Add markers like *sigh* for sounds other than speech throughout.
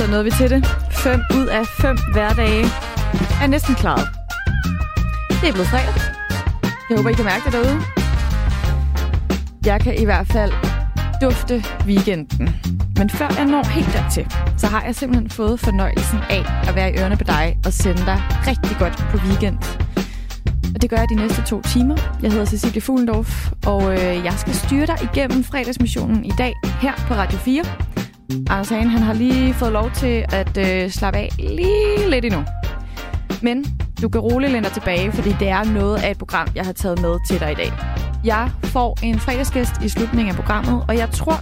Så nåede vi til det. 5 ud af 5 hverdage er næsten klaret. Det er blevet fredag. Jeg håber, I kan mærke det derude. Jeg kan i hvert fald dufte weekenden. Men før jeg når helt dertil, så har jeg simpelthen fået fornøjelsen af at være i ørerne på dig og sende dig rigtig godt på weekend. Og det gør jeg de næste to timer. Jeg hedder Cecilie Fuglendorf, og øh, jeg skal styre dig igennem fredagsmissionen i dag her på Radio 4. Anders Hagen, han har lige fået lov til at øh, slappe af lige lidt endnu. Men du kan roligt læne dig tilbage, fordi det er noget af et program, jeg har taget med til dig i dag. Jeg får en fredagsgæst i slutningen af programmet, og jeg tror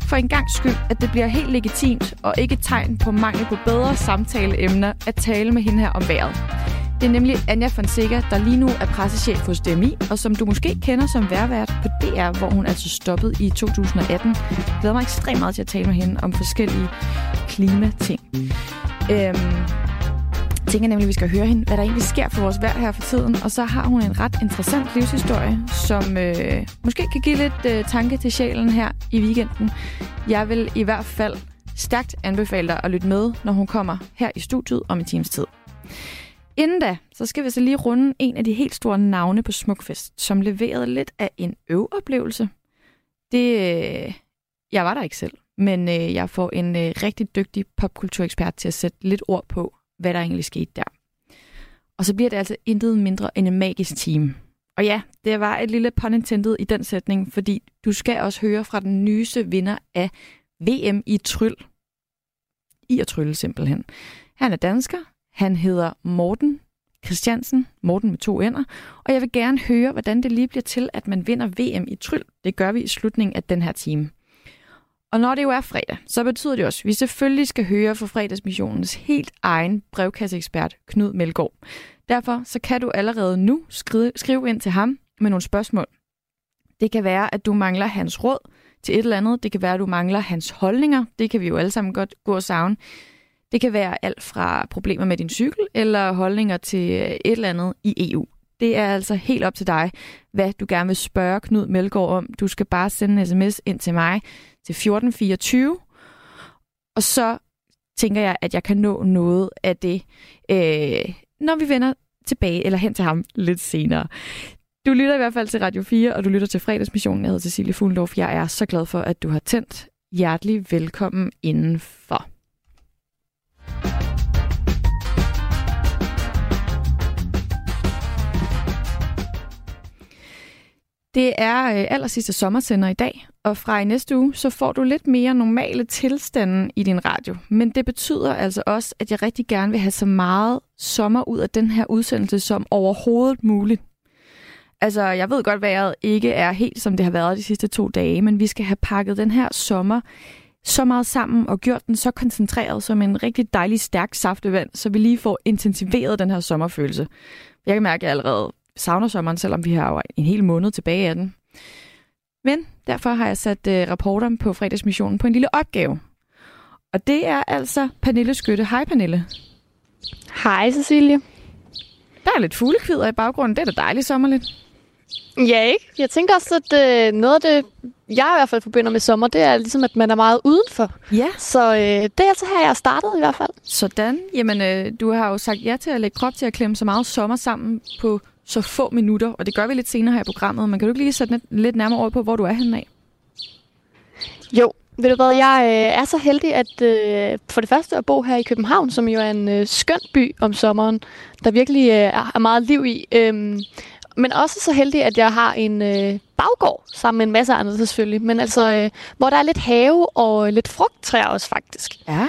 for en gang skyld, at det bliver helt legitimt og ikke et tegn på mangel på bedre samtaleemner at tale med hende her om vejret. Det er nemlig Anja Fonseca, der lige nu er pressechef hos DMI, og som du måske kender som værvært på DR, hvor hun altså stoppede i 2018. Jeg glæder mig ekstremt meget til at tale med hende om forskellige klimating. Øhm, jeg tænker nemlig, at vi skal høre hende, hvad der egentlig sker for vores vejr her for tiden. Og så har hun en ret interessant livshistorie, som øh, måske kan give lidt øh, tanke til sjælen her i weekenden. Jeg vil i hvert fald stærkt anbefale dig at lytte med, når hun kommer her i studiet om en times tid. Inden da, så skal vi så lige runde en af de helt store navne på Smukfest, som leverede lidt af en øveoplevelse. Det, øh, jeg var der ikke selv, men øh, jeg får en øh, rigtig dygtig popkulturekspert til at sætte lidt ord på, hvad der egentlig skete der. Og så bliver det altså intet mindre end en magisk team. Og ja, det var et lille pun intended i den sætning, fordi du skal også høre fra den nyeste vinder af VM i tryl. I at trylle simpelthen. Han er dansker, han hedder Morten Christiansen, Morten med to ender, og jeg vil gerne høre, hvordan det lige bliver til, at man vinder VM i tryl. Det gør vi i slutningen af den her time. Og når det jo er fredag, så betyder det også, at vi selvfølgelig skal høre fra fredagsmissionens helt egen brevkasseekspert, Knud Melgaard. Derfor så kan du allerede nu skrive, skrive ind til ham med nogle spørgsmål. Det kan være, at du mangler hans råd til et eller andet. Det kan være, at du mangler hans holdninger. Det kan vi jo alle sammen godt gå og savne. Det kan være alt fra problemer med din cykel, eller holdninger til øh, et eller andet i EU. Det er altså helt op til dig, hvad du gerne vil spørge Knud Melgaard om. Du skal bare sende en sms ind til mig til 1424, og så tænker jeg, at jeg kan nå noget af det, øh, når vi vender tilbage eller hen til ham lidt senere. Du lytter i hvert fald til Radio 4, og du lytter til fredagsmissionen. Jeg hedder Cecilie Fuglendorf. Jeg er så glad for, at du har tændt. Hjertelig velkommen indenfor. Det er øh, aller sidste sommersender i dag, og fra i næste uge, så får du lidt mere normale tilstanden i din radio. Men det betyder altså også, at jeg rigtig gerne vil have så meget sommer ud af den her udsendelse som overhovedet muligt. Altså, jeg ved godt, vejret ikke er helt, som det har været de sidste to dage, men vi skal have pakket den her sommer så meget sammen og gjort den så koncentreret som en rigtig dejlig, stærk saftevand, så vi lige får intensiveret den her sommerfølelse. Jeg kan mærke, at jeg allerede savner sommeren, selvom vi har en hel måned tilbage af den. Men derfor har jeg sat uh, rapporteren på fredagsmissionen på en lille opgave. Og det er altså Pernille Skytte. Hej Pernille. Hej Cecilie. Der er lidt fuglekvider i baggrunden. Det er da dejligt sommerligt. Ja, ikke? Jeg tænker også, at uh, noget af det, jeg i hvert fald forbinder med sommer, det er ligesom, at man er meget udenfor. Ja. Så uh, det er altså her, jeg startet i hvert fald. Sådan. Jamen, uh, du har jo sagt ja til at lægge krop til at klemme så meget sommer sammen på så få minutter, og det gør vi lidt senere her i programmet. Men kan du ikke lige sætte lidt nærmere over på, hvor du er henne af? Jo, ved du hvad, jeg øh, er så heldig at øh, for det første at bo her i København, som jo er en øh, skøn by om sommeren, der virkelig øh, er meget liv i. Øhm, men også så heldig, at jeg har en øh, baggård, sammen med en masse andre selvfølgelig, men altså, øh, hvor der er lidt have og lidt frugttræer også faktisk. Ja.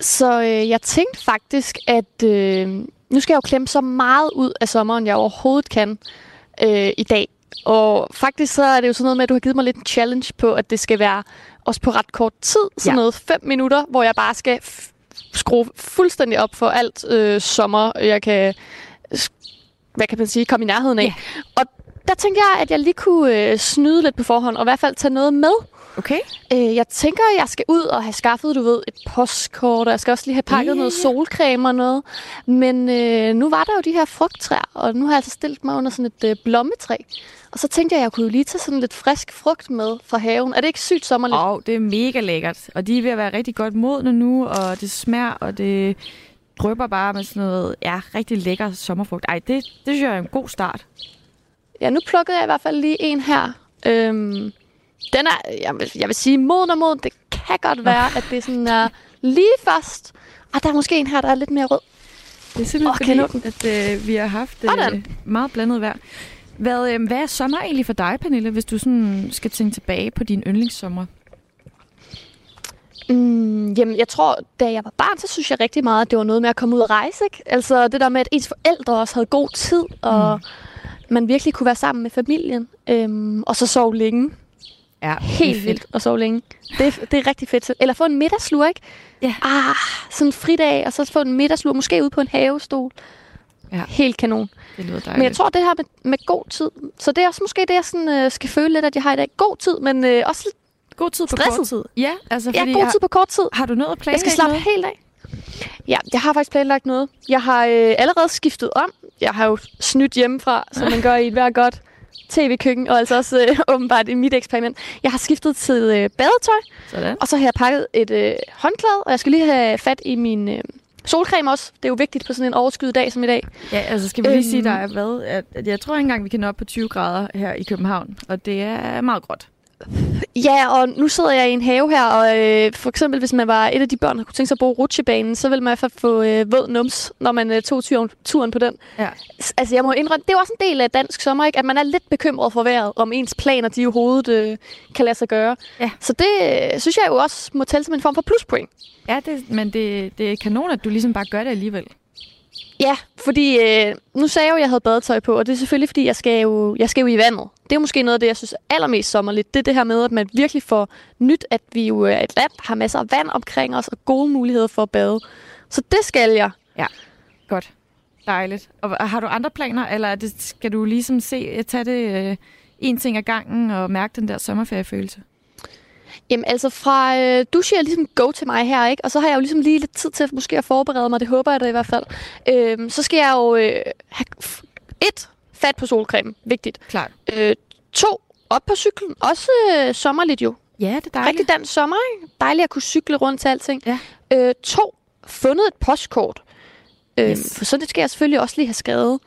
Så øh, jeg tænkte faktisk, at øh, nu skal jeg jo klemme så meget ud af sommeren, jeg overhovedet kan øh, i dag. Og faktisk så er det jo sådan noget med, at du har givet mig lidt en challenge på, at det skal være også på ret kort tid. Sådan ja. noget fem minutter, hvor jeg bare skal skrue fuldstændig op for alt øh, sommer, jeg kan, hvad kan man sige, komme i nærheden af. Ja. Og der tænkte jeg, at jeg lige kunne øh, snyde lidt på forhånd, og i hvert fald tage noget med. Okay. Øh, jeg tænker, at jeg skal ud og have skaffet, du ved, et postkort, og jeg skal også lige have pakket yeah. noget solcreme og noget. Men øh, nu var der jo de her frugttræer, og nu har jeg altså stillet mig under sådan et øh, blommetræ. Og så tænkte jeg, at jeg kunne jo lige tage sådan lidt frisk frugt med fra haven. Er det ikke sygt sommerligt? Og oh, det er mega lækkert. Og de er ved at være rigtig godt modne nu, og det smager, og det drøber bare med sådan noget, ja, rigtig lækker sommerfrugt. Ej, det, det synes jeg er en god start. Ja, nu plukkede jeg i hvert fald lige en her. Øhm, den er, jeg vil, jeg vil sige, moden og moden. Det kan godt være, at det sådan er lige først. Og der er måske en her, der er lidt mere rød. Det er simpelthen kan fordi, at øh, vi har haft øh, meget blandet vejr. Hvad, øh, hvad er sommer egentlig for dig, Pernille, hvis du sådan skal tænke tilbage på din yndlingssommer? Mm, jamen, jeg tror, da jeg var barn, så synes jeg rigtig meget, at det var noget med at komme ud og rejse. Ikke? Altså det der med, at ens forældre også havde god tid, og mm. man virkelig kunne være sammen med familien. Øhm, og så sove længe. Ja, Helt vildt at sove længe. Det, er- det er rigtig fedt. Eller få en middagslur, ikke? Ja. Ah, sådan en fridag, og så få en middagslur, måske ude på en havestol. Ja. Helt kanon. Det lyder dejligt. Men jeg tror, det her med, med god tid, så det er også måske det, jeg sådan, øh, skal føle lidt, at jeg har i dag. God tid, men øh, også lidt god tid på stresset. kort tid. Ja, altså ja, fordi god jeg, tid på kort tid. har du noget at Jeg planlægge skal slappe noget? helt af. Ja, jeg har faktisk planlagt noget. Jeg har øh, allerede skiftet om. Jeg har jo snydt hjemmefra, som man *laughs* gør i et hver godt tv-køkken, og altså også øh, *laughs* åbenbart i mit eksperiment. Jeg har skiftet til øh, badetøj, Sådan. og så har jeg pakket et øh, håndklæde, og jeg skal lige have fat i min øh, solcreme også. Det er jo vigtigt på sådan en overskyet dag som i dag. Ja, altså skal vi lige Øhm. sige, der er hvad? At, at jeg tror ikke engang, vi kan nå op på 20 grader her i København, og det er meget gråt. Ja, og nu sidder jeg i en have her, og øh, for eksempel hvis man var et af de børn, der kunne tænke sig at bruge rutsjebanen, så ville man i hvert fald få øh, våd nums, når man øh, tog turen, turen på den. Ja. Altså jeg må indrømme, det er jo også en del af dansk sommer, ikke? at man er lidt bekymret for vejret, om ens planer de i hovedet øh, kan lade sig gøre. Ja. Så det øh, synes jeg jo også må tælle som en form for pluspoint. Ja, det, men det, det er kanon, at du ligesom bare gør det alligevel. Ja, fordi øh, nu sagde jeg jo, at jeg havde badetøj på, og det er selvfølgelig, fordi jeg skal, jo, jeg skal jo i vandet. Det er måske noget af det, jeg synes er allermest sommerligt. Det er det her med, at man virkelig får nyt, at vi jo er et land, har masser af vand omkring os, og gode muligheder for at bade. Så det skal jeg. Godt. Dejligt. Og har du andre planer, eller det, skal du ligesom se, tage det øh, en ting ad gangen og mærke den der sommerferiefølelse? Jamen altså fra øh, du siger ligesom go til mig her, ikke? Og så har jeg jo ligesom lige lidt tid til måske at forberede mig, det håber jeg da i hvert fald. Øhm, så skal jeg jo øh, have et, fat på solcreme, vigtigt. Klart. Øh, to, op på cyklen, også øh, sommerligt jo. Ja, det er Rigtig dejligt. dansk sommer, ikke? Dejligt at kunne cykle rundt til alting. Ja. Øh, to, fundet et postkort. Øh, Yes. For så det skal jeg selvfølgelig også lige have skrevet.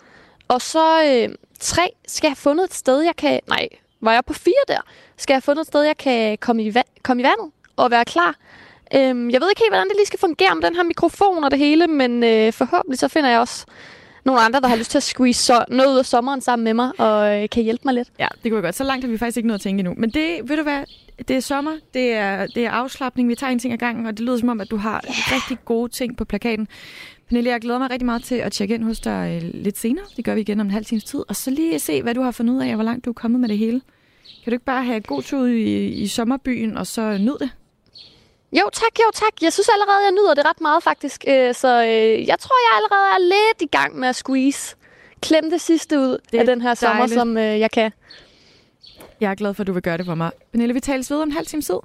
Og så øh, tre, skal jeg have fundet et sted, jeg kan... Nej, var jeg på fire der? Skal jeg have fundet et sted, jeg kan komme i, va- komme i vandet og være klar? Øhm, jeg ved ikke helt, hvordan det lige skal fungere med den her mikrofon og det hele, men øh, forhåbentlig så finder jeg også nogle andre, der har lyst til at squeeze så noget ud af sommeren sammen med mig og øh, kan hjælpe mig lidt. Ja, det kunne jeg godt. Så langt har vi faktisk ikke noget at tænke endnu. Men det, ved du hvad, det er sommer, det er, det er afslappning, vi tager en ting ad gangen, og det lyder som om, at du har yeah. rigtig gode ting på plakaten. Pernille, jeg glæder mig rigtig meget til at tjekke ind hos dig øh, lidt senere. Det gør vi igen om en halv times tid. Og så lige se, hvad du har fundet ud af, og hvor langt du er kommet med det hele. Kan du ikke bare have god tur i, i sommerbyen, og så nyd det? Jo tak, jo tak. Jeg synes allerede, jeg nyder det ret meget faktisk. Øh, så øh, jeg tror, jeg allerede er lidt i gang med at squeeze. Klem det sidste ud Det af den her sommer, dejligt. som øh, jeg kan. Jeg er glad for, at du vil gøre det for mig. Pernille, vi tales ved om en halv times tid.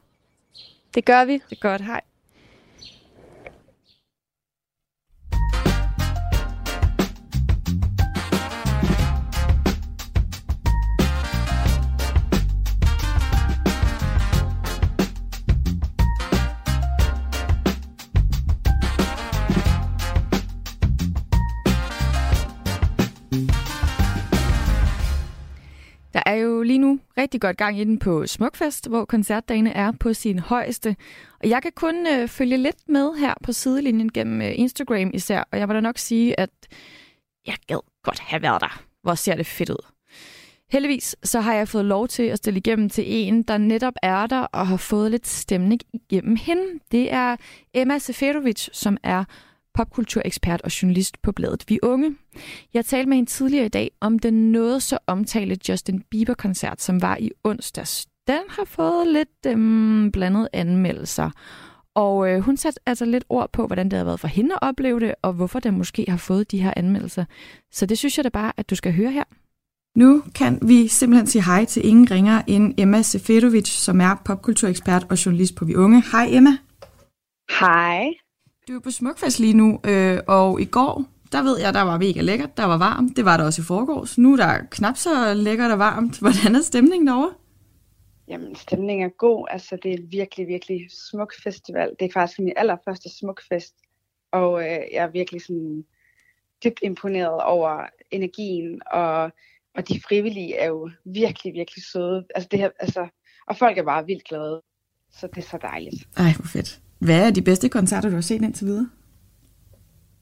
Det gør vi. Det er godt, hej. Der er jo lige nu rigtig godt gang i den på Smukfest, hvor koncertdagene er på sin højeste. Og jeg kan kun øh, følge lidt med her på sidelinjen gennem øh, Instagram især, og jeg vil da nok sige, at jeg gad godt have været der. Hvor ser det fedt ud. Heldigvis så har jeg fået lov til at stille igennem til en, der netop er der og har fået lidt stemning igennem hende. Det er Emma Seferovic, som er popkulturekspert og journalist på bladet Vi Unge. Jeg talte med hende tidligere i dag om den noget så omtalte Justin Bieber-koncert, som var i onsdags. Den har fået lidt øhm, blandet anmeldelser. Og øh, hun satte altså lidt ord på, hvordan det har været for hende at opleve det, og hvorfor den måske har fået de her anmeldelser. Så det synes jeg da bare, at du skal høre her. Nu kan vi simpelthen sige hej til ingen ringer end Emma Seferovic, som er popkulturekspert og journalist på Vi Unge. Hej Emma. Hej. Du er på Smukfest lige nu, øh, og i går, der ved jeg, der var mega lækkert, der var varmt. Det var der også i forgårs. Nu er der knap så lækkert og varmt. *laughs* Hvordan er stemningen derovre? Jamen, stemningen er god. Altså, det er virkelig, virkelig smuk festival. Det er faktisk min allerførste smukfest. Og øh, jeg er virkelig sådan dybt imponeret over energien, og, og de frivillige er jo virkelig, virkelig søde. Altså, det her, altså, og folk er bare vildt glade. Så det er så dejligt. Ej, hvor fedt. Hvad er de bedste koncerter, du har set indtil videre?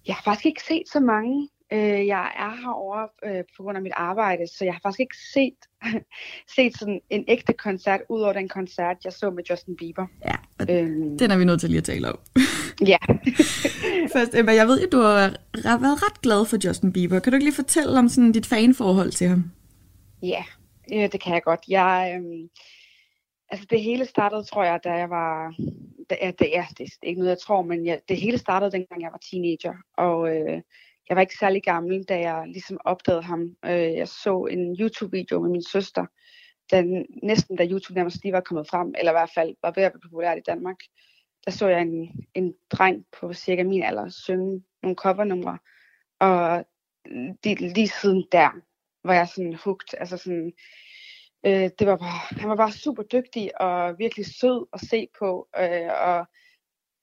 Jeg har faktisk ikke set så mange. Øh, jeg er herovre øh, på grund af mit arbejde, så jeg har faktisk ikke set, *laughs* set sådan en ægte koncert, ud over den koncert, jeg så med Justin Bieber. Ja, øhm, den er vi nødt til lige at tale om. *laughs* ja. *laughs* Først, Emma, jeg ved at du har været ret glad for Justin Bieber. Kan du ikke lige fortælle om sådan dit fanforhold til ham? Ja, øh, det kan jeg godt. Jeg, øh, altså det hele startede, tror jeg, da jeg var... Da, ja, det, er, det er ikke noget, jeg tror, men jeg, det hele startede, dengang jeg var teenager. Og øh, jeg var ikke særlig gammel, da jeg ligesom opdagede ham. Øh, jeg så en YouTube-video med min søster, da, næsten da YouTube nærmest lige var kommet frem, eller i hvert fald var ved at blive populært i Danmark. Der så jeg en, en dreng på cirka min alder synge nogle covernumre, og øh, de, lige siden der var jeg sådan hooked. Altså sådan, øh, det var bare, han var bare super dygtig og virkelig sød at se på. Øh, og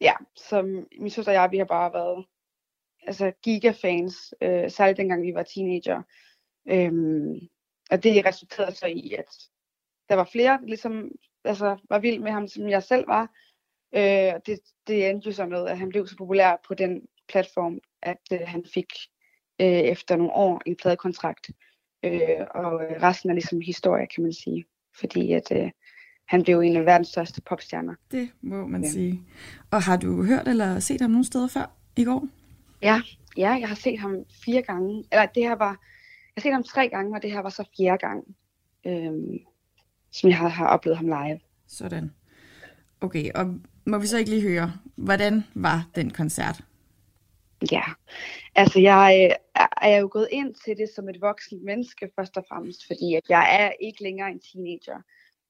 ja, så min søster og jeg, vi har bare været altså gigafans, øh, særligt dengang vi var teenager. Øhm, og det resulterede så i, at der var flere, ligesom altså, var vild med ham, som jeg selv var. Øh, det, det endte jo så med, at han blev så populær på den platform, at øh, han fik øh, efter nogle år en pladekontrakt. Øh, og resten er ligesom historie, kan man sige. Fordi at øh, han blev en af verdens største popstjerner. Det må man ja. sige. Og har du hørt eller set ham nogle steder før i går? Ja, ja, jeg har set ham fire gange. Eller det her var, jeg har set ham tre gange, og det her var så fjerde gang, øhm, som jeg har, har oplevet ham live. Sådan. Okay, og må vi så ikke lige høre, hvordan var den koncert? Ja, altså jeg øh, er jo gået ind til det som et voksent menneske først og fremmest, fordi at jeg er ikke længere en teenager.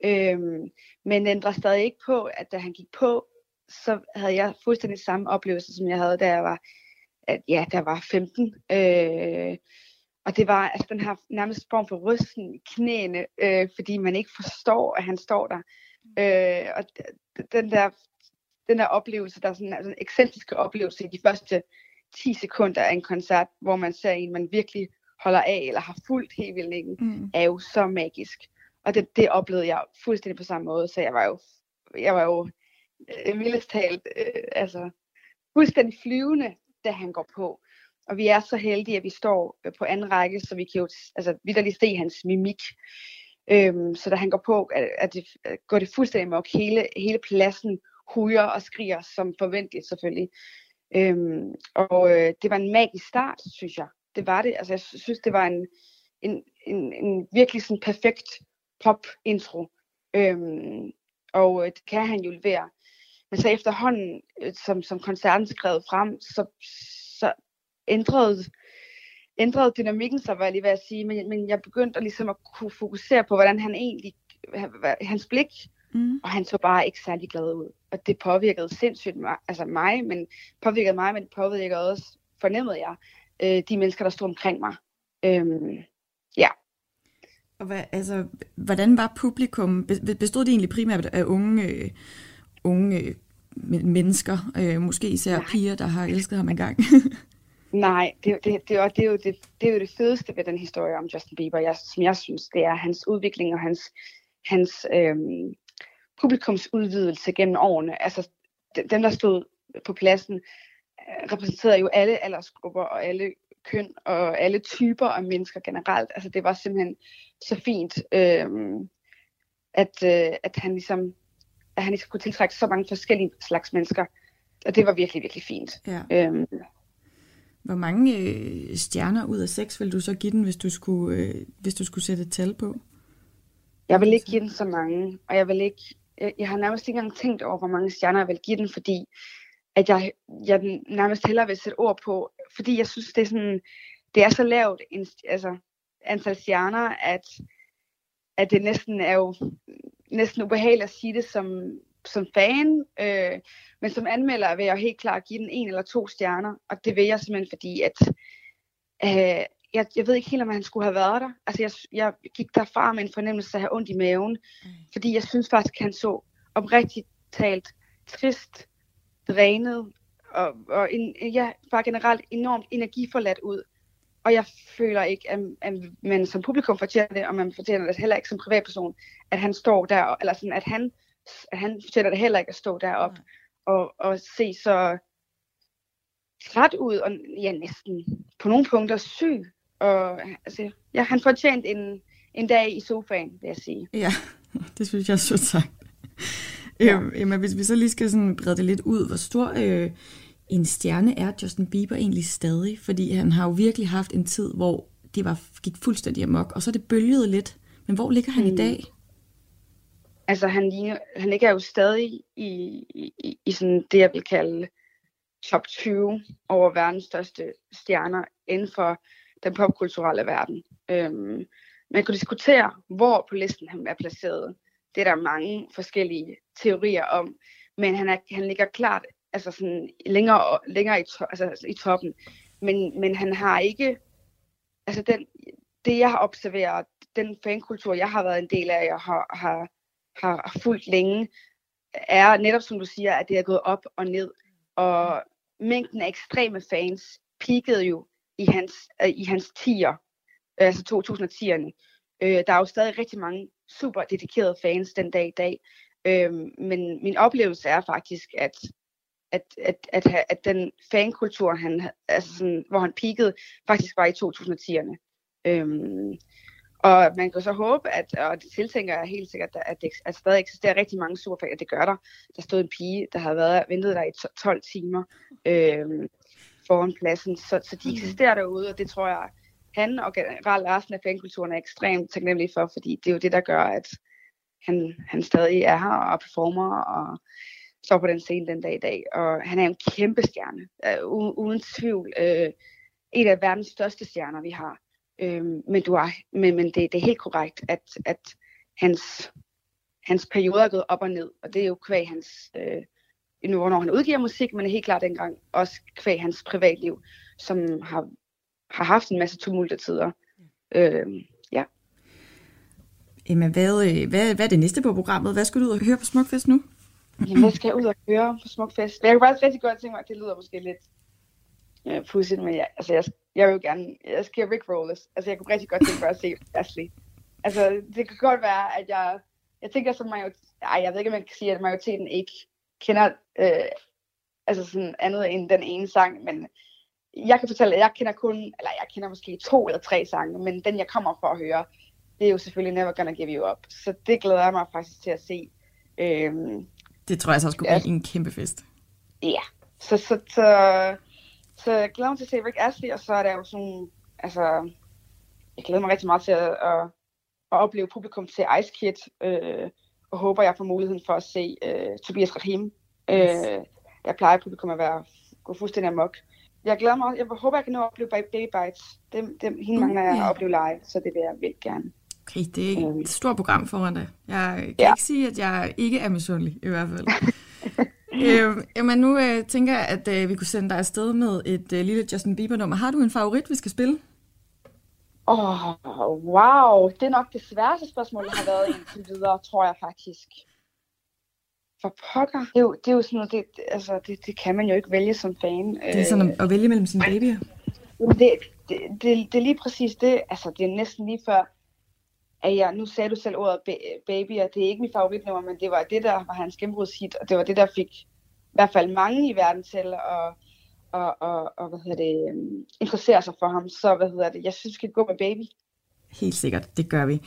Øhm, men ændrer stadig ikke på, at da han gik på, så havde jeg fuldstændig samme oplevelse, som jeg havde, da jeg var at ja, der var 15. Øh, og det var altså den her nærmest form for rysten i knæene, øh, fordi man ikke forstår, at han står der. Øh, og den der, den der oplevelse, der er sådan altså en ekscentriske oplevelse i de første 10 sekunder af en koncert, hvor man ser en, man virkelig holder af, eller har fuldt helt vildt længe, mm. er jo så magisk. Og det, det oplevede jeg fuldstændig på samme måde, så jeg var jo, jeg var jo øh, vildest talt, øh, altså fuldstændig flyvende da han går på. Og vi er så heldige, at vi står øh, på anden række, så vi kan jo altså, vidderligt se hans mimik. Øhm, så da han går på, at, at det, går det fuldstændig mok. Hele, hele pladsen huger og skriger, som forventeligt selvfølgelig. Øhm, og øh, det var en magisk start, synes jeg. Det var det. Altså, jeg synes, det var en, en, en, en virkelig sådan perfekt pop-intro. Øhm, og øh, det kan han jo levere. Men så efterhånden, øh, som, som koncerten skrev frem, så, så ændrede, ændrede dynamikken sig, var jeg lige ved at sige. Men, men jeg begyndte at, ligesom at kunne fokusere på, hvordan han egentlig, hans blik, mm. og han så bare ikke særlig glad ud. Og det påvirkede sindssygt mig, altså mig, men påvirkede mig, men det påvirkede også, fornemmede jeg, øh, de mennesker, der stod omkring mig. Øhm, ja. Og hvad, altså, hvordan var publikum? Bestod det egentlig primært af unge, øh, unge mennesker, øh, måske især Nej. piger, der har elsket ham engang. *laughs* Nej, det, det, det, det, det, er jo det, det er jo det fedeste ved den historie om Justin Bieber, jeg, som jeg synes, det er hans udvikling og hans, hans øhm, publikumsudvidelse gennem årene. Altså, dem, der stod på pladsen, øh, repræsenterede jo alle aldersgrupper og alle køn og alle typer af mennesker generelt. Altså, det var simpelthen så fint, øhm, at, øh, at han ligesom at han ikke kunne tiltrække så mange forskellige slags mennesker. Og det var virkelig, virkelig fint. Ja. Øhm. Hvor mange øh, stjerner ud af seks vil du så give den, hvis du skulle, øh, hvis du skulle sætte et tal på? Jeg vil ikke give den så mange, og jeg vil ikke, jeg, jeg har nærmest ikke engang tænkt over, hvor mange stjerner jeg vil give den, fordi at jeg, jeg nærmest hellere vil sætte ord på, fordi jeg synes, det er sådan, det er så lavt, en, altså, antal stjerner, at, at det næsten er jo næsten ubehageligt at sige det som, som fan, øh, men som anmelder vil jeg helt klart give den en eller to stjerner, og det vil jeg simpelthen fordi, at øh, jeg, jeg ved ikke helt, om han skulle have været der. Altså, jeg, jeg gik derfra med en fornemmelse af at have ondt i maven, mm. fordi jeg synes faktisk, at han så oprigtigt talt trist, drænet, og, og en, ja, bare generelt enormt energiforladt ud. Og jeg føler ikke, at, at man som publikum fortjener det, og man fortjener det heller ikke som privatperson, at han står der, eller sådan, at han, at han fortjener det heller ikke at stå deroppe mm. og, og se så træt ud, og ja, næsten på nogle punkter syg. Og altså, ja, han fortjente en, en dag i sofaen, vil jeg sige. Ja, *laughs* det synes jeg er så sagt. Ja. Øhm, Emma, hvis vi så lige skal sådan brede det lidt ud, hvor stor øh, en stjerne er Justin Bieber egentlig stadig? Fordi han har jo virkelig haft en tid, hvor det var, gik fuldstændig amok, og så er det bølget lidt. Men hvor ligger han mm. i dag? Altså, han, ligner, han ligger jo stadig i, i, i sådan det, jeg vil kalde top 20 over verdens største stjerner inden for den popkulturelle verden. Øhm, man kunne diskutere, hvor på listen han er placeret. Det er der mange forskellige teorier om, men han, er, han ligger klart altså sådan længere, længere i, to, altså i toppen. Men, men han har ikke, altså den, det jeg har observeret, den fankultur, jeg har været en del af, jeg har, har, har fulgt længe, er netop som du siger, at det er gået op og ned. Og mængden af ekstreme fans peakede jo i hans, øh, i hans tier, øh, altså 2010'erne. Øh, der er jo stadig rigtig mange super dedikerede fans den dag i dag. Øh, men min oplevelse er faktisk, at at, at, at, at den fankultur, han, altså sådan, hvor han peakede, faktisk var i 2010'erne. Øhm, og man kan så håbe, at, og det tiltænker jeg helt sikkert, at, det, at stadig eksisterer rigtig mange superfans, det gør der. Der stod en pige, der havde været ventet der i 12 timer øhm, foran pladsen, så, så de mm. eksisterer derude, og det tror jeg, han og generelt resten af fankulturen er ekstremt taknemmelige for, fordi det er jo det, der gør, at han, han stadig er her og performer, og står på den scene den dag i dag. Og han er en kæmpe stjerne, uh, uden tvivl. Uh, en af verdens største stjerner, vi har. Uh, men du er, men, men det, det er helt korrekt, at, at hans, hans periode er gået op og ned. Og det er jo kvæg hans, uh, nu hvornår han udgiver musik, men er helt klart dengang også kvæg hans privatliv, som har, har haft en masse tumulte tider. Uh, ja. Emma, hvad, hvad, hvad er det næste på programmet? Hvad skal du ud og høre på Smukfest nu? Jamen, jeg skal ud og høre på Smukfest. Jeg kunne faktisk rigtig godt tænke mig, at det lyder måske lidt ja, pudsigt, men jeg, altså, jeg, jeg vil jo gerne, jeg skal Rick Rollers. Altså, jeg kunne rigtig godt tænke mig at se Ashley. Altså, det kan godt være, at jeg, jeg tænker som majoriteten, ej, jeg ved ikke, om man kan sige, at majoriteten ikke kender, øh, altså sådan andet end den ene sang, men jeg kan fortælle, at jeg kender kun, eller jeg kender måske to eller tre sange, men den jeg kommer for at høre, det er jo selvfølgelig Never Gonna Give You Up. Så det glæder jeg mig faktisk til at se. Øhm, det tror jeg så skulle ja. blive en kæmpe fest. Ja, så, så, så, så jeg glæder mig til at se Rick Astley, og så er der jo sådan, altså, jeg glæder mig rigtig meget til at, at, at opleve publikum til Ice Kid, øh, og håber, jeg får muligheden for at se øh, Tobias Rahim. Øh, yes. Jeg plejer publikum at være, gå fuldstændig amok. Jeg glæder mig jeg håber, jeg kan nå at opleve Baby Bites. Det, det, hende mangler jeg at opleve live, så det vil jeg vildt gerne. Okay, det er et stort program foran dig. Jeg kan ja. ikke sige, at jeg ikke er misundelig, i hvert fald. *laughs* øh, jamen, nu øh, tænker jeg, at øh, vi kunne sende dig afsted med et øh, lille Justin Bieber-nummer. Har du en favorit, vi skal spille? Åh, oh, wow. Det er nok det sværeste spørgsmål, der har været indtil videre, tror jeg faktisk. For pokker. Det er jo, det er jo sådan noget, det, altså, det, det kan man jo ikke vælge som fan. Det er sådan at, at vælge mellem sine babyer. Det, det, det, det, er lige præcis det. Altså, det er næsten lige før, at jeg, nu sagde du selv ordet baby, og det er ikke mit favoritnummer, men det var det, der var hans gennembrudshit, og det var det, der fik i hvert fald mange i verden til at og, og, og hvad hedder det, um, interessere sig for ham. Så hvad hedder det, jeg synes, vi skal gå med baby. Helt sikkert, det gør vi.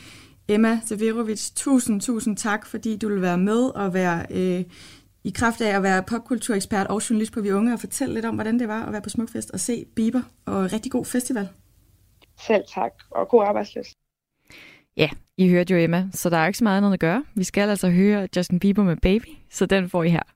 Emma Severovic, tusind, tusind tak, fordi du vil være med og være øh, i kraft af at være popkulturekspert og journalist på Vi Unge og fortælle lidt om, hvordan det var at være på Smukfest og se Bieber og rigtig god festival. Selv tak, og god arbejdsløs. Ja, I hørte jo Emma, så der er ikke så meget andet at gøre. Vi skal altså høre Justin Bieber med Baby, så den får I her.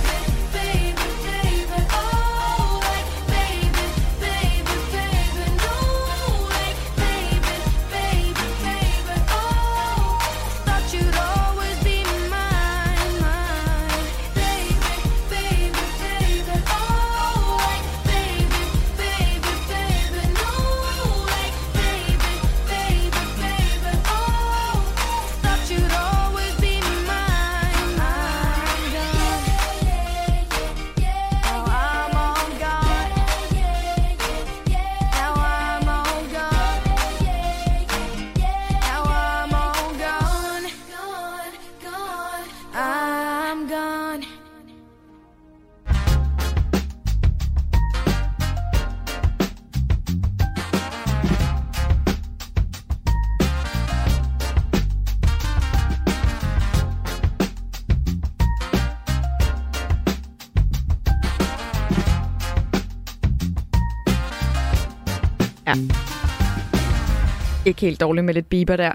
Ikke helt dårligt med lidt biber der.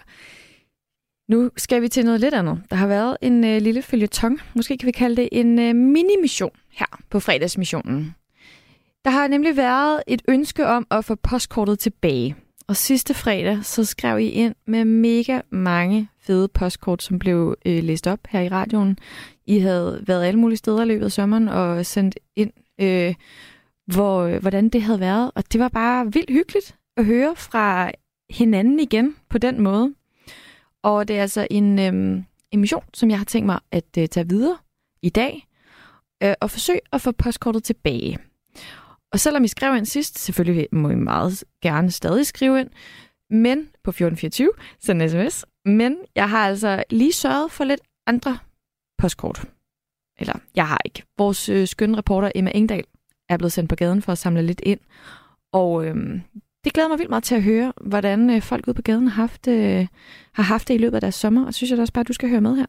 Nu skal vi til noget lidt andet. Der har været en øh, lille følgetong, måske kan vi kalde det en øh, mini-mission her på fredagsmissionen. Der har nemlig været et ønske om at få postkortet tilbage. Og sidste fredag, så skrev I ind med mega mange fede postkort, som blev øh, læst op her i radioen. I havde været alle mulige steder i løbet af sommeren og sendt ind, øh, hvor, øh, hvordan det havde været. Og det var bare vildt hyggeligt at høre fra hinanden igen på den måde. Og det er altså en øhm, emission, som jeg har tænkt mig at øh, tage videre i dag, øh, og forsøge at få postkortet tilbage. Og selvom I skrev ind sidst, selvfølgelig må I meget gerne stadig skrive ind, men på 1424, send en sms. Men jeg har altså lige sørget for lidt andre postkort. Eller, jeg har ikke. Vores øh, skønne reporter Emma Engdahl er blevet sendt på gaden for at samle lidt ind. Og øh, det glæder mig vildt meget til at høre, hvordan øh, folk ude på gaden har haft, øh, har haft det i løbet af deres sommer, og synes jeg da også bare, at du skal høre med her.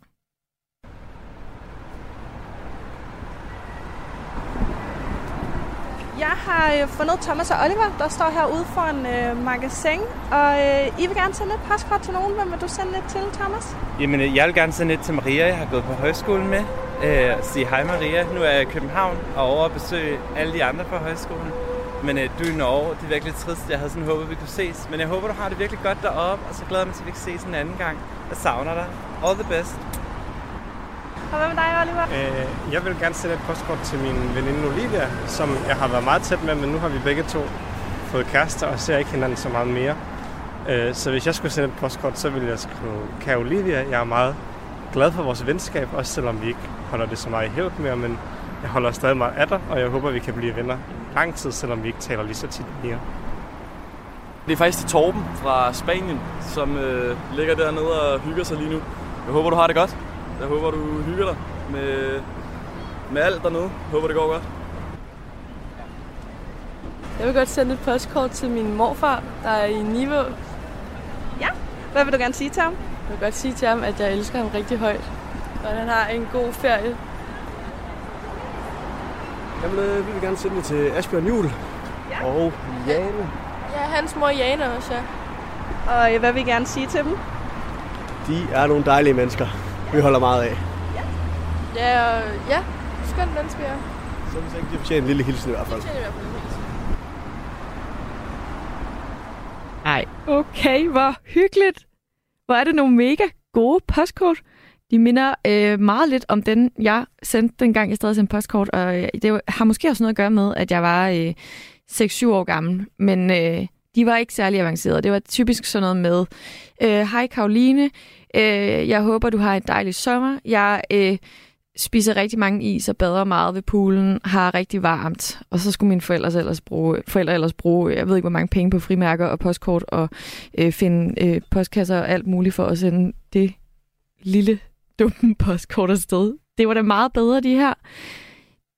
Jeg har øh, fundet Thomas og Oliver, der står herude for en øh, magasin, og øh, I vil gerne sende et postkort til nogen. Hvem vil du sende et til, Thomas? Jamen, øh, jeg vil gerne sende et til Maria, jeg har gået på højskole med. øh, sige hej Maria. Nu er jeg i København og over at besøge alle de andre fra højskolen. Men øh, du er i Norge, det er virkelig trist. Jeg havde sådan håbet, vi kunne ses. Men jeg håber, du har det virkelig godt deroppe, og så glæder jeg mig til, at vi kan ses en anden gang. Jeg savner dig. All the best. Og hvad med dig, Oliver? Øh, jeg vil gerne sende et postkort til min veninde Olivia, som jeg har været meget tæt med, men nu har vi begge to fået kærester og ser ikke hinanden så meget mere. Øh, så hvis jeg skulle sende et postkort, så ville jeg skrive, kære Olivia, jeg er meget glad for vores venskab, også selvom vi ikke holder det så meget i hævd mere, men jeg holder stadig meget af dig, og jeg håber, vi kan blive venner lang tid, selvom vi ikke taler lige så tit mere. Det er faktisk til Torben fra Spanien, som øh, ligger dernede og hygger sig lige nu. Jeg håber, du har det godt. Jeg håber, du hygger dig med, med alt dernede. Jeg håber, det går godt. Jeg vil godt sende et postkort til min morfar, der er i Niveau. Ja, hvad vil du gerne sige til ham? Jeg vil godt sige til ham, at jeg elsker ham rigtig højt. Og at han har en god ferie. Jeg vil, øh, vi vil gerne sende det til Asbjørn Juhl ja. og Jane. Ja, hans mor Jane også, ja. Og øh, hvad vil I gerne sige til dem? De er nogle dejlige mennesker. Vi holder meget af. Ja, og, ja. Skønt menneske, ja. Så hvis ikke de fortjener en lille hilsen i hvert fald. Det fortjener i hvert fald en hilsen. Ej, okay, hvor hyggeligt. Hvor er det nogle mega gode postkort. De minder øh, meget lidt om den, jeg sendte dengang, jeg stadig sendte postkort. Og øh, det har måske også noget at gøre med, at jeg var øh, 6-7 år gammel. Men øh, de var ikke særlig avancerede. Det var typisk sådan noget med, øh, hej Karoline, øh, jeg håber, du har en dejlig sommer. Jeg øh, spiser rigtig mange is og bader meget ved poolen, har rigtig varmt. Og så skulle mine forældre ellers bruge, forældre ellers bruge, jeg ved ikke, hvor mange penge på frimærker og postkort og øh, finde øh, postkasser og alt muligt for at sende det lille dumme *laughs* postkort afsted. Det var da meget bedre, de her.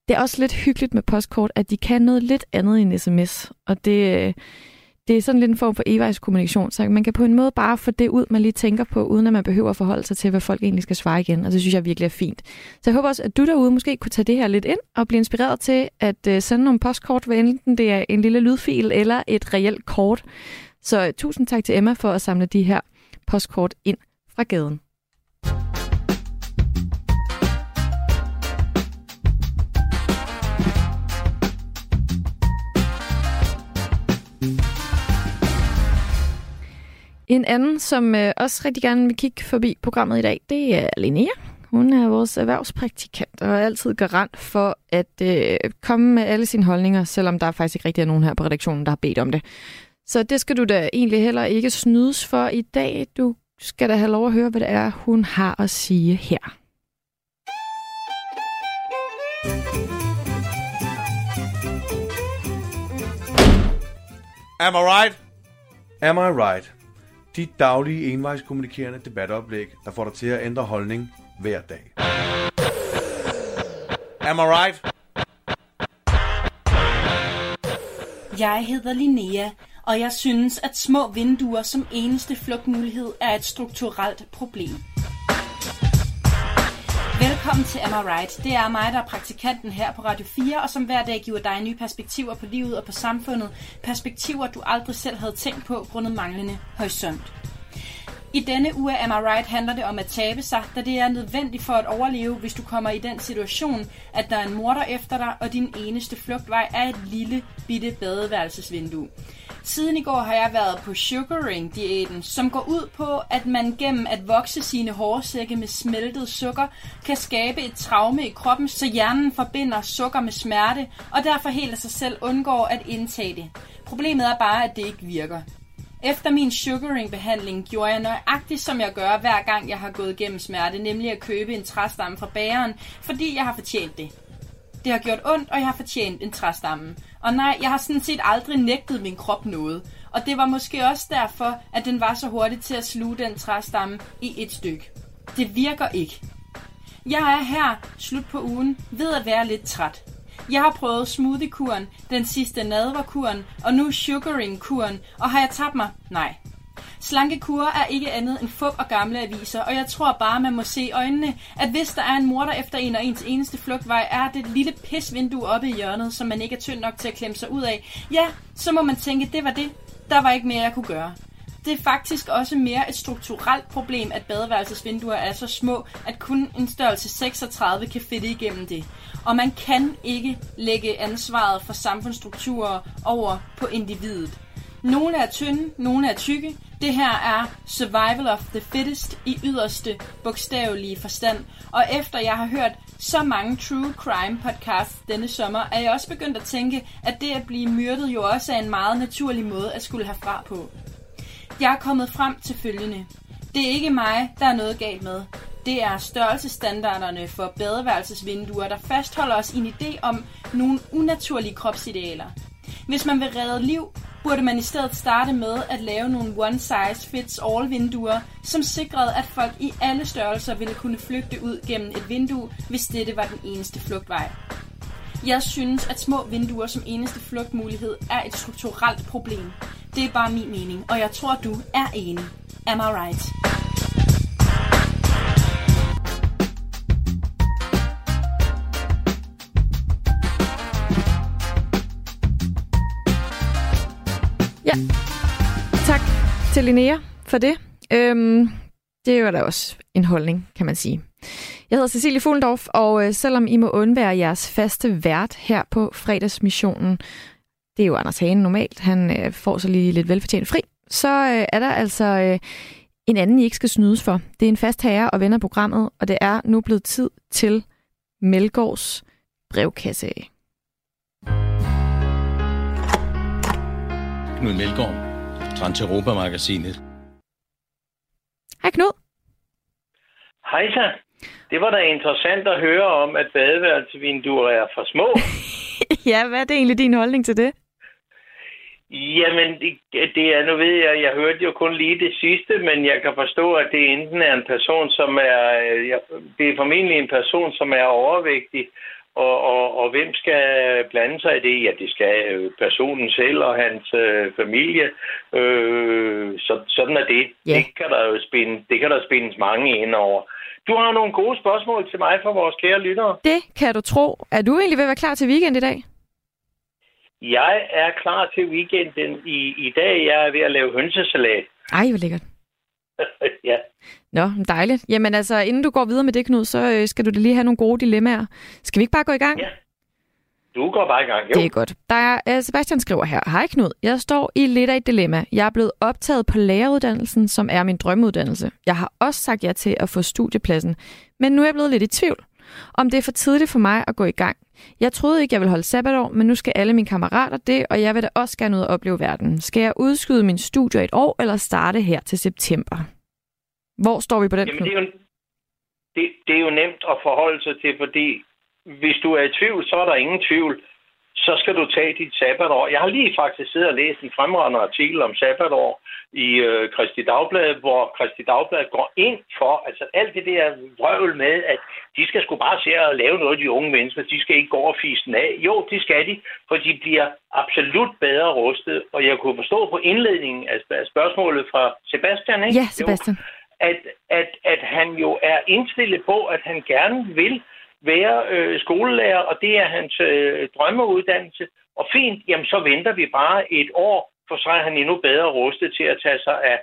Det er også lidt hyggeligt med postkort, at de kan noget lidt andet end sms. Og det, øh, det er sådan lidt en form for e-vejskommunikation, så man kan på en måde bare få det ud, man lige tænker på, uden at man behøver at forholde sig til, hvad folk egentlig skal svare igen. Og det synes jeg virkelig er fint. Så jeg håber også, at du derude måske kunne tage det her lidt ind og blive inspireret til at øh, sende nogle postkort, hvad enten det er en lille lydfil eller et reelt kort. Så øh, tusind tak til Emma for at samle de her postkort ind fra gaden. En anden, som øh, også rigtig gerne vil kigge forbi programmet i dag, det er Linnea. Hun er vores erhvervspraktikant og er altid garant for at øh, komme med alle sine holdninger, selvom der faktisk ikke rigtig er nogen her på redaktionen, der har bedt om det. Så det skal du da egentlig heller ikke snydes for i dag. Du skal da have lov at høre, hvad det er, hun har at sige her. Am I right? Am I right? De daglige envejskommunikerende debatoplæg, der får dig til at ændre holdning hver dag. Am I right? Jeg hedder Linnea, og jeg synes, at små vinduer som eneste flugtmulighed er et strukturelt problem. Velkommen til Am I Right. Det er mig, der er praktikanten her på Radio 4, og som hver dag giver dig nye perspektiver på livet og på samfundet. Perspektiver, du aldrig selv havde tænkt på, grundet manglende horisont. I denne uge af Am I Right handler det om at tabe sig, da det er nødvendigt for at overleve, hvis du kommer i den situation, at der er en morder efter dig, og din eneste flugtvej er et lille, bitte badeværelsesvindue. Siden i går har jeg været på sugaring-diæten, som går ud på, at man gennem at vokse sine hårsække med smeltet sukker, kan skabe et traume i kroppen, så hjernen forbinder sukker med smerte, og derfor helt af sig selv undgår at indtage det. Problemet er bare, at det ikke virker. Efter min sugaring-behandling gjorde jeg nøjagtigt, som jeg gør hver gang, jeg har gået igennem smerte, nemlig at købe en træstamme fra bageren, fordi jeg har fortjent det. Det har gjort ondt, og jeg har fortjent en træstamme. Og nej, jeg har sådan set aldrig nægtet min krop noget. Og det var måske også derfor, at den var så hurtig til at sluge den træstamme i et stykke. Det virker ikke. Jeg er her, slut på ugen, ved at være lidt træt. Jeg har prøvet smoothie-kuren, den sidste nadverkuren, og nu sugaring-kuren, og har jeg tabt mig? Nej. Slanke kurer er ikke andet end fup og gamle aviser, og jeg tror bare, man må se i øjnene, at hvis der er en morder efter en, og ens eneste flugtvej er det lille pisvindue oppe i hjørnet, som man ikke er tynd nok til at klemme sig ud af, ja, så må man tænke, det var det. Der var ikke mere, jeg kunne gøre. Det er faktisk også mere et strukturelt problem, at badeværelsesvinduer er så små, at kun en størrelse 36 kan fitte igennem det. Og man kan ikke lægge ansvaret for samfundsstrukturer over på individet. Nogle er tynde, nogle er tykke. Det her er survival of the fittest i yderste bogstavelige forstand. Og efter jeg har hørt så mange true crime podcasts denne sommer, er jeg også begyndt at tænke, at det at blive myrdet jo også er en meget naturlig måde at skulle have fra på. Jeg er kommet frem til følgende. Det er ikke mig, der er noget galt med. Det er størrelsesstandarderne for badeværelsesvinduer, der fastholder os i en idé om nogle unaturlige kropsidealer. Hvis man vil redde liv, burde man i stedet starte med at lave nogle one-size-fits-all-vinduer, som sikrede, at folk i alle størrelser ville kunne flygte ud gennem et vindue, hvis dette var den eneste flugtvej. Jeg synes, at små vinduer som eneste flugtmulighed er et strukturelt problem. Det er bare min mening, og jeg tror, du er enig. Am I right? Ja. Tak til Linnea for det. Øhm, det er da også en holdning, kan man sige. Jeg hedder Cecilie Fuglendorf, og øh, selvom I må undvære jeres faste vært her på fredagsmissionen, det er jo Anders Hagen normalt, han øh, får så lige lidt velfortjent fri, så øh, er der altså øh, en anden, I ikke skal snydes for. Det er en fast herre og venner programmet, og det er nu blevet tid til Melgårds brevkasse. Knud Melgaard, Transeuropa-magasinet. Hej Knud. Hej så. Det var da interessant at høre om, at badeværelsesvinduer er for små. *laughs* ja, hvad er det egentlig din holdning til det? Jamen, det, det er, nu ved jeg, jeg hørte jo kun lige det sidste, men jeg kan forstå, at det enten er en person, som er, ja, det er formentlig en person, som er overvægtig, og, og, og hvem skal blande sig i det? Ja, det skal personen selv og hans øh, familie. Øh, så, sådan er det. Ja. Det kan der jo spinde, det kan der spindes mange ind over. Du har nogle gode spørgsmål til mig fra vores kære lyttere. Det kan du tro. Er du egentlig ved at være klar til weekend i dag? Jeg er klar til weekenden i, i dag. Jeg er ved at lave hønsesalat. Ej, hvor lækkert. *laughs* ja. Nå, dejligt. Jamen altså, inden du går videre med det, Knud, så øh, skal du da lige have nogle gode dilemmaer. Skal vi ikke bare gå i gang? Ja. Du går bare i gang, jo. Det er godt. Der er, øh, Sebastian skriver her. Hej Knud, jeg står i lidt af et dilemma. Jeg er blevet optaget på læreruddannelsen, som er min drømmeuddannelse. Jeg har også sagt ja til at få studiepladsen, men nu er jeg blevet lidt i tvivl. Om det er for tidligt for mig at gå i gang. Jeg troede ikke, jeg ville holde sabbatår, men nu skal alle mine kammerater det, og jeg vil da også gerne ud og opleve verden. Skal jeg udskyde min studie et år, eller starte her til september? Hvor står vi på den, Jamen, det er, jo, det, det er jo nemt at forholde sig til, fordi hvis du er i tvivl, så er der ingen tvivl. Så skal du tage dit sabbatår. Jeg har lige faktisk siddet og læst en fremragende artikel om sabbatår i øh, Kristi Dagblad, hvor Kristi Dagblad går ind for, altså alt det der vrøvl med, at de skal sgu bare se at lave noget, de unge mennesker, de skal ikke gå og fise den af. Jo, det skal de, for de bliver absolut bedre rustet. Og jeg kunne forstå på indledningen af spørgsmålet fra Sebastian, ikke? Ja, Sebastian. Jo, at, at, at han jo er indstillet på, at han gerne vil være øh, skolelærer, og det er hans øh, drømmeuddannelse. Og fint, jamen så venter vi bare et år, for så er han endnu bedre rustet til at tage sig af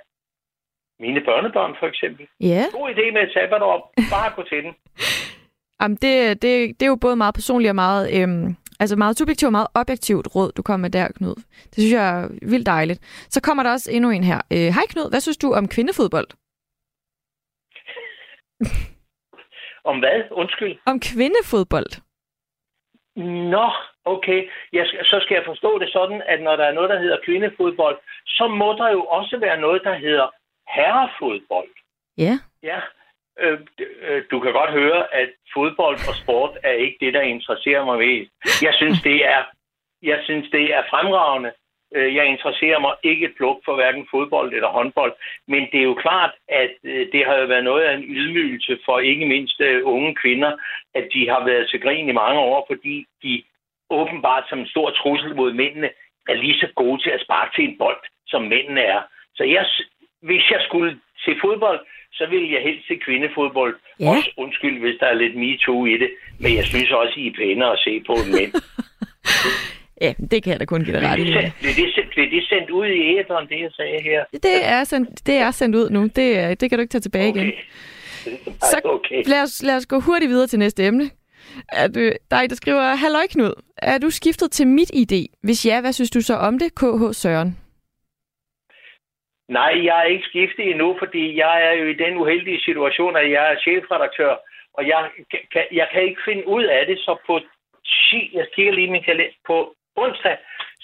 mine børnebørn, for eksempel. Ja. God idé med et sabbatår. Bare gå til den. *laughs* Jamen, det, det, det er jo både meget personligt og meget, øhm, altså meget subjektivt og meget objektivt råd, du kommer med der, Knud. Det synes jeg er vildt dejligt. Så kommer der også endnu en her. Øh, Hej Knud, hvad synes du om kvindefodbold? Om hvad? Undskyld. Om kvindefodbold. Nå, okay. Jeg, så skal jeg forstå det sådan, at når der er noget, der hedder kvindefodbold, så må der jo også være noget, der hedder herrefodbold. Ja. Ja. Øh, øh, du kan godt høre, at fodbold og sport er ikke det, der interesserer mig mest. Jeg synes, det er, jeg synes, det er fremragende. Øh, Jeg interesserer mig ikke et pluk for hverken fodbold eller håndbold. Men det er jo klart, at øh, det har jo været noget af en ydmygelse for ikke mindst øh, unge kvinder, at de har været til grin i mange år, fordi de åbenbart som en stor trussel mod mændene er lige så gode til at sparke til en bold, som mændene er. Så jeg, hvis jeg skulle se fodbold, så ville jeg helst se kvindefodbold. Ja. Også undskyld, hvis der er lidt MeToo i det. Men jeg synes også, I er pænere at se på end mænd. *laughs* Ja, det kan jeg da kun give dig ret i. Blev det, blev, det, sendt- blev det sendt ud i æderen, det jeg sagde her? Det er sendt, det er sendt ud nu. Det, er- det kan du ikke tage tilbage igen. Så *laughs* okay. lad os, lad os gå hurtigt videre til næste emne. Er du, dig, der skriver, Halløj Knud, er du skiftet til mit ID? Hvis ja, hvad synes du så om det, KH Søren? Nej, jeg er ikke skiftet endnu, fordi jeg er jo i den uheldige situation, at jeg er chefredaktør, og jeg kan, jeg kan ikke finde ud af det, så på 10, jeg kigger lige min kalender, på onsdag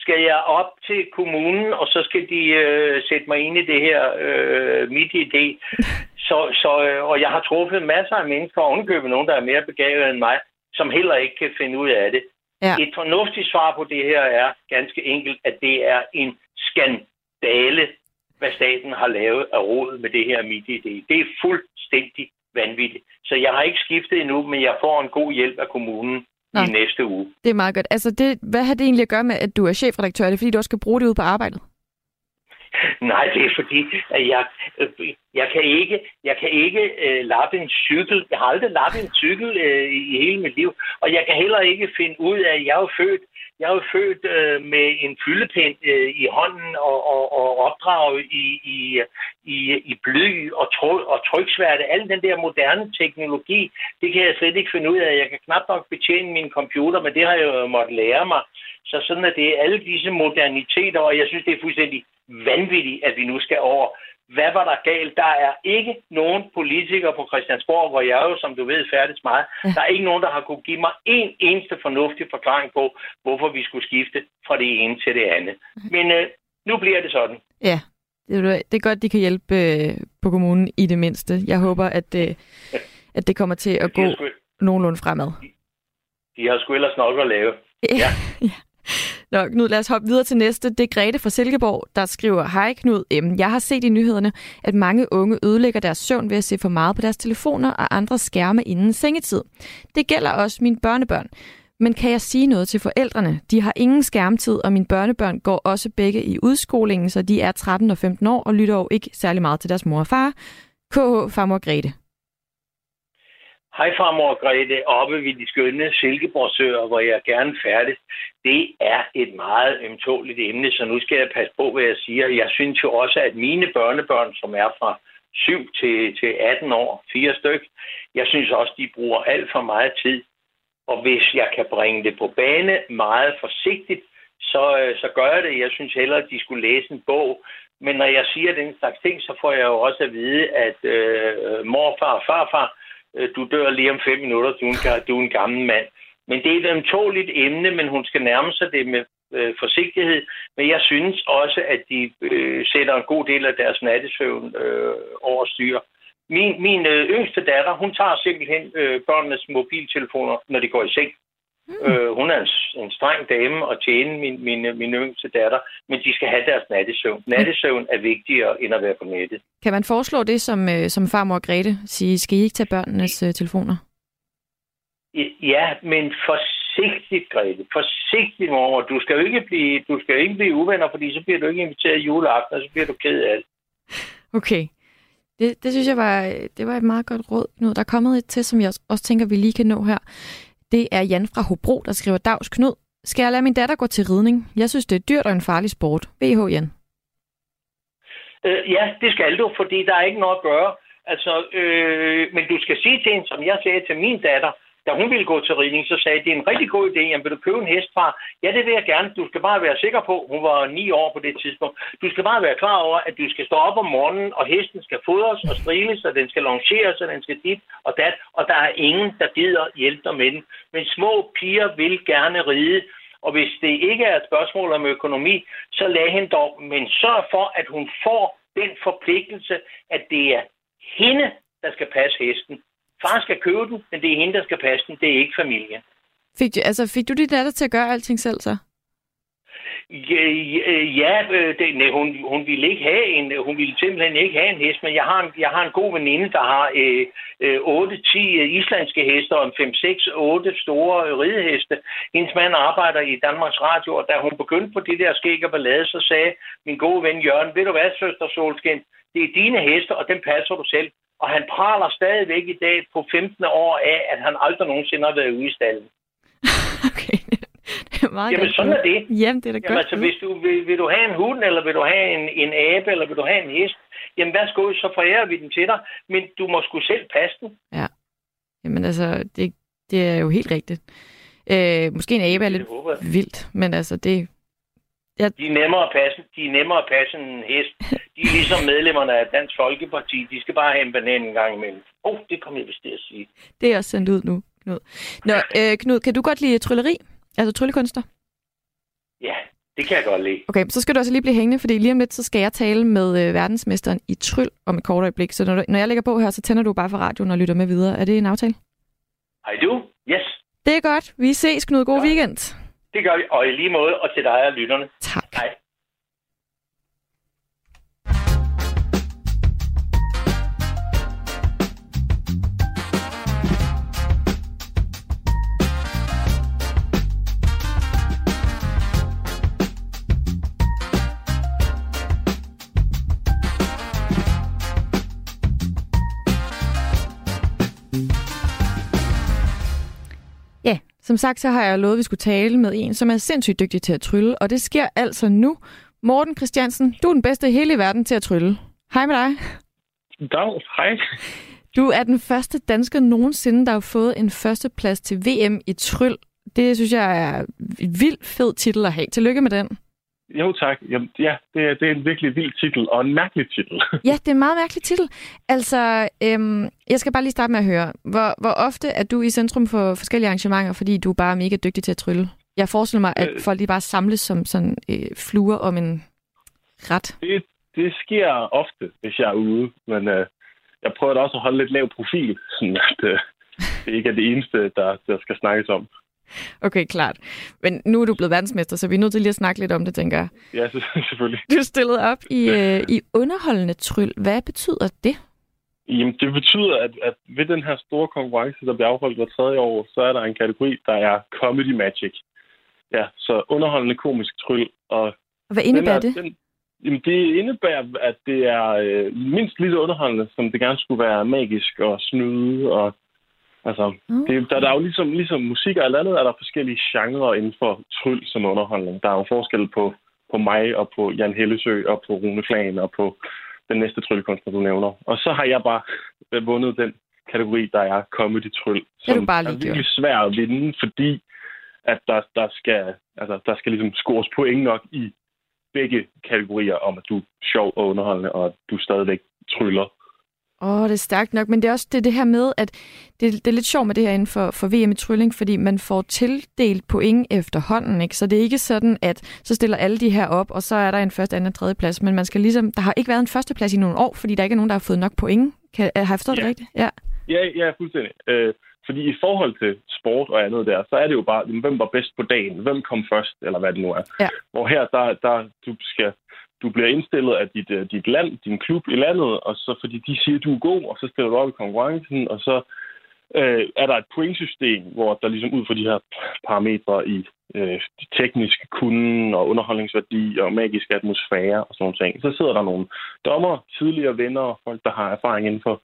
skal jeg op til kommunen, og så skal de øh, sætte mig ind i det her øh, mit idé. *laughs* Så, så, øh, og jeg har truffet masser af mennesker, og ovenikøbet nogen, der er mere begavet end mig, som heller ikke kan finde ud af det. Ja. Et fornuftigt svar på det her er ganske enkelt, at det er en skandale, hvad staten har lavet af råd med det her MitID. Det er fuldstændig vanvittigt. Så jeg har ikke skiftet endnu, men jeg får en god hjælp af kommunen Nå. i næste uge. Det er meget godt. Altså, det, hvad har det egentlig at gøre med, at du er chefredaktør? Er det fordi, du også skal bruge det ud på arbejdet? *laughs* Nej, det er fordi, at jeg, øh, jeg kan ikke, jeg kan ikke øh, lappe en cykel. Jeg har aldrig lappet en cykel øh, i hele mit liv. Og jeg kan heller ikke finde ud af, at jeg er født, jeg er jo født øh, med en fyldepind øh, i hånden og, og, og opdraget i, i, i, i bly og, tro, og tryksværte. Al den der moderne teknologi, det kan jeg slet ikke finde ud af. Jeg kan knap nok betjene min computer, men det har jeg jo måttet lære mig. Så sådan er det alle disse moderniteter, og jeg synes, det er fuldstændig vanvittigt, at vi nu skal over. Hvad var der galt? Der er ikke nogen politikere på Christiansborg, hvor jeg jo, som du ved, færdes meget. Der er ikke nogen, der har kunne give mig en eneste fornuftig forklaring på, hvorfor vi skulle skifte fra det ene til det andet. Men øh, nu bliver det sådan. Ja, det er, godt, de kan hjælpe øh, på kommunen i det mindste. Jeg håber, at, øh, *laughs* at det kommer til at gå nogenlunde fremad. De har sgu ellers nok at lave. Ja. *laughs* Nå, Knud, lad os hoppe videre til næste. Det er Grete fra Silkeborg, der skriver, Hej Knud, M. jeg har set i nyhederne, at mange unge ødelægger deres søvn ved at se for meget på deres telefoner og andre skærme inden sengetid. Det gælder også mine børnebørn. Men kan jeg sige noget til forældrene? De har ingen skærmtid, og mine børnebørn går også begge i udskolingen, så de er 13 og 15 år og lytter jo ikke særlig meget til deres mor og far. KH, farmor Grete. Hej farmor Grete, oppe ved de skønne Silkeborgsøer, hvor jeg gerne færdes. Det er et meget ømtåligt emne, så nu skal jeg passe på, hvad jeg siger. Jeg synes jo også, at mine børnebørn, som er fra 7 til, til 18 år, fire styk, jeg synes også, de bruger alt for meget tid. Og hvis jeg kan bringe det på bane meget forsigtigt, så, øh, så gør jeg det. Jeg synes hellere, at de skulle læse en bog. Men når jeg siger den slags ting, så får jeg jo også at vide, at øh, morfar og farfar, øh, du dør lige om fem minutter, du er en, du er en gammel mand. Men det er et ømtåligt emne, men hun skal nærme sig det med øh, forsigtighed. Men jeg synes også, at de øh, sætter en god del af deres nattesøvn øh, over styr. Min, min øh, yngste datter, hun tager simpelthen øh, børnenes mobiltelefoner, når de går i seng. Mm. Øh, hun er en, en streng dame at tjene min, min, min yngste datter, men de skal have deres nattesøvn. Nattesøvn er vigtigere end at være på nettet. Kan man foreslå det, som, øh, som farmor Grete siger, skal I ikke tage børnenes øh, telefoner? Ja, men forsigtigt, Grete. Forsigtigt, mor. Du skal jo ikke blive, du skal ikke blive uvenner, fordi så bliver du ikke inviteret i juleaften, og så bliver du ked af det. Okay. Det, det synes jeg var, det var et meget godt råd. Nu, der er kommet et til, som jeg også tænker, vi lige kan nå her. Det er Jan fra Hobro, der skriver, Dags Knud, skal jeg lade min datter gå til ridning? Jeg synes, det er dyrt og en farlig sport. VH Jan. Øh, ja, det skal du, fordi der er ikke noget at gøre. Altså, øh, men du skal sige til hende, som jeg sagde til min datter, da hun ville gå til ridning, så sagde jeg, det er en rigtig god idé. Jamen, vil du købe en hest fra? Ja, det vil jeg gerne. Du skal bare være sikker på, hun var ni år på det tidspunkt. Du skal bare være klar over, at du skal stå op om morgenen, og hesten skal fodres og striles, og den skal longeres, og den skal dit og dat, og der er ingen, der gider hjælpe dig med den. Men små piger vil gerne ride, og hvis det ikke er et spørgsmål om økonomi, så lad hende dog, men sørg for, at hun får den forpligtelse, at det er hende, der skal passe hesten. Far skal købe den, men det er hende, der skal passe den. Det er ikke familien. Fik du, altså, fik du din datter til at gøre alting selv så? Ja, ja øh, det, nej, hun, hun ville ikke have en, hun ville simpelthen ikke have en hest, men jeg har en, jeg har en god veninde, der har øh, øh, 8-10 islandske heste og en 5-6-8 store øh, rideheste. Hendes mand arbejder i Danmarks Radio, og da hun begyndte på det der skæg og ballade, så sagde min gode ven Jørgen, ved du hvad, søster Solskin, det er dine heste, og den passer du selv. Og han praler stadigvæk i dag på 15 år af, at han aldrig nogensinde har været ude i stallen. *laughs* okay, det meget Jamen, sådan er det. Jamen, det er da Jamen, godt. altså, hvis du vil, vil du have en hund, eller vil du have en, en abe, eller vil du have en hest, jamen værsgo, så forærer vi den til dig, men du må sgu selv passe den. Ja. Jamen altså, det, det er jo helt rigtigt. Øh, måske en abe er lidt vildt, men altså det... Jeg, De er nemmere at passe, de er nemmere at passe end en hest. De er ligesom *laughs* medlemmerne af Dansk Folkeparti. De skal bare have en banan en gang imellem. Åh, oh, det kommer jeg vist til at sige. det er også sendt ud nu, Knud. Nå, øh, Knud, kan du godt lide trylleri? Altså tryllekunster? Ja, det kan jeg godt lide. Okay, så skal du også lige blive hængende, fordi lige om lidt, så skal jeg tale med øh, verdensmesteren i tryl om et kort øjeblik. Så når, du, når jeg lægger på her, så tænder du bare for radioen og lytter med videre. Er det en aftale? Hej du? Yes, Det er godt. Vi ses, Knud. God ja. weekend. Det gør vi. Og i lige måde, og til dig og lytterne. Tak. Hej. Som sagt, så har jeg lovet, at vi skulle tale med en, som er sindssygt dygtig til at trylle, og det sker altså nu. Morten Christiansen, du er den bedste i hele verden til at trylle. Hej med dig. Dag, hej. Du er den første dansker nogensinde, der har fået en førsteplads til VM i tryl. Det synes jeg er en vild fed titel at have. Tillykke med den. Jo tak. Jamen, ja, det er, det er en virkelig vild titel, og en mærkelig titel. *laughs* Ja, det er en meget mærkelig titel. Altså, øhm, jeg skal bare lige starte med at høre. Hvor, hvor ofte er du i centrum for forskellige arrangementer, fordi du er bare mega dygtig til at trylle? Jeg forestiller mig, at Øh. folk lige bare samles som sådan øh, fluer om en ret. Det, det sker ofte, hvis jeg er ude, men øh, jeg prøver da også at holde lidt lav profil, sådan at øh, det ikke er det eneste, der, der skal snakkes om. *laughs* Okay, klart. Men nu er du blevet verdensmester, så vi er nødt til lige at snakke lidt om det, tænker jeg. Ja, *laughs* selvfølgelig. Du er stillet op i, øh, i underholdende tryl. Hvad betyder det? Jamen, det betyder, at, at ved den her store konkurrence, der bliver afholdt hver tredje år, så er der en kategori, der er Comedy Magic. Ja, så underholdende komisk tryl. Og Og hvad indebærer den er, det? Den, jamen, det indebærer, at det er øh, mindst lige så underholdende, som det gerne skulle være magisk og snyde. Og, altså, Mm. det, der, der er jo ligesom, ligesom musik og alt andet, er der forskellige genrer inden for tryl som underholdning. Der er jo forskel på, på mig og på Jan Hellesø og på Rune Flagen og på den næste tryllekunstner, du nævner. Og så har jeg bare vundet den kategori, der er comedy-tryl, Det er som bare er virkelig svær at vinde, fordi at der, der, skal, altså, der skal ligesom scores point nok i begge kategorier om, at du er sjov og underholdende, og at du stadigvæk tryller. Åh, oh, det er stærkt nok, men det er også det, det her med, at det, det er lidt sjovt med det her inden for, for VM i trylling, fordi man får tildelt point efterhånden, ikke? Så det er ikke sådan, at så stiller alle de her op, og så er der en første, anden og tredje plads, men man skal ligesom, der har ikke været en første plads i nogle år, fordi der ikke er nogen, der har fået nok point. Kan, har jeg forstået ja. det rigtigt? Ja. Ja, ja, fuldstændig. Øh, fordi i forhold til sport og andet der, så er det jo bare, hvem var bedst på dagen? Hvem kom først, eller hvad det nu er? Ja. Hvor her, der, der du skal du bliver indstillet af dit, øh, dit land, din klub i landet, og så fordi de siger, at du er god, og så stiller du op i konkurrencen, og så øh, er der et pointsystem, hvor der ligesom ud fra de her parametre i øh, teknisk kunden og underholdningsværdi og magisk atmosfære og sådan nogle ting, så sidder der nogle dommer, tidligere venner og folk, der har erfaring inden for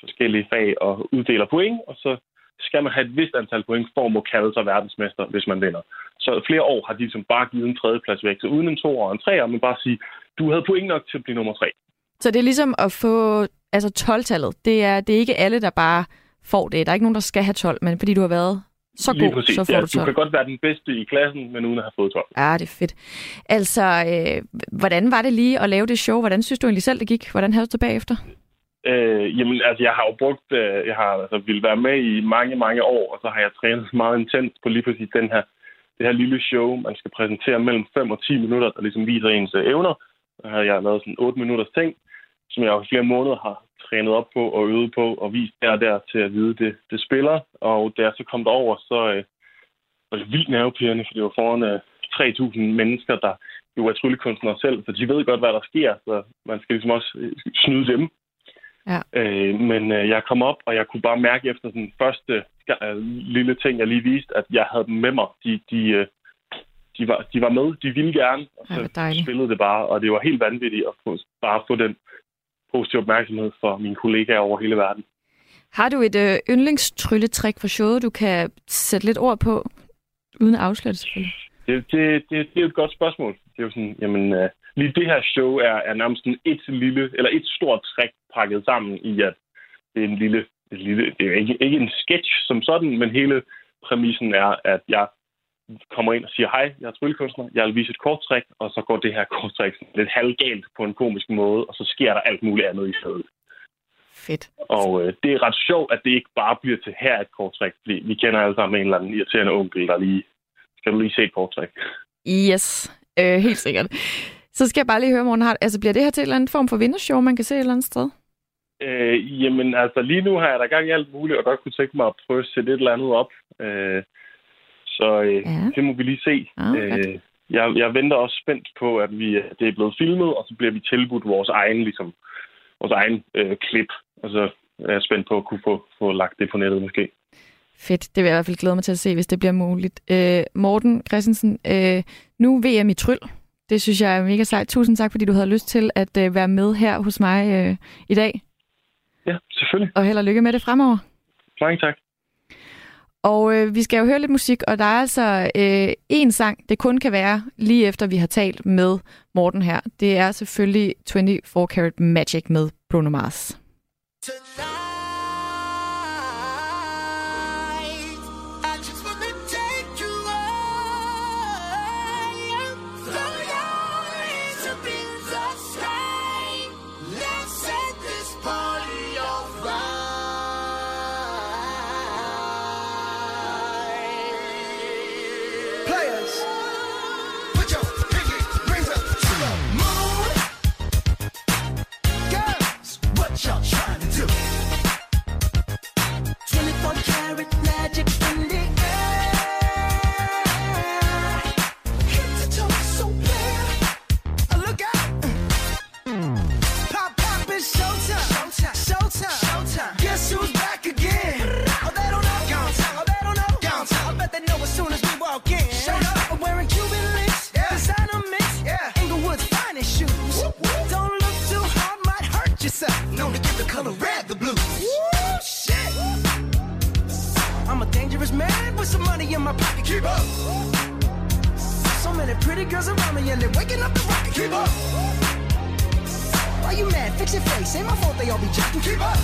forskellige fag og uddeler point, og så skal man have et vist antal point for at må kalde sig verdensmester, hvis man vinder. Så flere år har de ligesom bare givet en tredjeplads væk, så uden en to og en tre, men bare sige, du havde point nok til at blive nummer tre. Så det er ligesom at få, altså 12-tallet, det er, det er ikke alle, der bare får det. Der er ikke nogen, der skal have 12, men fordi du har været så Lige god, præcis. så får ja, du 12. Du kan godt være den bedste i klassen, men uden at have fået 12. Ja, det er fedt. Altså, øh, hvordan var det lige at lave det show? Hvordan synes du egentlig selv, det gik? Hvordan havde du det bagefter? Øh, jamen, altså, jeg har jo brugt, øh, jeg har altså, ville være med i mange, mange år, og så har jeg trænet *laughs* meget intens på lige præcis den her, det her lille show, man skal præsentere mellem 5 og 10 minutter, der ligesom viser ens øh, evner. Der har jeg lavet sådan 8 minutters ting, som jeg over flere måneder har trænet op på og øvet på og vist der og der til at vide, det, det spiller. Og da jeg så kom derover, så øh, var det vildt nervepirrende, for det var foran øh, 3.000 mennesker, der jo er tryllekunstnere selv, så de ved godt, hvad der sker, så man skal ligesom også øh, snyde dem. Ja. Øh, men øh, jeg kom op, og jeg kunne bare mærke efter den første øh, lille ting, jeg lige viste, at jeg havde dem med mig. De, de, øh, de, var, de var med, de ville gerne, og så ja, spillede det bare, og det var helt vanvittigt at få, bare få den positive opmærksomhed fra mine kollegaer over hele verden. Har du et øh, yndlingstrylletrik fra showet, du kan sætte lidt ord på, uden at afsløre det selvfølgelig? Det, det, det, det er et godt spørgsmål. Det er jo sådan, jamen, uh, lige det her show er, er nærmest sådan et lille, eller et stort træk pakket sammen i, at det er en lille, et lille det er ikke, ikke en sketch som sådan, men hele præmissen er, at jeg kommer ind og siger, hej, jeg er tryllekunstner, jeg vil vise et korttræk, og så går det her korttræk lidt halvgalt på en komisk måde, og så sker der alt muligt andet i stedet. Fedt. Og øh, det er ret sjovt, at det ikke bare bliver til her et korttræk, fordi vi kender alle sammen en eller anden irriterende onkel, der lige, skal du lige se et korttræk? Yes, øh, helt sikkert. Så skal jeg bare lige høre, Morten Hart, altså bliver det her til en eller anden form for vindershow, man kan se et eller andet sted? Øh, jamen, altså lige nu har jeg da gang i alt muligt, og godt kunne tænke mig at prøve at sætte et eller andet op. Øh, så øh, ja. det må vi lige se. Ah, øh, jeg, jeg venter også spændt på, at vi det er blevet filmet, og så bliver vi tilbudt vores egen, ligesom, vores egen øh, klip. Og så er jeg spændt på at kunne få, få lagt det på nettet måske. Fedt. Det vil jeg i hvert fald glæde mig til at se, hvis det bliver muligt. Øh, Morten Christensen, øh, nu VM i Tryl. Det synes jeg er mega sejt. Tusind tak, fordi du havde lyst til at øh, være med her hos mig øh, i dag. Ja, selvfølgelig. Og held og lykke med det fremover. Mange tak. Og øh, vi skal jo høre lidt musik, og der er altså øh, en sang, det kun kan være lige efter vi har talt med Morten her. Det er selvfølgelig 24 Karat Magic med Bruno Mars. Tonight. With some money in my pocket. Keep up. So many pretty girls around me and they're waking up the rocket. Keep up. Why you mad? Fix your face. Ain't my fault they all be jacking. Keep up.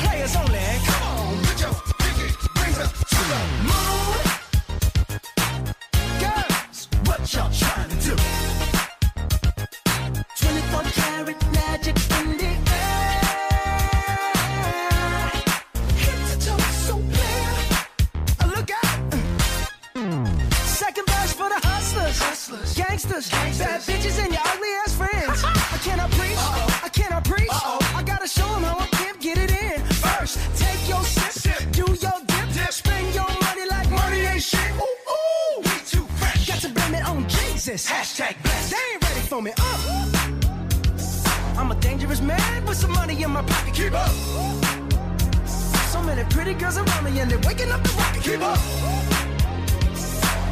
Players only. Come on, put your pinky rings up to the moon. Girls, what y'all trying to do? Gangsters, bad bitches, and your ugly ass friends. *laughs* I cannot preach, I cannot preach. I gotta show 'em how I can get it in. First, take your sip, sip. do your dip, spend your money like money ain't shit. Ooh, ooh, we too fresh. Got to blame it on Jesus. Hashtag blessed. They ain't ready for me. Uh. I'm a dangerous man with some money in my pocket. Keep up. So many pretty girls around me and they're waking up the rocket. Keep up.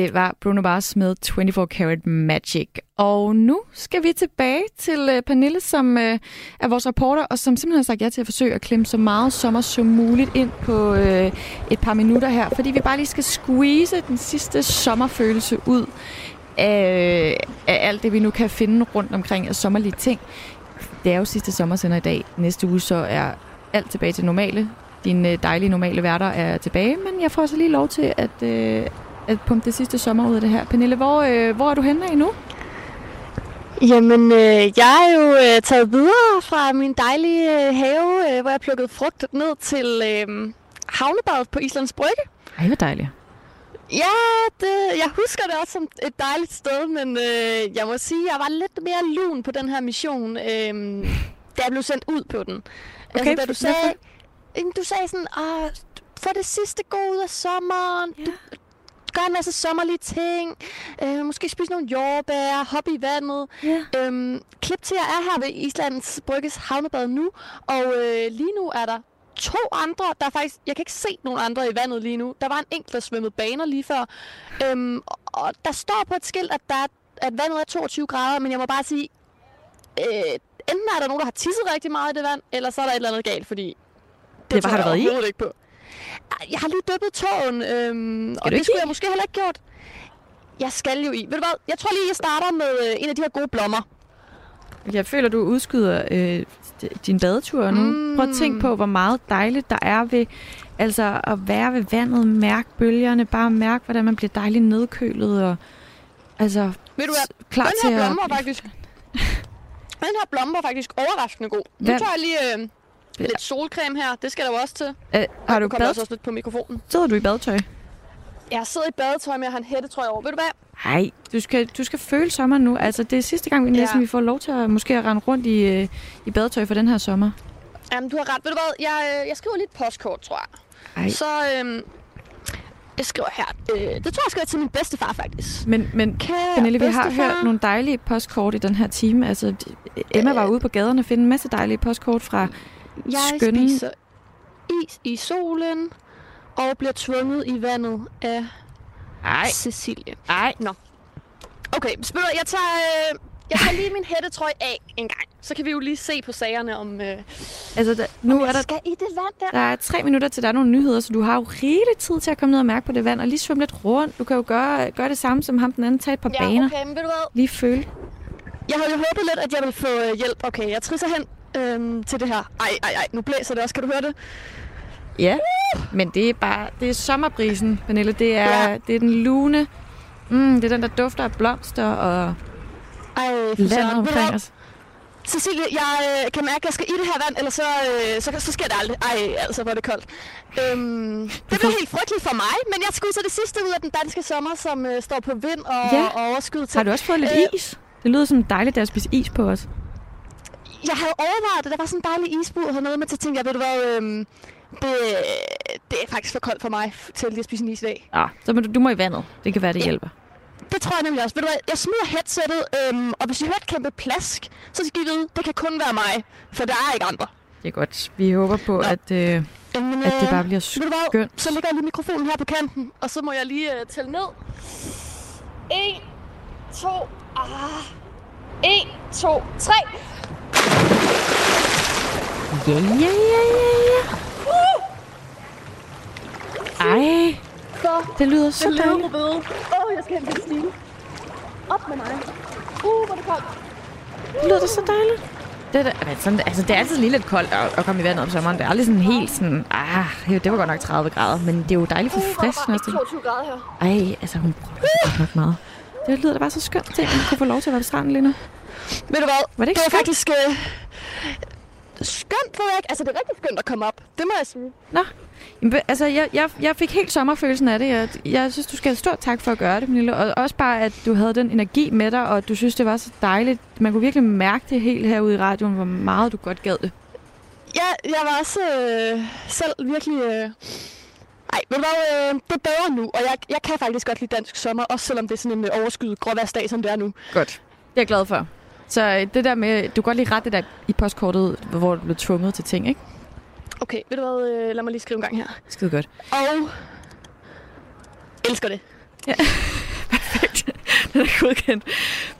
Det var Bruno Mars med 24 Karat Magic. Og nu skal vi tilbage til øh, Pernille, som øh, er vores reporter, og som simpelthen har sagt ja til at forsøge at klemme så meget sommer som muligt ind på øh, et par minutter her, fordi vi bare lige skal squeeze den sidste sommerfølelse ud af, øh, af alt det, vi nu kan finde rundt omkring af sommerlige ting. Det er jo sidste sommersender i dag. Næste uge så er alt tilbage til normale. Dine øh, dejlige normale værter er tilbage, men jeg får så lige lov til at, øh, at pumpe det sidste sommer ud af det her. Pernille, hvor, øh, hvor er du henne af nu? Jamen, øh, jeg er jo øh, taget videre fra min dejlige øh, have, øh, hvor jeg plukkede frugt ned til øh, havnebadet på Islands Brygge. Ej, hvor dejligt. Ja, det, jeg husker det også som et dejligt sted, men øh, jeg må sige, jeg var lidt mere lun på den her mission, øh, da jeg blev sendt ud på den. Okay, altså, da du sagde, du sagde sådan, for det sidste ud af sommeren, ja. du gør en masse sommerlige ting, øh, måske spise nogle jordbær, hoppe i vandet. Ja. Øhm, klip til, jeg er her ved Islands Brygges havnebad nu, og øh, lige nu er der to andre, der er faktisk, jeg kan ikke se nogen andre i vandet lige nu. Der var en enkelt, der svømmede baner lige før. Øhm, og- der står på et skilt, at, der er, at vandet er 22 grader, men jeg må bare sige, øh, enten er der nogen, der har tisset rigtig meget i det vand, eller så er der et eller andet galt, fordi Det tror har jeg du været i? ikke på. Jeg har lige dyppet tåen, øhm, og det ikke skulle jeg måske heller ikke gjort. Jeg skal jo i. Ved du hvad? Jeg tror lige, jeg starter med øh, en af de her gode blommer. Jeg føler, du udskyder øh, din badetur nu. Mm. Prøv at tænke på, hvor meget dejligt der er ved altså, at være ved vandet, mærke bølgerne, bare mærke, hvordan man bliver dejligt nedkølet. Og, altså, Ved du hvad? klar den til her at... blomme var faktisk... *laughs* Den her blomme var faktisk overraskende god. Nu Hvad- tager jeg lige øh, lidt solcreme her. Det skal der jo også til. Øh, har du jeg bad... også, lidt på mikrofonen. Sidder du i badetøj? Jeg sidder i badetøj med at have en hættetrøje over. Ved du hvad? Nej, du skal, du skal føle sommeren nu. Altså, det er sidste gang, vi næsten Ja. vi får lov til at måske at rende rundt i, øh, i badetøj for den her sommer. Jamen, du har ret. Ved du hvad? Jeg, øh, jeg skriver lige et postkort, tror jeg. Ej. Så øhm, jeg skriver her. Øh, det tror jeg skal til min bedstefar, faktisk. Men, men Kære Pernille, vi har bedstefar. hørt nogle dejlige postkort i den her time. Altså, Emma var ude på gaderne og finde en masse dejlige postkort fra Jeg skønne... spiser is i solen og bliver tvunget i vandet af Ej. Cecilie. Ej. Nå. Okay, spiller, jeg tager, øh, jeg tager lige min hættetrøje af en gang. Så kan vi jo lige se på sagerne om... Øh, Altså, der, nu om er der, skal i det vand der. der er tre minutter til, der er nogle nyheder, så du har jo rigelig tid til at komme ned og mærke på det vand, og lige svømme lidt rundt. Du kan jo gøre, gøre det samme som ham den anden, tage et par Ja, baner. okay, men ved du hvad? Lige føle. Jeg havde jo håbet lidt, at jeg ville få øh, hjælp. Okay, jeg trisser hen øhm, til det her. Ej, ej, ej, nu blæser det også. Kan du høre det? Ja, men det er bare, det er sommerbrisen, Pernille. Det er, Ja. det er den lune. Mm, det er den, der dufter af blomster og Ej, landet omkring os. Cecilie, jeg øh, kan mærke, at jeg skal i det her vand, ellers så, øh, så, så sker det aldrig. Ej, altså, hvor er det koldt. Øhm, det bliver helt frygteligt for mig, men jeg skulle så det sidste ud af den danske sommer, som øh, står på vind og, Ja. og overskud til. Har du også fået lidt Øh, is? Det lyder som dejligt, at spise is på os. Jeg havde overvejet det. Der var sådan en dejlig isbud hernede, men så tænkte jeg, ved du hvad, øhm, det, det er faktisk for koldt for mig til lige at spise en is i dag. Ja, så må du, du må i vandet. Det kan være, det hjælper. Det tror jeg nemlig også. Ved du hvad, jeg smider headsettet, øhm, og hvis I hører et kæmpe plask, så skal I vide, det kan kun være mig, for der er ikke andre. Det er godt. Vi håber på, at, øh, Jamen, at det øh, bare bliver du hvad, skønt. Så lægger jeg lige mikrofonen her på kanten, og så må jeg lige øh, tælle ned. 1, 2, ah, 1, 2, 3. Ja, ja, ja, ja, ja. Ej, Så, det lyder så det dejligt. Åh, oh, jeg skal hente en stige. Op med mig. Uh, hvor er det koldt. Det lyder da så dejligt. Det er, men sådan, altså, det er altid lige lidt koldt at, at komme i vandet om sommeren. Det er aldrig sådan helt sådan, ah, det var godt nok 30 grader, men det er jo dejligt Uh, er forfriskende der også. bare ikke 22 grader her. Ej, altså hun prøver godt nok meget. Det lyder da bare så skønt til, at man kunne få lov til at være på stranden lige nu. Ved du hvad? Var det ikke det var skønt? faktisk øh, skønt, jeg ikke. Altså, det er rigtig skønt at komme op. Det må jeg sige. Nå, Jamen, altså jeg, jeg, jeg fik helt sommerfølelsen af det. Jeg, jeg synes, du skal have stor tak for at gøre det, Pernille. Og også bare, at du havde den energi med dig, og at du synes, det var så dejligt. Man kunne virkelig mærke det helt herude i radioen, hvor meget du godt gad det. Ja, jeg var også øh, selv virkelig... Øh... Ej, ved du hvad, øh, det er bedre nu, og jeg, jeg kan faktisk godt lide dansk sommer, også selvom det er sådan en øh, overskyet gråværsdag, som det er nu. Godt. Det er jeg glad for. Så øh, det der med, du kan godt lige rette det der i postkortet, hvor du blev tvunget til ting, ikke? Okay, ved du hvad, øh, lad mig lige skrive en gang her. Skide godt. Og elsker det. Ja. *laughs* den er godkendt.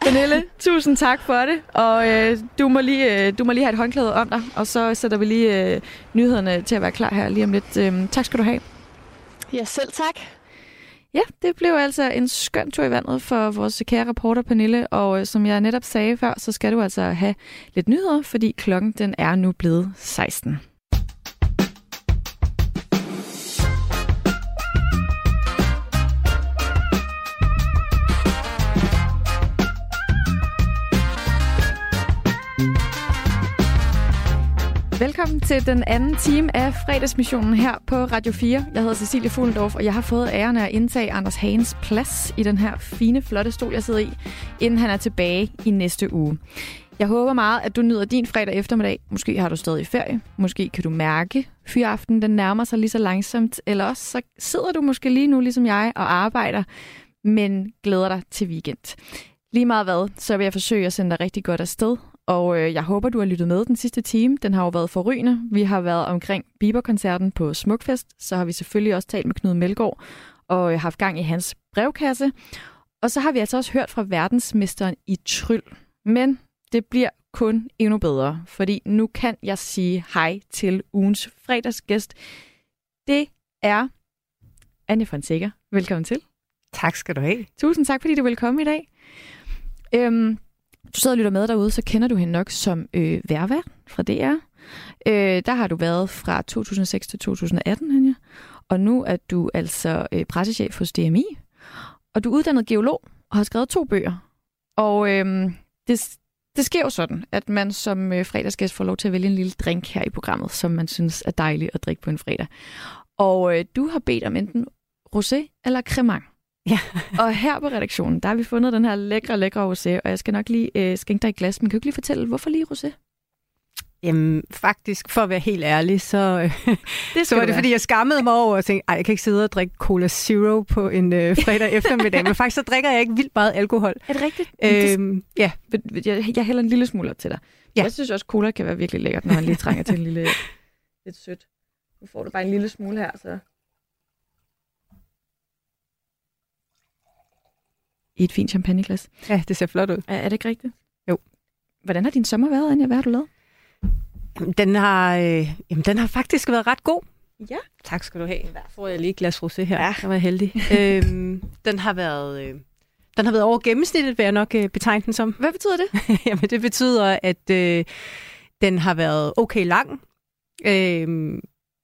Pernille, tusind tak for det. Og øh, du, må lige, øh, du må lige have et håndklæde om dig, og så sætter vi lige øh, nyhederne til at være klar her lige om lidt. Øh, tak skal du have. Ja, selv tak. Ja, det blev altså en skøn tur i vandet for vores kære reporter Pernille, og øh, som jeg netop sagde før, så skal du altså have lidt nyheder, fordi klokken den er nu blevet 16. til den anden time af fredagsmissionen her på Radio 4. Jeg hedder Cecilie Fuglendorf, og jeg har fået æren af at indtage Anders Hagens plads i den her fine, flotte stol, jeg sidder i, inden han er tilbage i næste uge. Jeg håber meget, at du nyder din fredag eftermiddag. Måske har du stadig ferie. Måske kan du mærke, fyraften den nærmer sig lige så langsomt. Eller også så sidder du måske lige nu, ligesom jeg, og arbejder, men glæder dig til weekend. Lige meget hvad, så vil jeg forsøge at sende dig rigtig godt afsted og øh, jeg håber, du har lyttet med den sidste time. Den har jo været forrygende. Vi har været omkring Bieber-koncerten på Smukfest. Så har vi selvfølgelig også talt med Knud Melgaard og øh, haft gang i hans brevkasse. Og så har vi altså også hørt fra verdensmesteren i tryl. Men det bliver kun endnu bedre, fordi nu kan jeg sige hej til ugens fredagsgæst. Det er Anja Fonseca. Velkommen til. Tak skal du have. Tusind tak, fordi du vil komme i dag. Øhm, du sidder og lytter med derude, så kender du hende nok som øh, Verva fra DR. Øh, der har du været fra 2006 til 2018, Hanja. Og nu er du altså øh, pressechef hos DMI. Og du er uddannet geolog og har skrevet to bøger. Og øh, det, det sker jo sådan, at man som øh, fredagsgæst får lov til at vælge en lille drink her i programmet, som man synes er dejligt at drikke på en fredag. Og øh, du har bedt om enten rosé eller cremant. Ja. *laughs* og her på redaktionen, der har vi fundet den her lækre, lækre rosé, og jeg skal nok lige øh, skænke dig et glas, men kan du ikke lige fortælle, hvorfor lige rosé? Jamen, faktisk, for at være helt ærlig, så, *laughs* det så var det, være. fordi jeg skammede mig over og tænkte, ej, jeg kan ikke sidde og drikke Cola Zero på en øh, *laughs* fredag eftermiddag, men faktisk så drikker jeg ikke vildt meget alkohol. Er det rigtigt? Øhm, ja. Jeg, jeg hælder en lille smule til dig. Ja. Jeg synes også, cola kan være virkelig lækkert, når man lige trænger til en lille, lidt sødt. Nu får du bare en lille smule her, så... I et fint champagneglas. Ja, det ser flot ud. Er, er det ikke rigtigt? Jo. Hvordan har din sommer været, Anja? Hvad har du lavet? Jamen, den har, øh, jamen, den har faktisk været ret god. Ja. Tak skal du have. Der får jeg lige et glas rosé her. Ja. Jeg var heldig. øhm, den har været... Øh, den har været over gennemsnittet, vil jeg nok øh, betegne den som. Hvad betyder det? *laughs* Jamen, det betyder, at øh, den har været okay lang. Øh,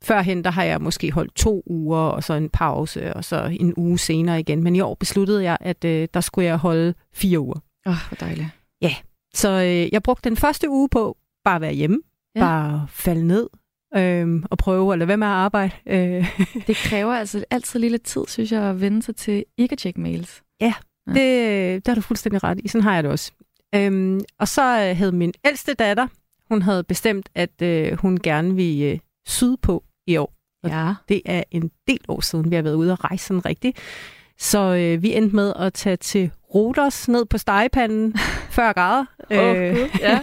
førhen, der har jeg måske holdt to uger, og så en pause, og så en uge senere igen. Men i år besluttede jeg, at øh, der skulle jeg holde fire uger. Åh, oh, hvor dejligt. Ja, så øh, jeg brugte den første uge på bare at være hjemme. Ja. Bare falde ned øh, og prøve at lade være med at arbejde. Øh. *laughs* Det kræver altså altid lige lidt tid, synes jeg, at vende sig til ikke at tjekke mails. Ja, ja. Det, det har du fuldstændig ret i. Sådan har jeg det også. Øhm, og så øh, havde min ældste datter, hun havde bestemt, at øh, hun gerne ville øh, syde på i år. Og ja. Det er en del år siden, vi har været ude og rejse sådan rigtigt. Så øh, vi endte med at tage til Rodos ned på stegepanden *laughs* 40 grader. Åh, oh, øh, ja.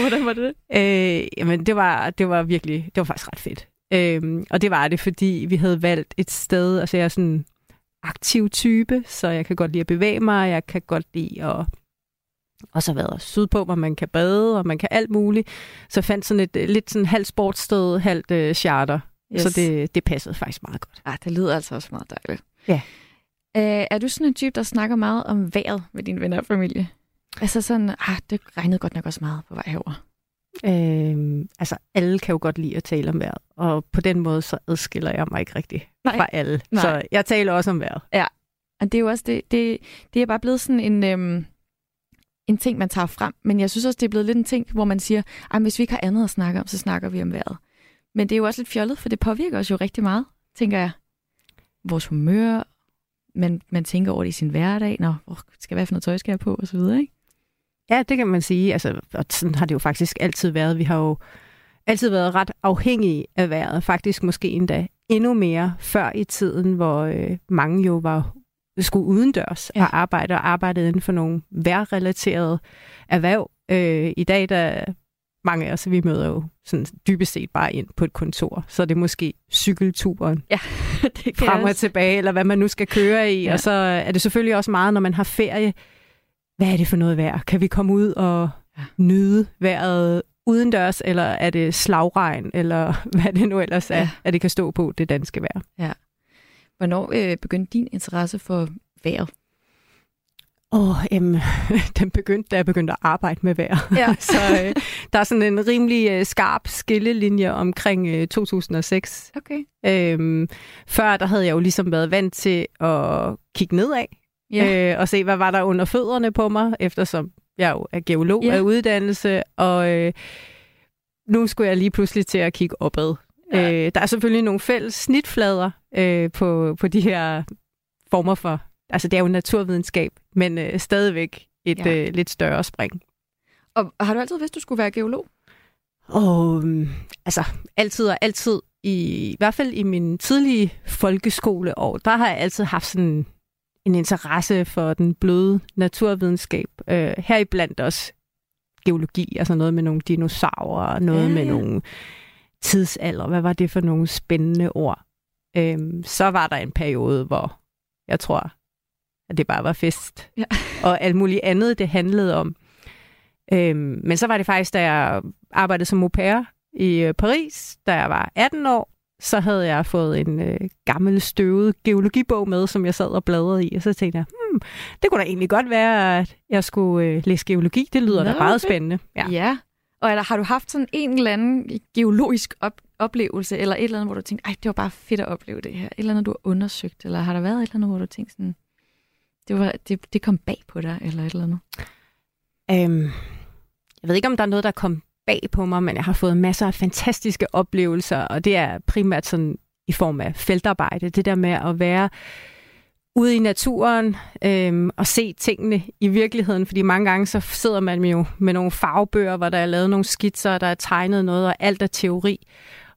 Hvordan var det? *laughs* Øh, jamen, det var, det var virkelig, det var faktisk ret fedt. Øh, og det var det, fordi vi havde valgt et sted, altså jeg er sådan en aktiv type, så jeg kan godt lide at bevæge mig, jeg kan godt lide at og så været sydpå, hvor man kan bade, og man kan alt muligt. Så fandt sådan et lidt sådan halvt sportssted, halvt øh, charter. Yes. Så det, det passede faktisk meget godt. Ja, det lyder altså også meget dejligt. Ja. Øh, er du sådan en type, der snakker meget om vejret med dine venner og familie? Altså sådan, ah, det regnede godt nok også meget på vej herover. Øhm, altså, alle kan jo godt lide at tale om vejret, og på den måde så adskiller jeg mig ikke rigtig Nej. fra alle. Nej. Så jeg taler også om vejret. Ja, og det er jo også det, det, det er bare blevet sådan en, øhm, en ting, man tager frem. Men jeg synes også, det er blevet lidt en ting, hvor man siger, at hvis vi ikke har andet at snakke om, så snakker vi om vejret. Men det er jo også lidt fjollet, for det påvirker os jo rigtig meget, tænker jeg. Vores humør, man, man tænker over det i sin hverdag. når oh, skal hvad for noget tøj skal jeg på, og så videre, ikke? Ja, det kan man sige. Altså, og sådan har det jo faktisk altid været. Vi har jo altid været ret afhængige af vejret. Faktisk måske endda endnu mere før i tiden, hvor øh, mange jo var skulle udendørs ja. og arbejde og arbejdede inden for nogle vejrrelaterede erhverv. Øh, I dag der mange af os, vi møder jo sådan dybest set bare ind på et kontor. Så er det måske cykelturen ja, *laughs* det kan frem og tilbage, eller hvad man nu skal køre i. Ja. Og så er det selvfølgelig også meget, når man har ferie. Hvad er det for noget vejr? Kan vi komme ud og ja. nyde vejret udendørs, eller er det slagregn, eller *laughs* hvad det nu ellers er, ja. at det kan stå på det danske vejr? Ja. Hvornår øh, begyndte din interesse for vejret? Åh, oh, *laughs* øhm, den begyndte, da jeg begyndte at arbejde med vejr. Ja. *laughs* så øh, der er sådan en rimelig øh, skarp skillelinje omkring øh, 2006. Okay. Øhm, før der havde jeg jo ligesom været vant til at kigge nedad Ja. øh, og se, hvad var der under fødderne på mig, eftersom jeg jo er geolog Ja. ja. af uddannelse, og øh, nu skulle jeg lige pludselig til at kigge opad. Ja. Øh, der er selvfølgelig nogle fælles snitflader øh, på, på de her former for, altså det er jo naturvidenskab, men øh, stadigvæk et Ja. øh, lidt større spring. Og har du altid vidst, du skulle være geolog? Og øhm, altså altid og altid, i, i hvert fald i min tidlige folkeskoleår, der har jeg altid haft sådan en interesse for den bløde naturvidenskab. Øh, heriblandt også geologi, altså noget med nogle dinosaurer, noget Ja, ja, med nogle tidsalder. Hvad var det for nogle spændende ord? Øhm, så var der en periode, hvor jeg tror, at det bare var fest. Ja. *laughs* Og alt muligt andet, det handlede om. Øhm, men så var det faktisk, da jeg arbejdede som au pair i øh, Paris, da jeg var 18 år, så havde jeg fået en øh, gammel støvet geologibog med, som jeg sad og bladrede i, og så tænkte jeg, hmm, det kunne da egentlig godt være, at jeg skulle øh, læse geologi. Det lyder Nå, da meget okay. spændende. Ja. ja. Og eller, har du haft sådan en eller anden geologisk op- oplevelse, eller et eller andet, hvor du tænkte, ej, det var bare fedt at opleve det her? Et eller andet, du har undersøgt, eller har der været et eller andet, hvor du tænkte sådan, det, var, det, det kom bag på dig, eller et eller andet? Øhm, jeg ved ikke, om der er noget, der kom bag på mig, men jeg har fået masser af fantastiske oplevelser, og det er primært sådan i form af feltarbejde. Det der med at være ude i naturen øhm, og se tingene i virkeligheden, fordi mange gange så sidder man jo med nogle farvebøger, hvor der er lavet nogle skitser, der er tegnet noget, og alt er teori.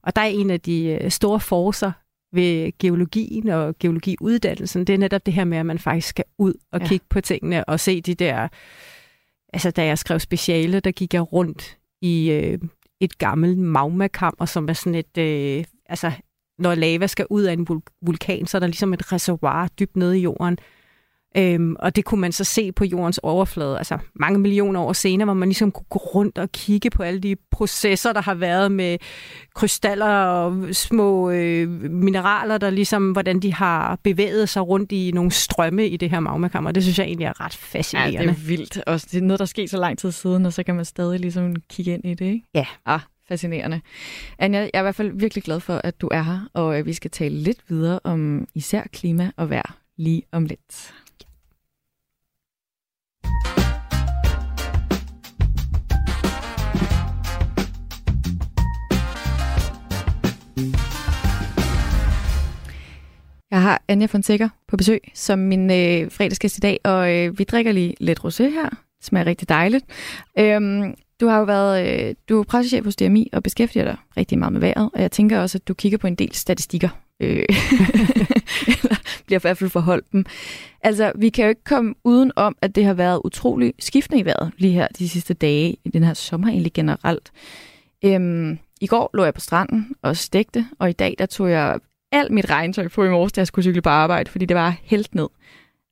Og der er en af de øh, store forser ved geologien og geologiuddannelsen, det er netop det her med, at man faktisk skal ud og ja. kigge på tingene og se de der... Altså, da jeg skrev speciale, der gik jeg rundt i øh, et gammelt magmakammer, som er sådan et... Øh, altså, når lava skal ud af en vul- vulkan, så er der ligesom et reservoir dybt nede i jorden. Øhm, og det kunne man så se på jordens overflade, altså mange millioner år senere, hvor man ligesom kunne gå rundt og kigge på alle de processer, der har været med krystaller og små øh, mineraler, der ligesom, hvordan de har bevæget sig rundt i nogle strømme i det her magmakammer. Det synes jeg egentlig er ret Ja, fascinerende. det er vildt. Også det er noget, der sker så lang tid siden, og så kan man stadig ligesom kigge ind i det, ikke? Ja. Ah, fascinerende. Anja, jeg er i hvert fald virkelig glad for, at du er her, og vi skal tale lidt videre om især klima og vejr lige om lidt. Jeg har Anja Fonseca på besøg som min øh, fredagsgæst i dag, og øh, vi drikker lige lidt rosé her. Det smager rigtig dejligt. Øhm, du har jo været øh, du er pressechef hos DMI og beskæftiger dig rigtig meget med vejret, og jeg tænker også, at du kigger på en del statistikker. Øh, *laughs* eller bliver i hvert fald forholdt dem. Altså, vi kan jo ikke komme uden om, at det har været utrolig skiftende i vejret lige her de sidste dage, i den her sommer egentlig generelt. Øhm, I går lå jeg på stranden og stegte, og i dag der tog jeg alt mit regntøj på i morges, da jeg skulle cykle på arbejde, fordi det var helt ned.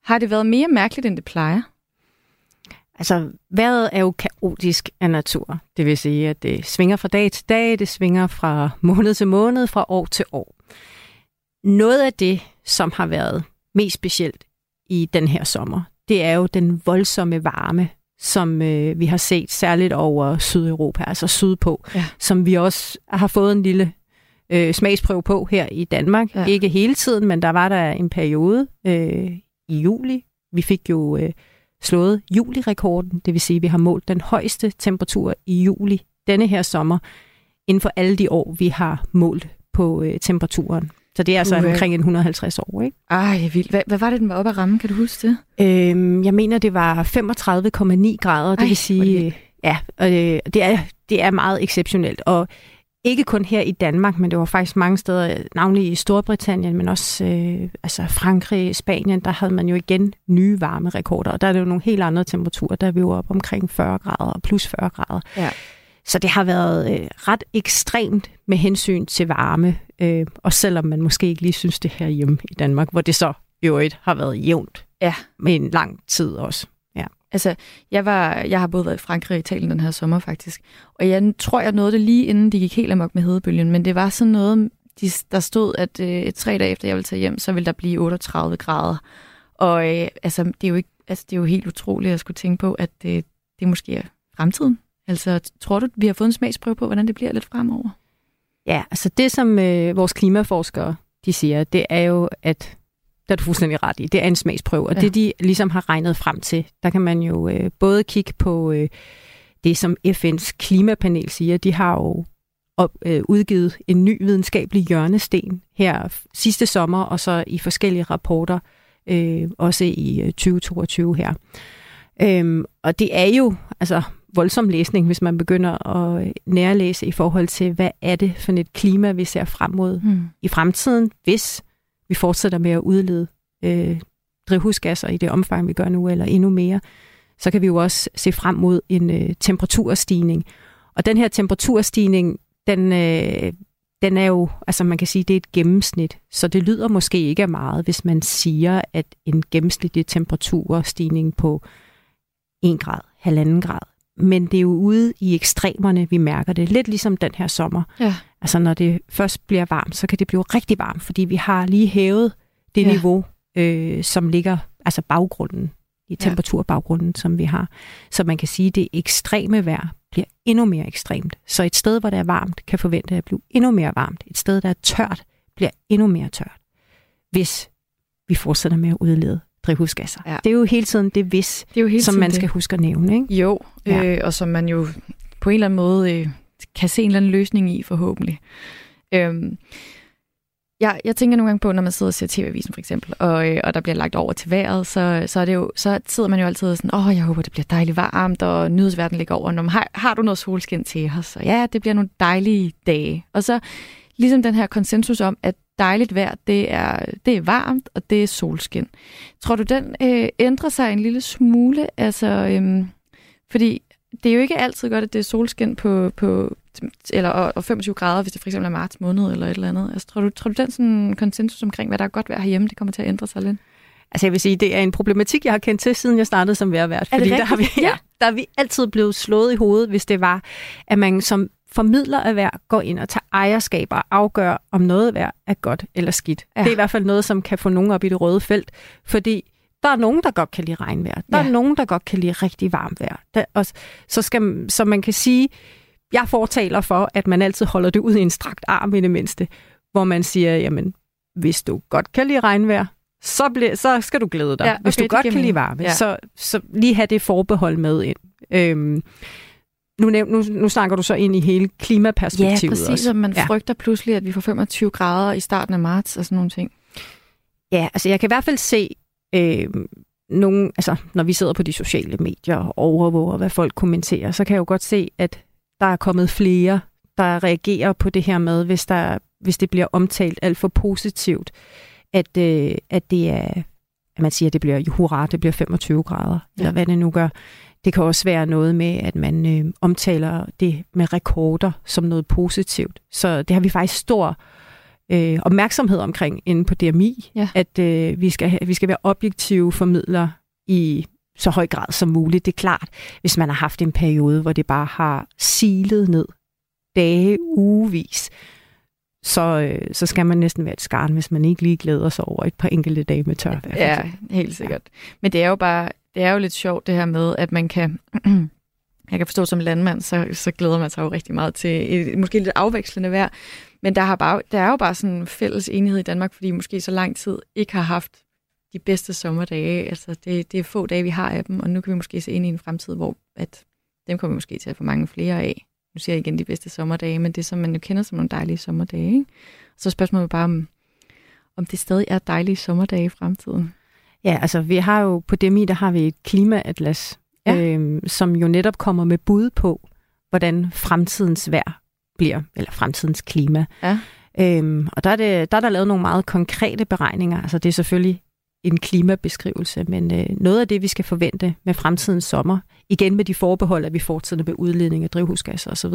Har det været mere mærkeligt, end det plejer? Altså, vejret er jo kaotisk af natur. Det vil sige, at det svinger fra dag til dag, det svinger fra måned til måned, fra år til år. Noget af det, som har været mest specielt i den her sommer, det er jo den voldsomme varme, som øh, vi har set særligt over Sydeuropa, altså sydpå, Ja. som vi også har fået en lille øh, smagsprøve på her i Danmark. Ja. Ikke hele tiden, men der var der en periode øh, i juli. Vi fik jo øh, slået julirekorden, det vil sige, at vi har målt den højeste temperatur i juli denne her sommer, inden for alle de år, vi har målt på øh, temperaturen. Så det er altså Uha. omkring en 150 år, ikke? Ej, vildt. Hvad, hvad var det, den var oppe at ramme? Kan du huske det? Øhm, jeg mener, det var 35,9 grader, det Ej, vil det sige, øh, ja, øh, det, er, det er meget exceptionelt. Og ikke kun her i Danmark, men det var faktisk mange steder, navnlig i Storbritannien, men også øh, altså Frankrig, Spanien, der havde man jo igen nye varme rekorder, og der er det jo nogle helt andre temperaturer, der er vi jo op omkring 40 grader og plus 40 grader. Ja. så det har været øh, ret ekstremt med hensyn til varme, øh, og selvom man måske ikke lige synes det her hjemme i Danmark, hvor det så i øvrigt har været jævnt ja. med en lang tid også. Altså, jeg, var, jeg har både været i Frankrig og Italien den her sommer faktisk, og jeg tror, jeg nåede det lige inden de gik helt amok med hedebølgen, men det var sådan noget, de, der stod, at øh, tre dage efter jeg ville tage hjem, så ville der blive 38 grader. Og øh, altså, det er jo ikke, altså, det er jo helt utroligt at skulle tænke på, at øh, det måske er fremtiden. Altså, tror du, vi har fået en smagsprøve på, hvordan det bliver lidt fremover? Ja, altså det, som øh, vores klimaforskere de siger, det er jo, at der er du fuldstændig ret i, det er en smagsprøve. Og ja. det, de ligesom har regnet frem til, der kan man jo øh, både kigge på øh, det, som FN's klimapanel siger. De har jo op, øh, udgivet en ny videnskabelig hjørnesten her sidste sommer, og så i forskellige rapporter, øh, også i øh, 2022 her. Øhm, og det er jo altså voldsom læsning, hvis man begynder at nærlæse i forhold til, hvad er det for et klima, vi ser frem mod mm. i fremtiden, hvis vi fortsætter med at udlede øh, drivhusgasser i det omfang, vi gør nu, eller endnu mere, så kan vi jo også se frem mod en øh, temperaturstigning. Og den her temperaturstigning, den, øh, den er jo, altså man kan sige, det er et gennemsnit, så det lyder måske ikke af meget, hvis man siger, at en gennemsnitlig temperaturstigning på 1 grad, halvanden grad, men det er jo ude i ekstremerne, vi mærker det. Lidt ligesom den her sommer. Ja. Altså når det først bliver varmt, så kan det blive rigtig varmt, fordi vi har lige hævet det ja. niveau, øh, som ligger, altså baggrunden, i temperaturbaggrunden, som vi har. Så man kan sige, at det ekstreme vejr bliver endnu mere ekstremt. Så et sted, hvor det er varmt, kan forvente at blive endnu mere varmt. Et sted, der er tørt, bliver endnu mere tørt, hvis vi fortsætter med at udlede drivhusgasser. Ja. Det er jo hele tiden det vis, det er jo hele som man det. skal huske at nævne. Ikke? Jo, ja. øh, og som man jo på en eller anden måde øh, kan se en eller anden løsning i, forhåbentlig. Øhm, jeg, jeg tænker nogle gange på, når man sidder og ser TV-avisen for eksempel, og, øh, og der bliver lagt over til vejret, så, så, er det jo, så sidder man jo altid sådan, åh, jeg håber, det bliver dejligt varmt, og nyhedsverden ligger over. Når har, har du noget solskin til os? Og ja, det bliver nogle dejlige dage. Og så ligesom den her konsensus om, at dejligt vejr, det er, det er varmt, og det er solskin. Tror du, den øh, ændrer sig en lille smule? Altså, øhm, fordi det er jo ikke altid godt, at det er solskin på, på eller, og, og 25 grader, hvis det for eksempel er marts måned eller et eller andet. Altså, tror, du, tror du, den sådan konsensus omkring, hvad der er godt vejr herhjemme, det kommer til at ændre sig lidt? Altså jeg vil sige, det er en problematik, jeg har kendt til, siden jeg startede som vejrvært. Fordi der har, vi, ja, der er vi altid blevet slået i hovedet, hvis det var, at man som formidler af vejr går ind og tager ejerskab og afgør, om noget vejr er godt eller skidt. Ja. Det er i hvert fald noget, som kan få nogen op i det røde felt, fordi der er nogen, der godt kan lide regnvejr. Der ja. er nogen, der godt kan lide rigtig varmt vejr. Der, og, så, skal, så man kan sige, jeg fortaler for, at man altid holder det ud i en strakt arm i det mindste, hvor man siger, jamen, hvis du godt kan lide regnvejr, så, ble, så skal du glæde dig. Ja, okay, hvis du godt kan lide varme, ja. så, så lige have det forbehold med ind. Øhm, nu, nu, nu snakker du så ind i hele klimaperspektivet Ja, præcis, også. og man ja. frygter pludselig, at vi får 25 grader i starten af marts og sådan nogle ting. Ja, altså jeg kan i hvert fald se, øh, nogle, altså, når vi sidder på de sociale medier og overvåger, hvad folk kommenterer, så kan jeg jo godt se, at der er kommet flere, der reagerer på det her med, hvis, der, hvis det bliver omtalt alt for positivt, at, øh, at det er, at man siger, at det bliver, hurra, det bliver 25 grader, ja. eller hvad det nu gør. Det kan også være noget med, at man øh, omtaler det med rekorder som noget positivt. Så det har vi faktisk stor øh, opmærksomhed omkring inde på DMI, ja. at øh, vi, skal, vi skal være objektive formidlere i så høj grad som muligt. Det er klart, hvis man har haft en periode, hvor det bare har silet ned dage, ugevis, så, øh, så skal man næsten være et skarn, hvis man ikke lige glæder sig over et par enkelte dage med tørvejr. Ja, helt sikkert. Men det er jo bare det er jo lidt sjovt det her med, at man kan... *clears throat* jeg kan forstå, som landmand, så, så glæder man sig jo rigtig meget til et, måske lidt afvekslende vejr. Men der, har bare, der er jo bare sådan en fælles enighed i Danmark, fordi måske så lang tid ikke har haft de bedste sommerdage. Altså det, det er få dage, vi har af dem, og nu kan vi måske se ind i en fremtid, hvor at dem kommer vi måske til at få mange flere af. Nu siger jeg igen de bedste sommerdage, men det som man jo kender som nogle dejlige sommerdage. Ikke? Så spørgsmålet er bare, om, om det stadig er dejlige sommerdage i fremtiden. Ja, altså vi har jo på DMI, der har vi et klimaatlas, ja. øhm, som jo netop kommer med bud på, hvordan fremtidens vejr bliver, eller fremtidens klima. Ja. Øhm, og der er, det, der er der lavet nogle meget konkrete beregninger. Altså det er selvfølgelig en klimabeskrivelse, men øh, noget af det, vi skal forvente med fremtidens sommer, igen med de forbehold, at vi fortsætter med udledning af drivhusgasser osv.,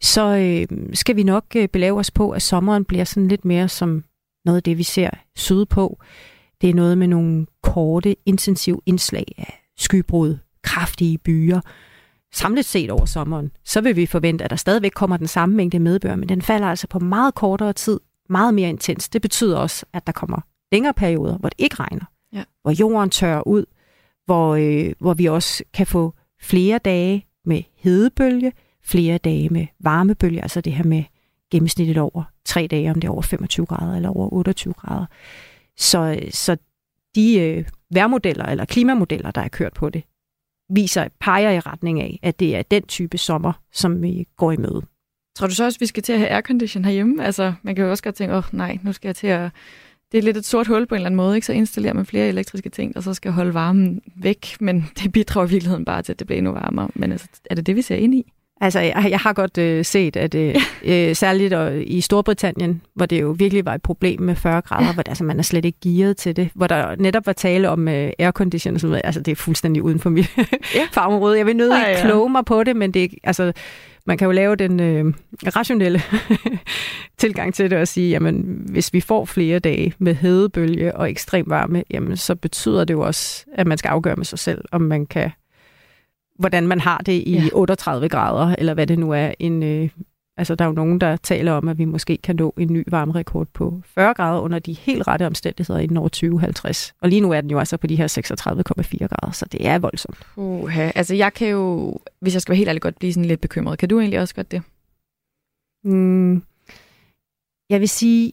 så øh, skal vi nok øh, belave os på, at sommeren bliver sådan lidt mere som noget af det, vi ser sydpå. Det er noget med nogle korte, intensive indslag af skybrud, kraftige byer. Samlet set over sommeren, så vil vi forvente, at der stadigvæk kommer den samme mængde medbør, men den falder altså på meget kortere tid, meget mere intens. Det betyder også, at der kommer længere perioder, hvor det ikke regner, Ja. hvor jorden tørrer ud, hvor, øh, hvor vi også kan få flere dage med hedebølge, flere dage med varmebølge, altså det her med gennemsnitligt over tre dage, om det er over 25 grader eller over 28 grader. Så, så de øh, værmodeller eller klimamodeller, der er kørt på det, viser, peger i retning af, at det er den type sommer, som vi går i møde. Tror du så også, vi skal til at have aircondition herhjemme? Altså, man kan jo også godt tænke, åh oh, nej, nu skal jeg til at... Det er lidt et sort hul på en eller anden måde, ikke? Så installerer man flere elektriske ting, der så skal holde varmen væk, men *laughs* det bidrager i virkeligheden bare til, at det bliver endnu varmere. Men altså, er det det, vi ser ind i? Altså, jeg, jeg har godt øh, set, at øh, *laughs* øh, særligt øh, i Storbritannien, hvor det jo virkelig var et problem med 40 grader, ja. hvor det, altså, man er slet ikke gearet til det, hvor der netop var tale om øh, aircondition og sådan noget. Altså, det er fuldstændig uden for mit ja. *laughs* fagområde. Jeg vil Ej, ikke ja. kloge mig på det, men det er, altså, man kan jo lave den øh, rationelle *laughs* tilgang til det og sige, jamen, hvis vi får flere dage med hedebølge og ekstrem varme, jamen, så betyder det jo også, at man skal afgøre med sig selv, om man kan hvordan man har det i Ja. ja. 38 grader, eller hvad det nu er. En, øh, altså, der er jo nogen, der taler om, at vi måske kan nå en ny varmerekord på 40 grader under de helt rette omstændigheder inden år 2050. Og lige nu er den jo altså på de her 36,4 grader, så det er voldsomt. Uha. Altså, jeg kan jo, hvis jeg skal være helt ærlig, godt blive sådan lidt bekymret. Kan du egentlig også godt det? Mm, jeg vil sige,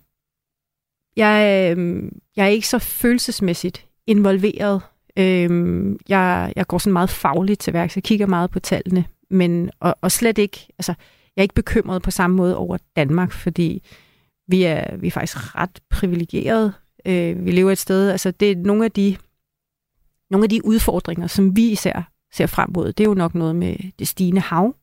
jeg, øh, jeg er ikke så følelsesmæssigt involveret. Øh, jeg, jeg går sådan meget fagligt til værks. Jeg kigger meget på tallene, men og, og slet ikke, altså, jeg er ikke bekymret på samme måde over Danmark, fordi vi er, vi er faktisk ret privilegerede. Øh, vi lever et sted, altså det er nogle af de nogle af de udfordringer, som vi især ser frem mod, det er jo nok noget med det stigende hav,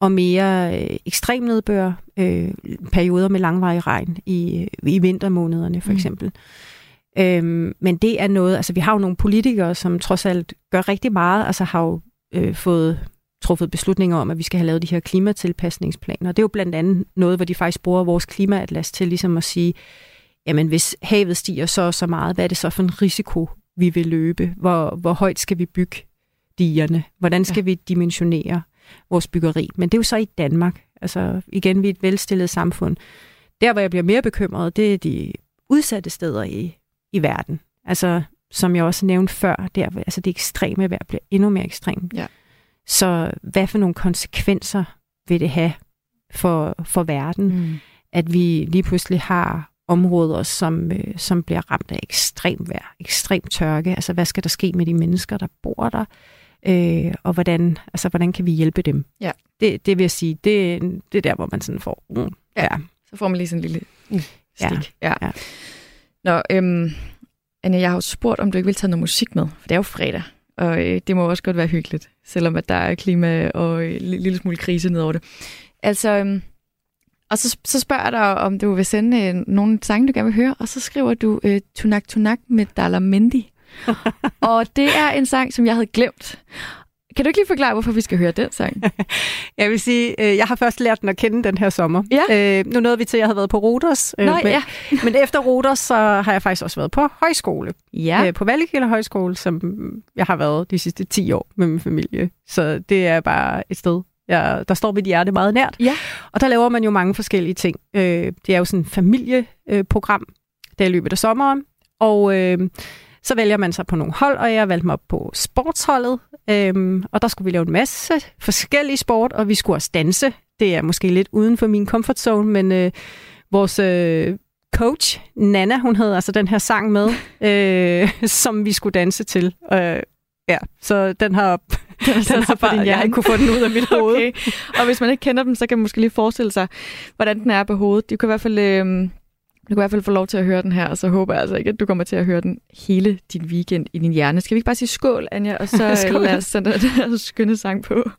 og mere øh, ekstrem nedbør, øh, perioder med langvarig regn i, i vintermånederne for Mm. Øhm, men det er noget, altså vi har jo nogle politikere, som trods alt gør rigtig meget, altså har jo øh, fået truffet beslutninger om, at vi skal have lavet de her klimatilpasningsplaner. Det er jo blandt andet noget, hvor de faktisk bruger vores klimaatlas til ligesom at sige, jamen hvis havet stiger så og så meget, hvad er det så for en risiko, vi vil løbe? Hvor, hvor højt skal vi bygge digerne? Hvordan skal ja. vi dimensionere vores byggeri? Men det er jo så i Danmark. Altså igen, vi er et velstillet samfund. Der, hvor jeg bliver mere bekymret, det er de udsatte steder i, i verden. Altså, som jeg også nævnte før, der, altså det ekstreme vejr bliver endnu mere ekstremt. Ja. Så hvad for nogle konsekvenser vil det have for, for verden, mm. at vi lige pludselig har områder, som, øh, som bliver ramt af ekstrem vejr, ekstrem tørke. Altså, hvad skal der ske med de mennesker, der bor der? Øh, og hvordan, altså, hvordan kan vi hjælpe dem? Ja. Det, det vil jeg sige, det, det er der, hvor man sådan får... Mm, ja. Så får man lige sådan en lille Ja. stik. Ja. ja. Nå, øhm, Anja, jeg har jo spurgt, om du ikke vil tage noget musik med, for det er jo fredag, og øh, det må også godt være hyggeligt, selvom at der er klima og øh, en lille smule krise nedover det. Altså, øhm, og så, så spørger jeg dig, om du vil sende øh, nogle sange, du gerne vil høre, og så skriver du øh, Tunak Tunak med Dalla Mendi. *laughs* og det er en sang, som jeg havde glemt. Kan du ikke lige forklare, hvorfor vi skal høre den sang? *laughs* Jeg vil sige, øh, jeg har først lært den at kende den her sommer. Ja. Øh, nu nåede vi til, at jeg havde været på Rodos. Øh, Nå, men, ja. *laughs* men efter Rodos, så har jeg faktisk også været på højskole. Ja. Øh, på Vallekilde Højskole, som jeg har været de sidste 10 år med min familie. Så det er bare et sted, jeg, der står mit hjerte meget nært. Ja. Og der laver man jo mange forskellige ting. Øh, det er jo sådan et familieprogram, der er i løbet af sommeren. Og øh, så vælger man sig på nogle hold, og jeg valgte mig op på sportsholdet. Øhm, og der skulle vi lave en masse forskellige sport, og vi skulle også danse. Det er måske lidt uden for min comfort zone, men øh, vores øh, coach, Nana, hun havde altså den her sang med, *laughs* øh, som vi skulle danse til. Øh, ja, så den har, *laughs* Den har sat sig på din jeg ikke kunne få den ud af mit *laughs* hoved. Okay. Og hvis man ikke kender dem, så kan man måske lige forestille sig, hvordan den er på hovedet. Du kan i hvert fald, øh, du kan i hvert fald få lov til at høre den her, og så håber jeg altså ikke, at du kommer til at høre den hele din weekend i din hjerne. Skal vi ikke bare sige skål, Anja, og så *laughs* Skål. lad os sætte den her skønne sang på.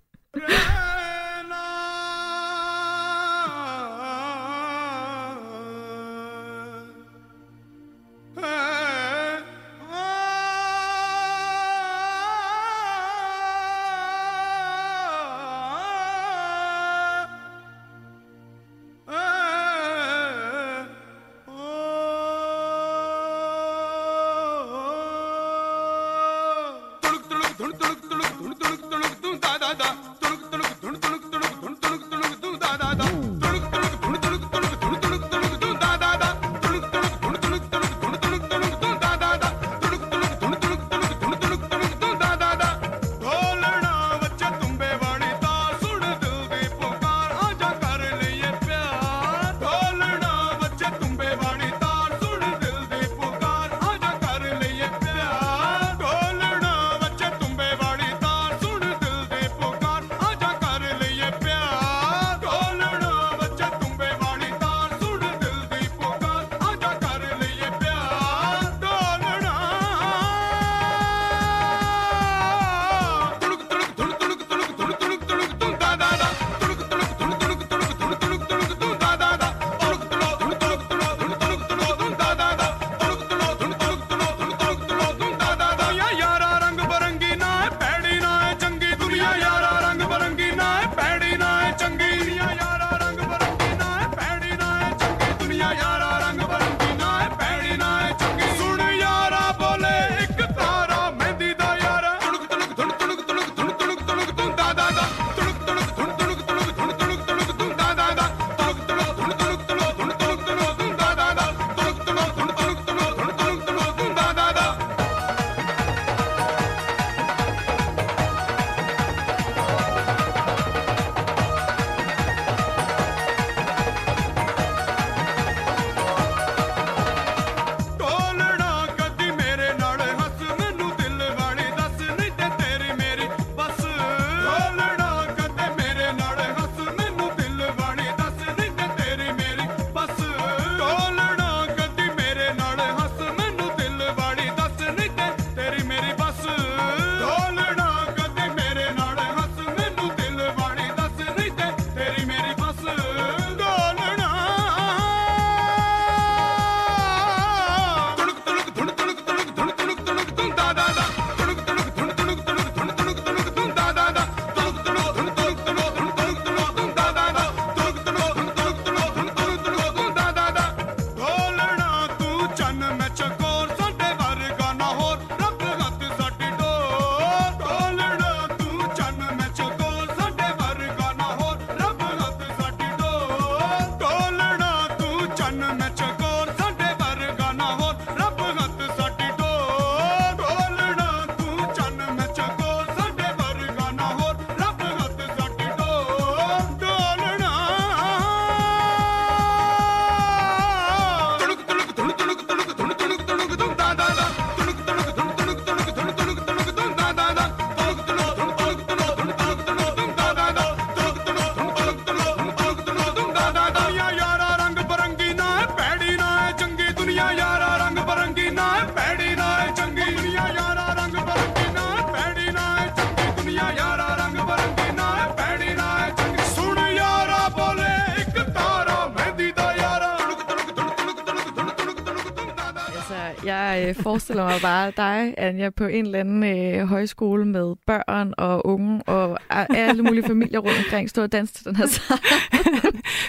Forestiller mig bare dig, Anja, på en eller anden øh, højskole med børn og unge og alle mulige familier rundt omkring stå og danse til den her sang. *laughs*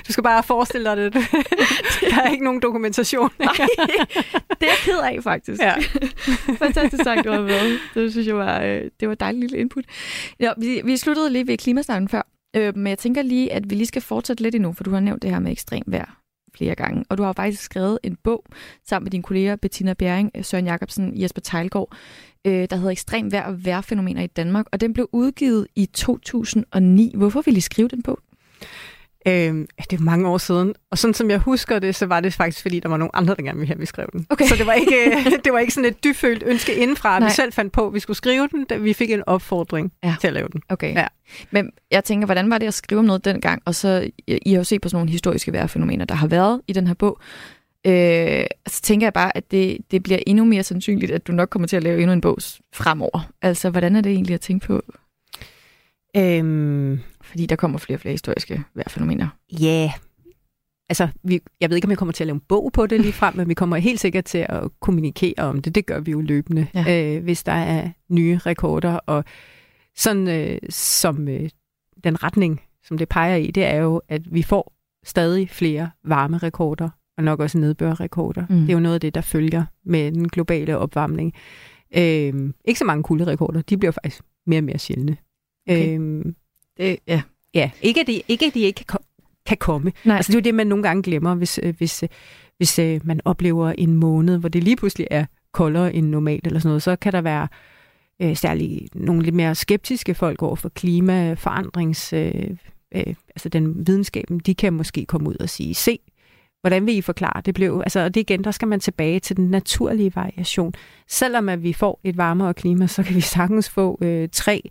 Du skal bare forestille dig det. *laughs* Der er ikke nogen dokumentation. Nej, det er jeg ked af, faktisk. Ja. *laughs* Fantastisk sang, du har været. Det synes jeg var, øh, det var et dejligt lille input. Ja, vi, vi sluttede lige ved klimasnakken før, øh, men jeg tænker lige, at vi lige skal fortsætte lidt endnu, for du har nævnt det her med ekstrem vejr flere gange, og du har jo faktisk skrevet en bog sammen med dine kolleger Bettina Bjerring, øh, Søren Jacobsen, Jesper Tejlgaard, øh, der hedder Ekstrem vejr og vejrfænomener i Danmark, og den blev udgivet i 2009. Hvorfor ville I skrive den bog? Øhm, det er mange år siden, og sådan som jeg husker det, så var det faktisk, fordi der var nogle andre, der gerne ville have, at vi skrev den. Okay. Så det var, ikke, *laughs* det var ikke sådan et dyfølt ønske indenfra, at vi selv fandt på, at vi skulle skrive den, da vi fik en opfordring Ja. til at lave den. Okay. Ja. Men jeg tænker, hvordan var det at skrive om noget dengang? Og så, I har jo set på sådan nogle historiske vejrfænomener, der har været i den her bog. Øh, så tænker jeg bare, at det, det bliver endnu mere sandsynligt, at du nok kommer til at lave endnu en bog fremover. Altså, hvordan er det egentlig at tænke på? Øhm, Fordi der kommer flere og flere historiske vejrfænomener. Ja, yeah. altså, vi, jeg ved ikke, om jeg kommer til at lave en bog på det lige frem, men vi kommer helt sikkert til at kommunikere om det. Det gør vi jo løbende, ja. øh, hvis der er nye rekorder. Og sådan øh, som øh, den retning, som det peger i, det er jo, at vi får stadig flere varme rekorder, og nok også nedbørrekorder. Mm. Det er jo noget af det, der følger med den globale opvarmning. Øh, ikke så mange kulderekorder, de bliver faktisk mere og mere sjældne. Okay. Øhm, det, ja. Ja, ikke at de ikke, at de ikke kan, ko- kan komme. Nej. Altså, det er jo det, man nogle gange glemmer, hvis, øh, hvis, øh, hvis øh, man oplever en måned, hvor det lige pludselig er koldere end normalt eller sådan noget, så kan der være øh, særligt nogle lidt mere skeptiske folk over for klimaforandrings... Øh, øh, altså den videnskaben, de kan måske komme ud og sige, se, hvordan vil I forklare det blev? Altså, og det igen, der skal man tilbage til den naturlige variation. Selvom at vi får et varmere klima, så kan vi sagtens få øh, tre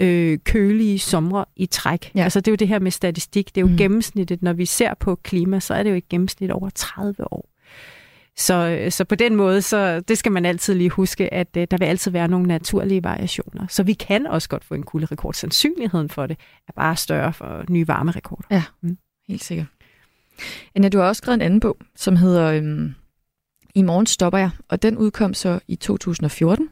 øh, kølige somre i træk. Ja. Altså, det er jo det her med statistik. Det er jo mm. gennemsnittet. Når vi ser på klima, så er det jo et gennemsnit over 30 år. Så, så på den måde, så det skal man altid lige huske, at øh, der vil altid være nogle naturlige variationer. Så vi kan også godt få en kulderekord. Sandsynligheden for det er bare større for nye varmerekorder. Ja, mm. helt sikkert. Anja, du har også skrevet en anden bog, som hedder øhm, I morgen stopper jeg, og den udkom så i 2014.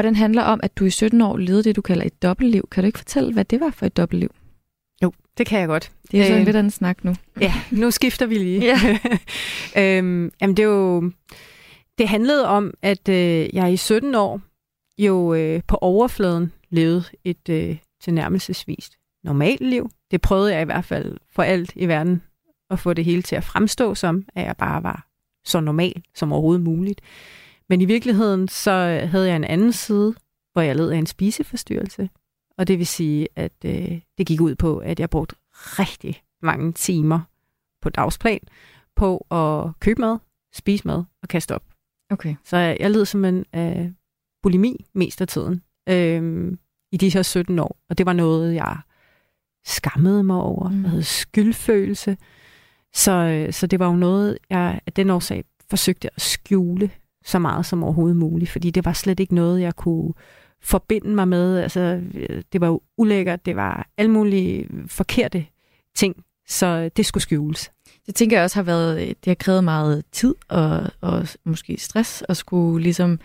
Og den handler om, at du i 17 år levede det, du kalder et dobbeltliv. Kan du ikke fortælle, hvad det var for et dobbeltliv? Jo, det kan jeg godt. Det er så en Øh, lidt anden snak nu. Ja, nu skifter vi lige. Ja. *laughs* øhm, jamen det er jo, det handlede om, at øh, jeg i 17 år jo øh, på overfladen levede et øh, tilnærmelsesvist normalt liv. Det prøvede jeg i hvert fald for alt i verden at få det hele til at fremstå som, at jeg bare var så normal som overhovedet muligt. Men i virkeligheden så havde jeg en anden side, hvor jeg led af en spiseforstyrrelse. Og det vil sige, at øh, det gik ud på, at jeg brugte rigtig mange timer på dagsplan på at købe mad, spise mad og kaste op. Okay. Så jeg, jeg led simpelthen af bulimi mest af tiden øhm, i de her 17 år. Og det var noget, jeg skammede mig over. Mm. Jeg havde skyldfølelse. Så, øh, så det var jo noget, jeg af den årsag forsøgte at skjule så meget som overhovedet muligt, fordi det var slet ikke noget, jeg kunne forbinde mig med. Altså, det var jo ulækkert, det var alle mulige forkerte ting, så det skulle skjules. Det tænker jeg også har været, det har krævet meget tid og, og måske stress at skulle ligesom,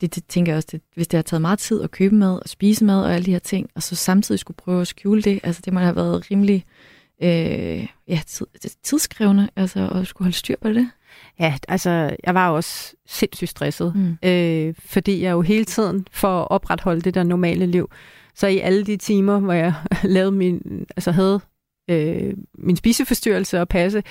det, det tænker jeg også, det, hvis det har taget meget tid at købe mad og spise mad og alle de her ting, og så samtidig skulle prøve at skjule det, altså det må have været rimelig øh, ja, tid, tidskrævende, altså at skulle holde styr på det. Ja, altså, jeg var også sindssygt stresset, mm. øh, fordi jeg jo hele tiden, for at opretholde det der normale liv, så i alle de timer, hvor jeg *laughs* lavede min, altså havde øh, min spiseforstyrrelse og passe,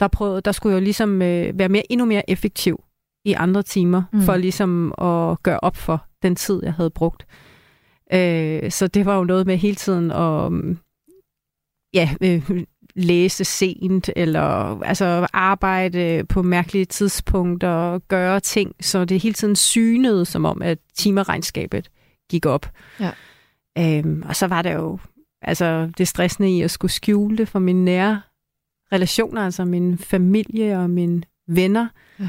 der, prøvede, der skulle jeg jo ligesom øh, være mere, endnu mere effektiv i andre timer, mm. for ligesom at gøre op for den tid, jeg havde brugt. Øh, så det var jo noget med hele tiden at ja, øh, læse sent, eller altså arbejde på mærkelige tidspunkter, gøre ting, så det hele tiden synede, som om, at timeregnskabet gik op. Ja. Øhm, og så var det jo altså det stressende i at skulle skjule det for mine nære relationer, altså min familie og mine venner. Ja.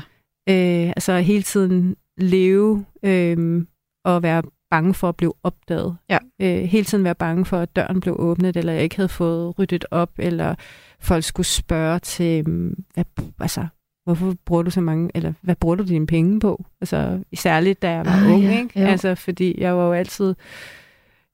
Øh, altså hele tiden leve øh, og være bange for at blive opdaget. Ja. Øh, hele tiden være bange for, at døren blev åbnet, eller jeg ikke havde fået ryddet op, eller folk skulle spørge til, mm, hvad, altså, hvorfor bruger du så mange, eller hvad bruger du dine penge på? Altså, særligt da jeg var Ah, ung, ja, ikke? jo. Altså, fordi jeg var jo altid,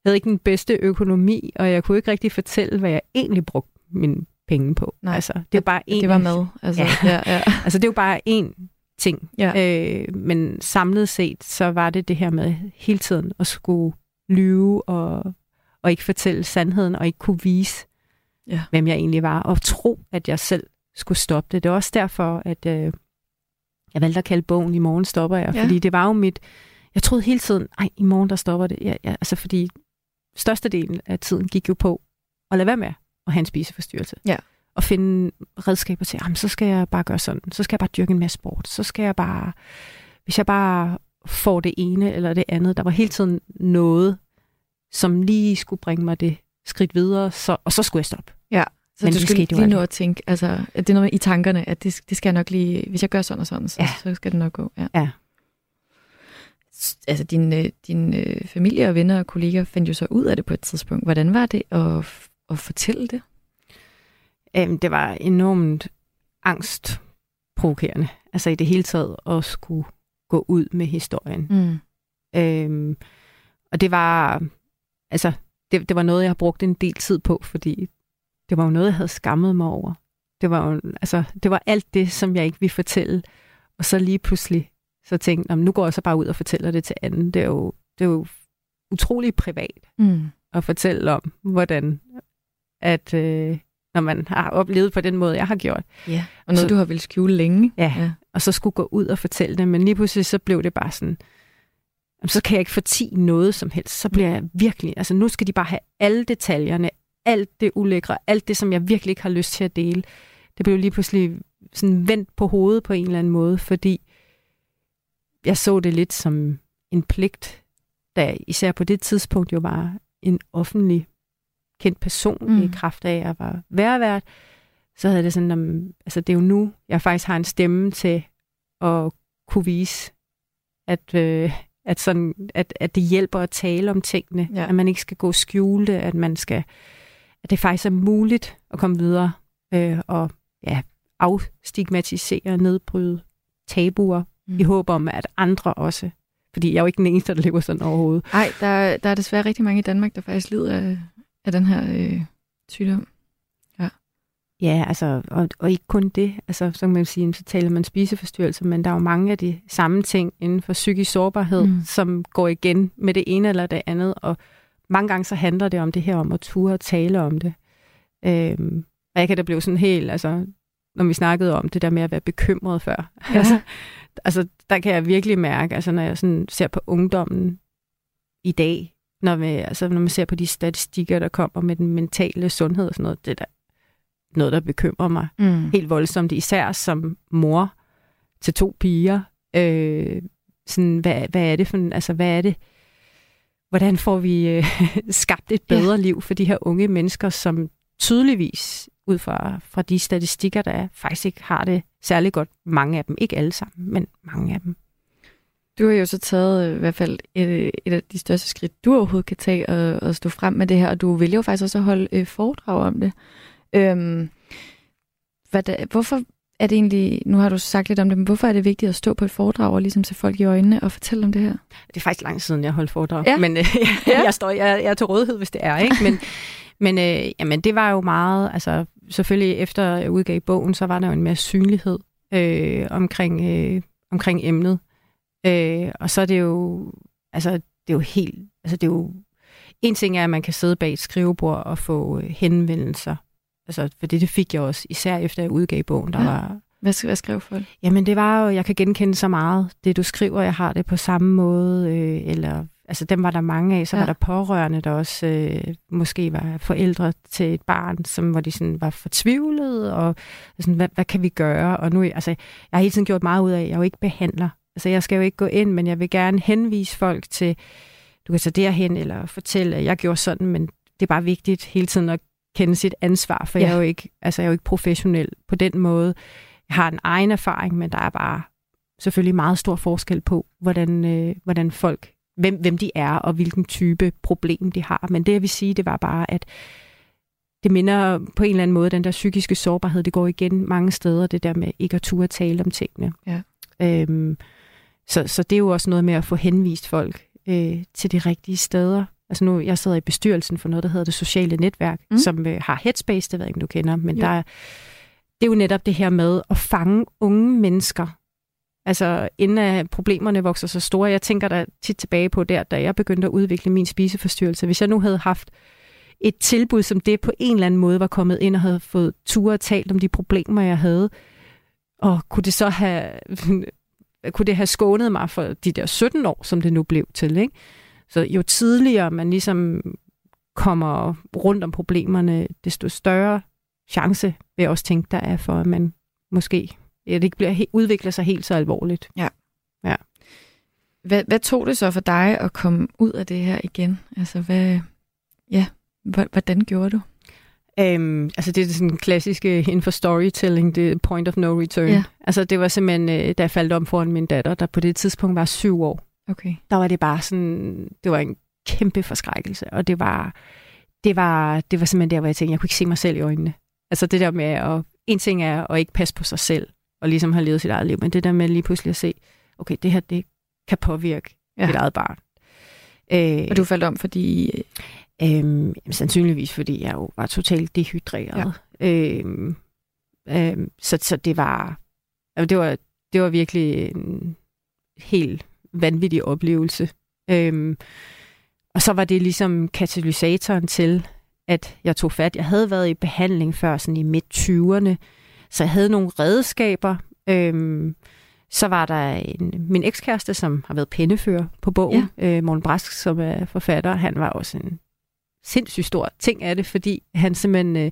havde ikke den bedste økonomi, og jeg kunne ikke rigtig fortælle, hvad jeg egentlig brugte mine penge på. Nej, altså, det er bare en, det var mad, altså, ja, ja. altså, det er jo bare én ting. Ja. Øh, men samlet set, så var det det her med hele tiden at skulle lyve og, og ikke fortælle sandheden, og ikke kunne vise, Ja. hvem jeg egentlig var, og tro, at jeg selv skulle stoppe det. Det er også derfor, at øh, jeg valgte at kalde bogen I morgen stopper jeg, Ja. fordi det var jo mit, jeg troede hele tiden, ej, i morgen der stopper det. Ja, ja, altså fordi størstedelen af tiden gik jo på at lade være med at have en spiseforstyrrelse. Ja. Og finde redskaber til, jamen, så skal jeg bare gøre sådan, så skal jeg bare dyrke en masse sport, så skal jeg bare, hvis jeg bare får det ene eller det andet, der var hele tiden noget, som lige skulle bringe mig det skridt videre, så, og så skulle jeg stoppe. Ja, så Men du jo lige aldrig. nå at tænke, altså, at det er noget i tankerne, at det, det skal jeg nok lige, hvis jeg gør sådan og sådan, så, Ja. så skal det nok gå. Ja. ja. Altså, din, øh, din øh, familie og venner og kolleger fandt jo så ud af det på et tidspunkt. Hvordan var det at, at fortælle det? Øhm, det var enormt angstprovokerende. Altså i det hele taget at skulle gå ud med historien. Mm. Øhm, og det var, altså, det, det var noget, jeg har brugt en del tid på, fordi det var jo noget, jeg havde skammet mig over. Det var jo, altså, det var alt det, som jeg ikke ville fortælle. Og så lige pludselig, så tænkte jeg, "Nå, men nu går jeg så bare ud og fortæller det til anden. Det er jo, det er jo utrolig privat Mm. at fortælle om, hvordan at øh, når man har oplevet på den måde, jeg har gjort. Ja, og noget, så, du har ville skjule længe. Ja, ja, og så skulle gå ud og fortælle det, men lige pludselig så blev det bare sådan, jamen, så kan jeg ikke forti noget som helst. Så bliver jeg virkelig, altså nu skal de bare have alle detaljerne, alt det ulækre, alt det, som jeg virkelig ikke har lyst til at dele. Det blev lige pludselig sådan vendt på hovedet på en eller anden måde, fordi jeg så det lidt som en pligt, jeg især på det tidspunkt jo var en offentlig kendt person mm. i kraft af, at jeg var værvært, så havde det sådan, om, altså det er jo nu, jeg faktisk har en stemme til at kunne vise, at, øh, at, sådan, at, at det hjælper at tale om tingene, ja. at man ikke skal gå det, at man skal, at det faktisk er muligt at komme videre øh, og ja, afstigmatisere og nedbryde tabuer mm. i håb om, at andre også fordi jeg er jo ikke den eneste, der lever sådan overhovedet. Nej, der, der er desværre rigtig mange i Danmark, der faktisk lider af, af den her øh, sygdom. Ja. Ja, altså, og, og ikke kun det. Altså, så kan man sige, så taler man spiseforstyrrelser, men der er jo mange af de samme ting inden for psykisk sårbarhed, mm. som går igen med det ene eller det andet, og mange gange så handler det om det her om at ture og tale om det. Øhm, og jeg kan da blive sådan helt, altså, når vi snakkede om det der med at være bekymret før. Ja. altså, *laughs* altså, der kan jeg virkelig mærke, altså når jeg sådan ser på ungdommen i dag, når, vi, altså, når man ser på de statistikker, der kommer med den mentale sundhed og sådan noget, det er der noget, der bekymrer mig mm. helt voldsomt, især som mor til to piger. Øh, sådan, hvad, hvad er det for altså, hvad er det, hvordan får vi øh, *laughs* skabt et bedre ja. liv for de her unge mennesker, som tydeligvis ud fra, fra de statistikker, der er, faktisk ikke har det særlig godt. Mange af dem, ikke alle sammen, men mange af dem. Du har jo så taget øh, i hvert fald et, et af de største skridt, du overhovedet kan tage og, og stå frem med det her, og du vil jo faktisk også holde øh, foredrag om det. Øhm, hvad da, hvorfor er det egentlig, nu har du sagt lidt om det, men hvorfor er det vigtigt at stå på et foredrag og ligesom se folk i øjnene og fortælle om det her? Det er faktisk lang siden, jeg har holdt foredrag, ja. men øh, *laughs* ja. jeg, står, jeg, jeg er til rådighed, hvis det er, ikke? Men, *laughs* men øh, jamen, det var jo meget, altså selvfølgelig efter jeg udgav bogen, så var der jo en mere synlighed øh, omkring, øh, omkring emnet. Øh, og så er det jo, altså det er jo helt, altså det er jo, en ting er, at man kan sidde bag et skrivebord og få øh, henvendelser. Altså, for det, det fik jeg også, især efter jeg udgav bogen, der ja. var... Hvad, hvad skrev folk? Jamen, det var jo, jeg kan genkende så meget. Det, du skriver, jeg har det på samme måde, øh, eller altså dem var der mange af, så ja. var der pårørende, der også øh, måske var forældre til et barn, som hvor de sådan var fortvivlet, og sådan, hvad, hvad kan vi gøre? Og nu, altså, jeg har hele tiden gjort meget ud af, at jeg jo ikke behandler. Altså, jeg skal jo ikke gå ind, men jeg vil gerne henvise folk til, du kan tage derhen, eller fortælle, at jeg gjorde sådan, men det er bare vigtigt hele tiden at kende sit ansvar, for ja. jeg, er jo ikke, altså, jeg er jo ikke professionel på den måde. Jeg har en egen erfaring, men der er bare selvfølgelig meget stor forskel på, hvordan, øh, hvordan folk hvem, hvem de er, og hvilken type problem de har. Men det, jeg vil sige, det var bare, at det minder på en eller anden måde, den der psykiske sårbarhed, det går igen mange steder, det der med ikke at turde tale om tingene. Ja. Øhm, så, så det er jo også noget med at få henvist folk øh, til de rigtige steder. Altså nu, jeg sidder i bestyrelsen for noget, der hedder det sociale netværk, mm. som øh, har Headspace, det ved jeg ikke, du kender, men ja. der, det er jo netop det her med at fange unge mennesker, Altså inden problemerne vokser så store. Jeg tænker da tit tilbage på der, da jeg begyndte at udvikle min spiseforstyrrelse. Hvis jeg nu havde haft et tilbud, som det på en eller anden måde var kommet ind og havde fået tur og talt om de problemer, jeg havde, og kunne det så have, kunne det have skånet mig for de der 17 år, som det nu blev til. Ikke? Så jo tidligere man ligesom kommer rundt om problemerne, desto større chance vil jeg også tænke, der er for, at man måske ja, det ikke bliver, udvikler sig helt så alvorligt. Ja. ja. Hvad, hvad tog det så for dig at komme ud af det her igen? Altså, hvad, ja, hvordan gjorde du? Um, altså det er sådan klassiske inden for storytelling, det point of no return. Ja. Altså det var simpelthen, øh, da jeg faldt om foran min datter, der på det tidspunkt var syv år. Okay. Der var det bare sådan, det var en kæmpe forskrækkelse, og det var, det var, det var simpelthen der, hvor jeg tænkte, jeg kunne ikke se mig selv i øjnene. Altså det der med, at en ting er at ikke passe på sig selv, og ligesom har levet sit eget liv. Men det der med lige pludselig at se, okay, det her, det kan påvirke ja. et eget barn. Øh, og du faldt om, fordi... Øh, sandsynligvis, fordi jeg jo var totalt dehydreret. Ja. Øh, øh, så, så det var, altså det var, det var virkelig en helt vanvittig oplevelse. Øh, og så var det ligesom katalysatoren til, at jeg tog fat. Jeg havde været i behandling før, sådan i midt-20'erne, så jeg havde nogle redskaber. Øhm, så var der en, min ekskæreste, som har været pennefører på bogen, ja. øh, Morten Brask, som er forfatter. Han var også en sindssygt stor ting af det, fordi han simpelthen, øh,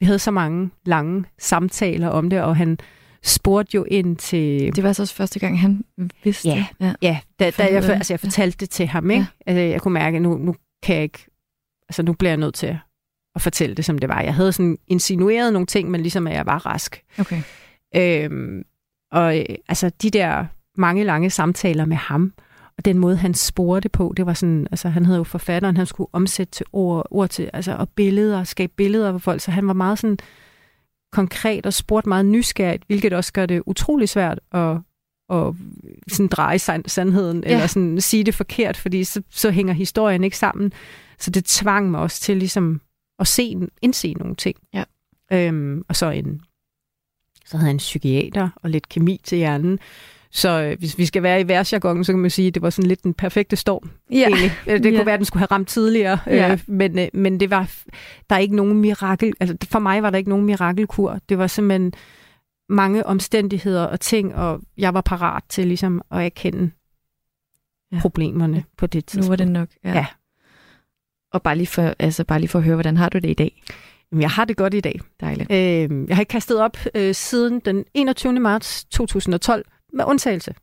vi havde så mange lange samtaler om det, og han spurgte jo ind til... Det var så også første gang, han vidste ja, det. Ja, ja da, da jeg, altså, jeg fortalte det til ham, ikke? Ja. Altså, jeg kunne mærke, at nu, nu kan jeg ikke... Altså, nu bliver jeg nødt til at fortælle det, som det var. Jeg havde sådan insinueret nogle ting, men ligesom at jeg var rask. Okay. Øhm, og øh, altså, de der mange lange samtaler med ham, og den måde, han spurgte på, det var sådan, altså han havde jo forfatteren, han skulle omsætte til ord, ord til, altså, og billeder, skabe billeder af folk, så han var meget sådan konkret og spurgte meget nysgerrigt, hvilket også gør det utrolig svært at, at sådan dreje sandheden, ja. eller sådan sige det forkert, fordi så, så hænger historien ikke sammen. Så det tvang mig også til ligesom at se, indse nogle ting. Ja. Øhm, og så en så havde han en psykiater og lidt kemi til hjernen. Så øh, hvis vi skal være i værtsjargonen, så kan man sige, at det var sådan lidt den perfekte storm. Ja. Egentlig. Det *laughs* kunne Ja. være, at den skulle have ramt tidligere, Ja. øh, men, øh, men det var, der er ikke nogen mirakel, altså for mig var der ikke nogen mirakelkur. Det var simpelthen mange omstændigheder og ting, og jeg var parat til ligesom at erkende ja. problemerne på det tidspunkt. Nu var det nok. Ja. ja. Og bare lige, for, altså bare lige for at høre, hvordan har du det i dag? Jamen, jeg har det godt i dag. Dejligt. Øh, jeg har ikke kastet op øh, siden den 21. marts 2012, med undtagelse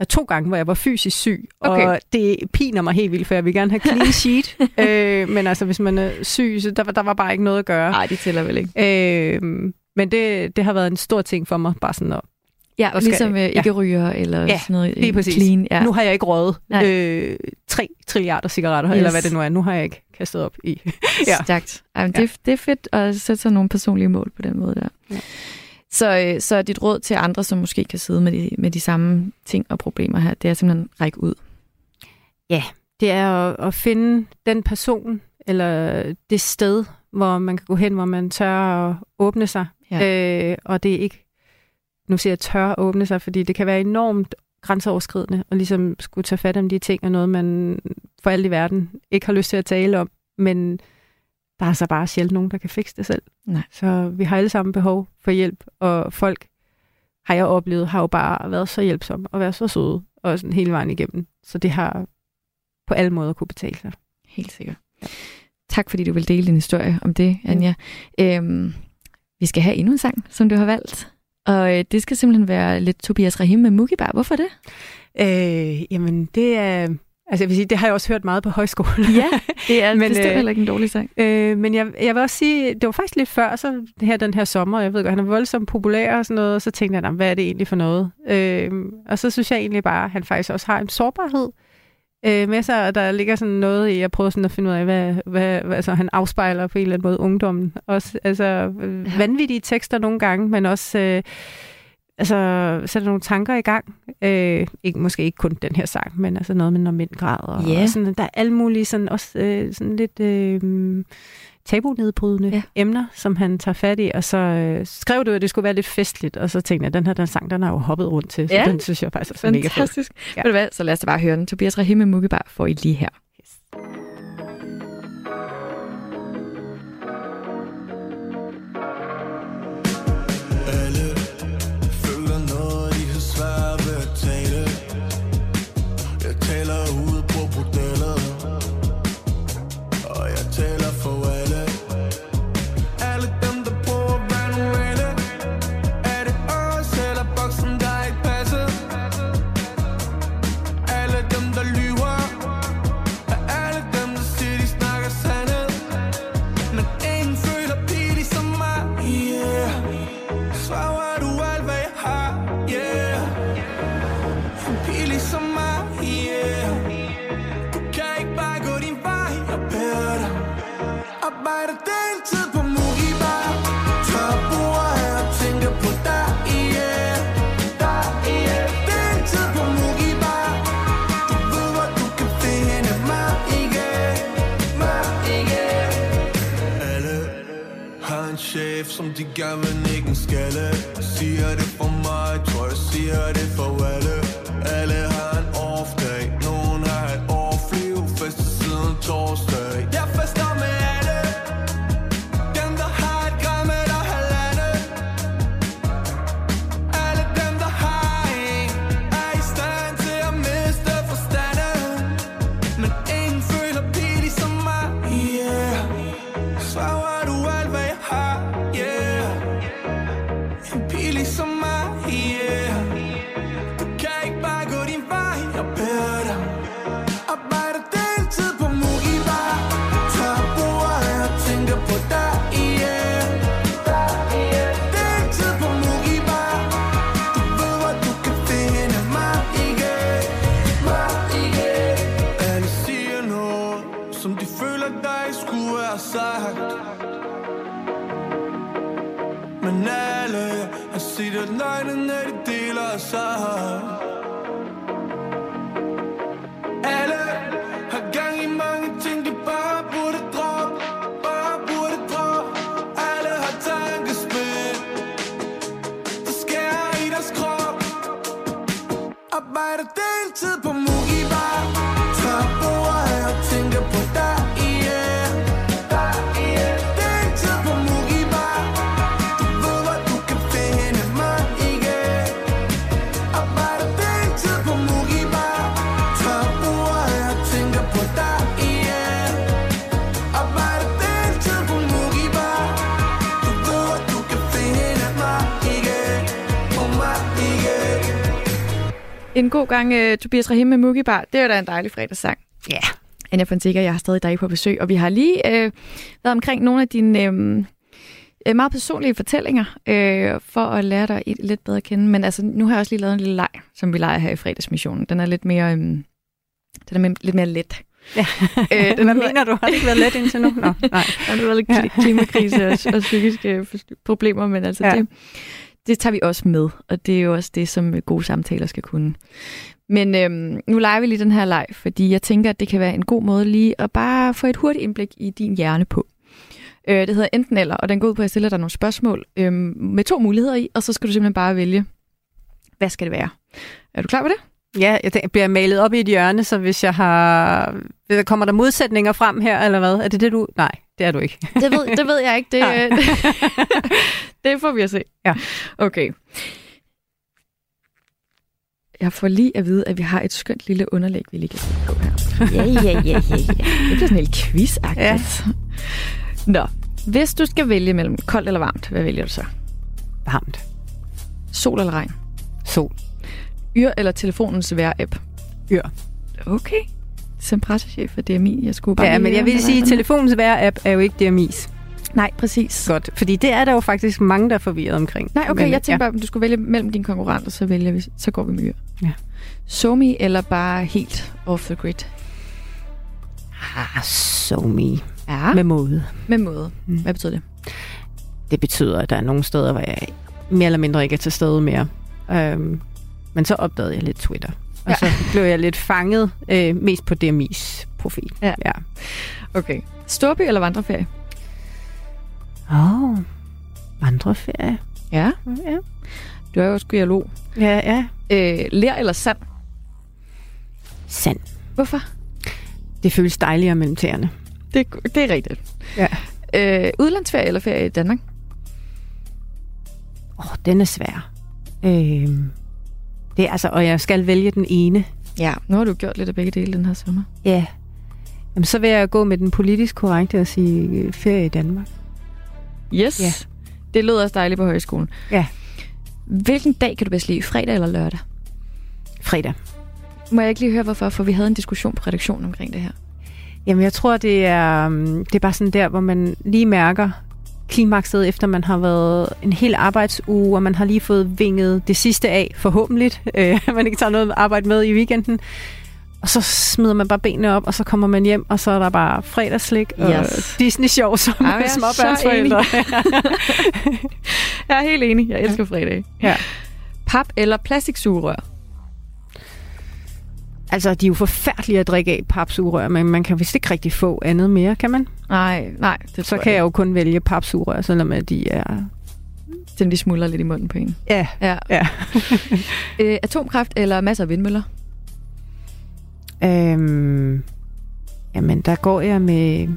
af to gange, hvor jeg var fysisk syg. Okay. Og det piner mig helt vildt, for jeg vil gerne have clean sheet. *laughs* øh, men altså, hvis man er syg, så der, var- der var bare ikke noget at gøre. Nej, det tæller vel ikke. Øh, men det, det har været en stor ting for mig, bare sådan at... Ja, skal- ligesom øh, ikke ryger eller ja, sådan noget. lige øh, præcis. Clean, ja. Nu har jeg ikke røget Nej. øh, 3 trilliarder cigaretter, yes. Eller hvad det nu er. Nu har jeg ikke kastet op i. *laughs* ja. Stærkt. Jamen, det, det er fedt at sætte sig nogle personlige mål på den måde der. Ja. Så, øh, så dit råd til andre, som måske kan sidde med de, med de samme ting og problemer her, det er simpelthen at række ud. Ja, det er at, at finde den person, eller det sted, hvor man kan gå hen, hvor man tør at åbne sig. Ja. Øh, og det er ikke, nu siger jeg tør at åbne sig, fordi det kan være enormt grænseoverskridende, og ligesom skulle tage fat om de ting, og noget, man for alt i verden ikke har lyst til at tale om, men der er så bare sjældent nogen, der kan fikse det selv. Nej. Så vi har alle sammen behov for hjælp, og folk, har jeg oplevet, har jo bare været så hjælpsomme, og været så søde, og sådan hele vejen igennem. Så det har på alle måder kunne betale sig. Helt sikkert. Ja. Tak fordi du vil dele din historie om det, Anja. Øhm, vi skal have endnu en sang, som du har valgt. Og øh, det skal simpelthen være lidt Tobias Rahim med Mugibar. Hvorfor det? Øh, jamen, det er... Altså, jeg vil sige, det har jeg også hørt meget på højskole. Ja, det er *laughs* bestemt heller ikke en dårlig sang. Øh, men jeg, jeg vil også sige, det var faktisk lidt før, så her den her sommer, jeg ved godt, han er voldsomt populær og sådan noget, og så tænkte jeg, "Nå, hvad er det egentlig for noget? Øh, og så synes jeg egentlig bare, at han faktisk også har en sårbarhed øh, med sig, og der ligger sådan noget i, jeg prøver sådan at finde ud af, hvad, hvad, hvad altså, han afspejler på en eller anden måde ungdommen. Også, altså, øh, vanvittige tekster nogle gange, men også... Øh, altså, sætter nogle tanker i gang. Øh, ikke, måske ikke kun den her sang, men altså noget med, når mænd græder. Ja. Og sådan, der er alle mulige sådan, også øh, sådan lidt øh, tabunedbrydende ja. emner, som han tager fat i. Og så øh, skrev du, at det skulle være lidt festligt, og så tænkte jeg, at den her den sang, den har jo hoppet rundt til, så Ja. den synes jeg faktisk er mega fed. Fantastisk. Ja. Ved du hvad, så lad os bare høre den. Tobias Rahim Mugibar får I lige her. Som de gerne vil ikke en skalle. Siger det for mig, tror jeg siger det for alle. side En god gang uh, Tobias Rahim med Mugi Bar. Det er da en dejlig fredagssang. Ja. Yeah. Anja Fonseca, jeg har stadig dig på besøg, og vi har lige uh, været omkring nogle af dine uh, uh, meget personlige fortællinger, uh, for at lære dig lidt bedre at kende. Men altså, nu har jeg også lige lavet en lille leg, som vi leger her i fredagsmissionen. Den er lidt mere, um, den er lidt mere let. Ja. *laughs* Øh, Hvad mener du? Har det ikke været let indtil nu? Nå, nej. *laughs* Der har været lidt kli- klimakrise og, og psykiske problemer, men altså ja. det, det tager vi også med, og det er jo også det, som øh, gode samtaler skal kunne. Men øhm, nu leger vi lige den her leg, fordi jeg tænker, at det kan være en god måde lige at bare få et hurtigt indblik i din hjerne på. Øh, det hedder enten eller, og den går ud på, at jeg stiller dig nogle spørgsmål øhm, med to muligheder i, og så skal du simpelthen bare vælge, hvad skal det være? Er du klar på det? Ja, jeg tænker, bliver malet op i et hjørne, så hvis jeg har... Kommer der modsætninger frem her, eller hvad? Er det det, du... Nej, det er du ikke. Det ved, det ved jeg ikke. Det, *laughs* Nej. *laughs* det får vi at se. Ja. Okay. Jeg får lige at vide, at vi har et skønt lille underlæg, vi lige kan kigge på her. Ja, ja, ja, ja, ja. Det bliver sådan helt quiz ja. Nå, hvis du skal vælge mellem koldt eller varmt, hvad vælger du så? Varmt. Sol eller regn? Sol. Yr eller telefonens vejr-app? Yr. Okay. Som pressechef for DMI, jeg skulle bare Ja, men jeg vil sige, at telefonens vejr-app er jo ikke DMI's. Nej, præcis. Godt, fordi det er der jo faktisk mange, der er forvirret omkring. Nej, okay, Men, jeg tænker bare, om du skulle vælge mellem dine konkurrenter, så vælger vi, så går vi med. Ja. Somi eller bare helt off the grid? Ah, so me. Ja. Med måde. Med måde. Mm. Hvad betyder det? Det betyder, at der er nogle steder, hvor jeg mere eller mindre ikke er til stede mere. Øhm, men så opdagede jeg lidt Twitter. Og så blev jeg lidt fanget, øh, mest på DMI's profil. Ja. ja. Okay. Storby eller vandreferie? Åh, oh, vandreferie. Ja. ja. Du er jo også biolog. Ja, ja. Øh, lær eller sand? Sand. Hvorfor? Det føles dejligere mellem tæerne. Det, det er rigtigt. Ja. Øh, udlandsferie eller ferie i Danmark? Åh, oh, den er svær. Øh, det er altså, og jeg skal vælge den ene. Ja, nu har du gjort lidt af begge dele den her sommer. Ja. Jamen, så vil jeg gå med den politisk korrekte og sige øh, ferie i Danmark. Yes. Ja. Det lød også dejligt på højskolen. Ja. Hvilken dag kan du bedst lide? Fredag eller lørdag? Fredag. Må jeg ikke lige høre, hvorfor? For vi havde en diskussion på redaktionen omkring det her. Jamen, jeg tror, det er, um, det er bare sådan der, hvor man lige mærker klimakset, efter man har været en hel arbejdsuge, og man har lige fået vinget det sidste af, forhåbentlig, øh, man ikke tager noget arbejde med i weekenden. Og så smider man bare benene op, og så kommer man hjem, og så er der bare fredagslik og Yes. Disney-show som Ej, er småbørnsforældre. *laughs* Jeg er helt enig. Jeg elsker fredag. Ja. Pap eller plastiksugerør? Altså, de er jo forfærdelige at drikke af papsugerør, men man kan vist ikke rigtig få andet mere, kan man? Nej, nej. Det Så tror kan jeg jo kun vælge papsugerør, selvom de er... Den de smuldrer lidt i munden på en. Ja, Ja. ja. *laughs* øh, atomkraft eller masser af vindmøller? Øhm, jamen, der går jeg med...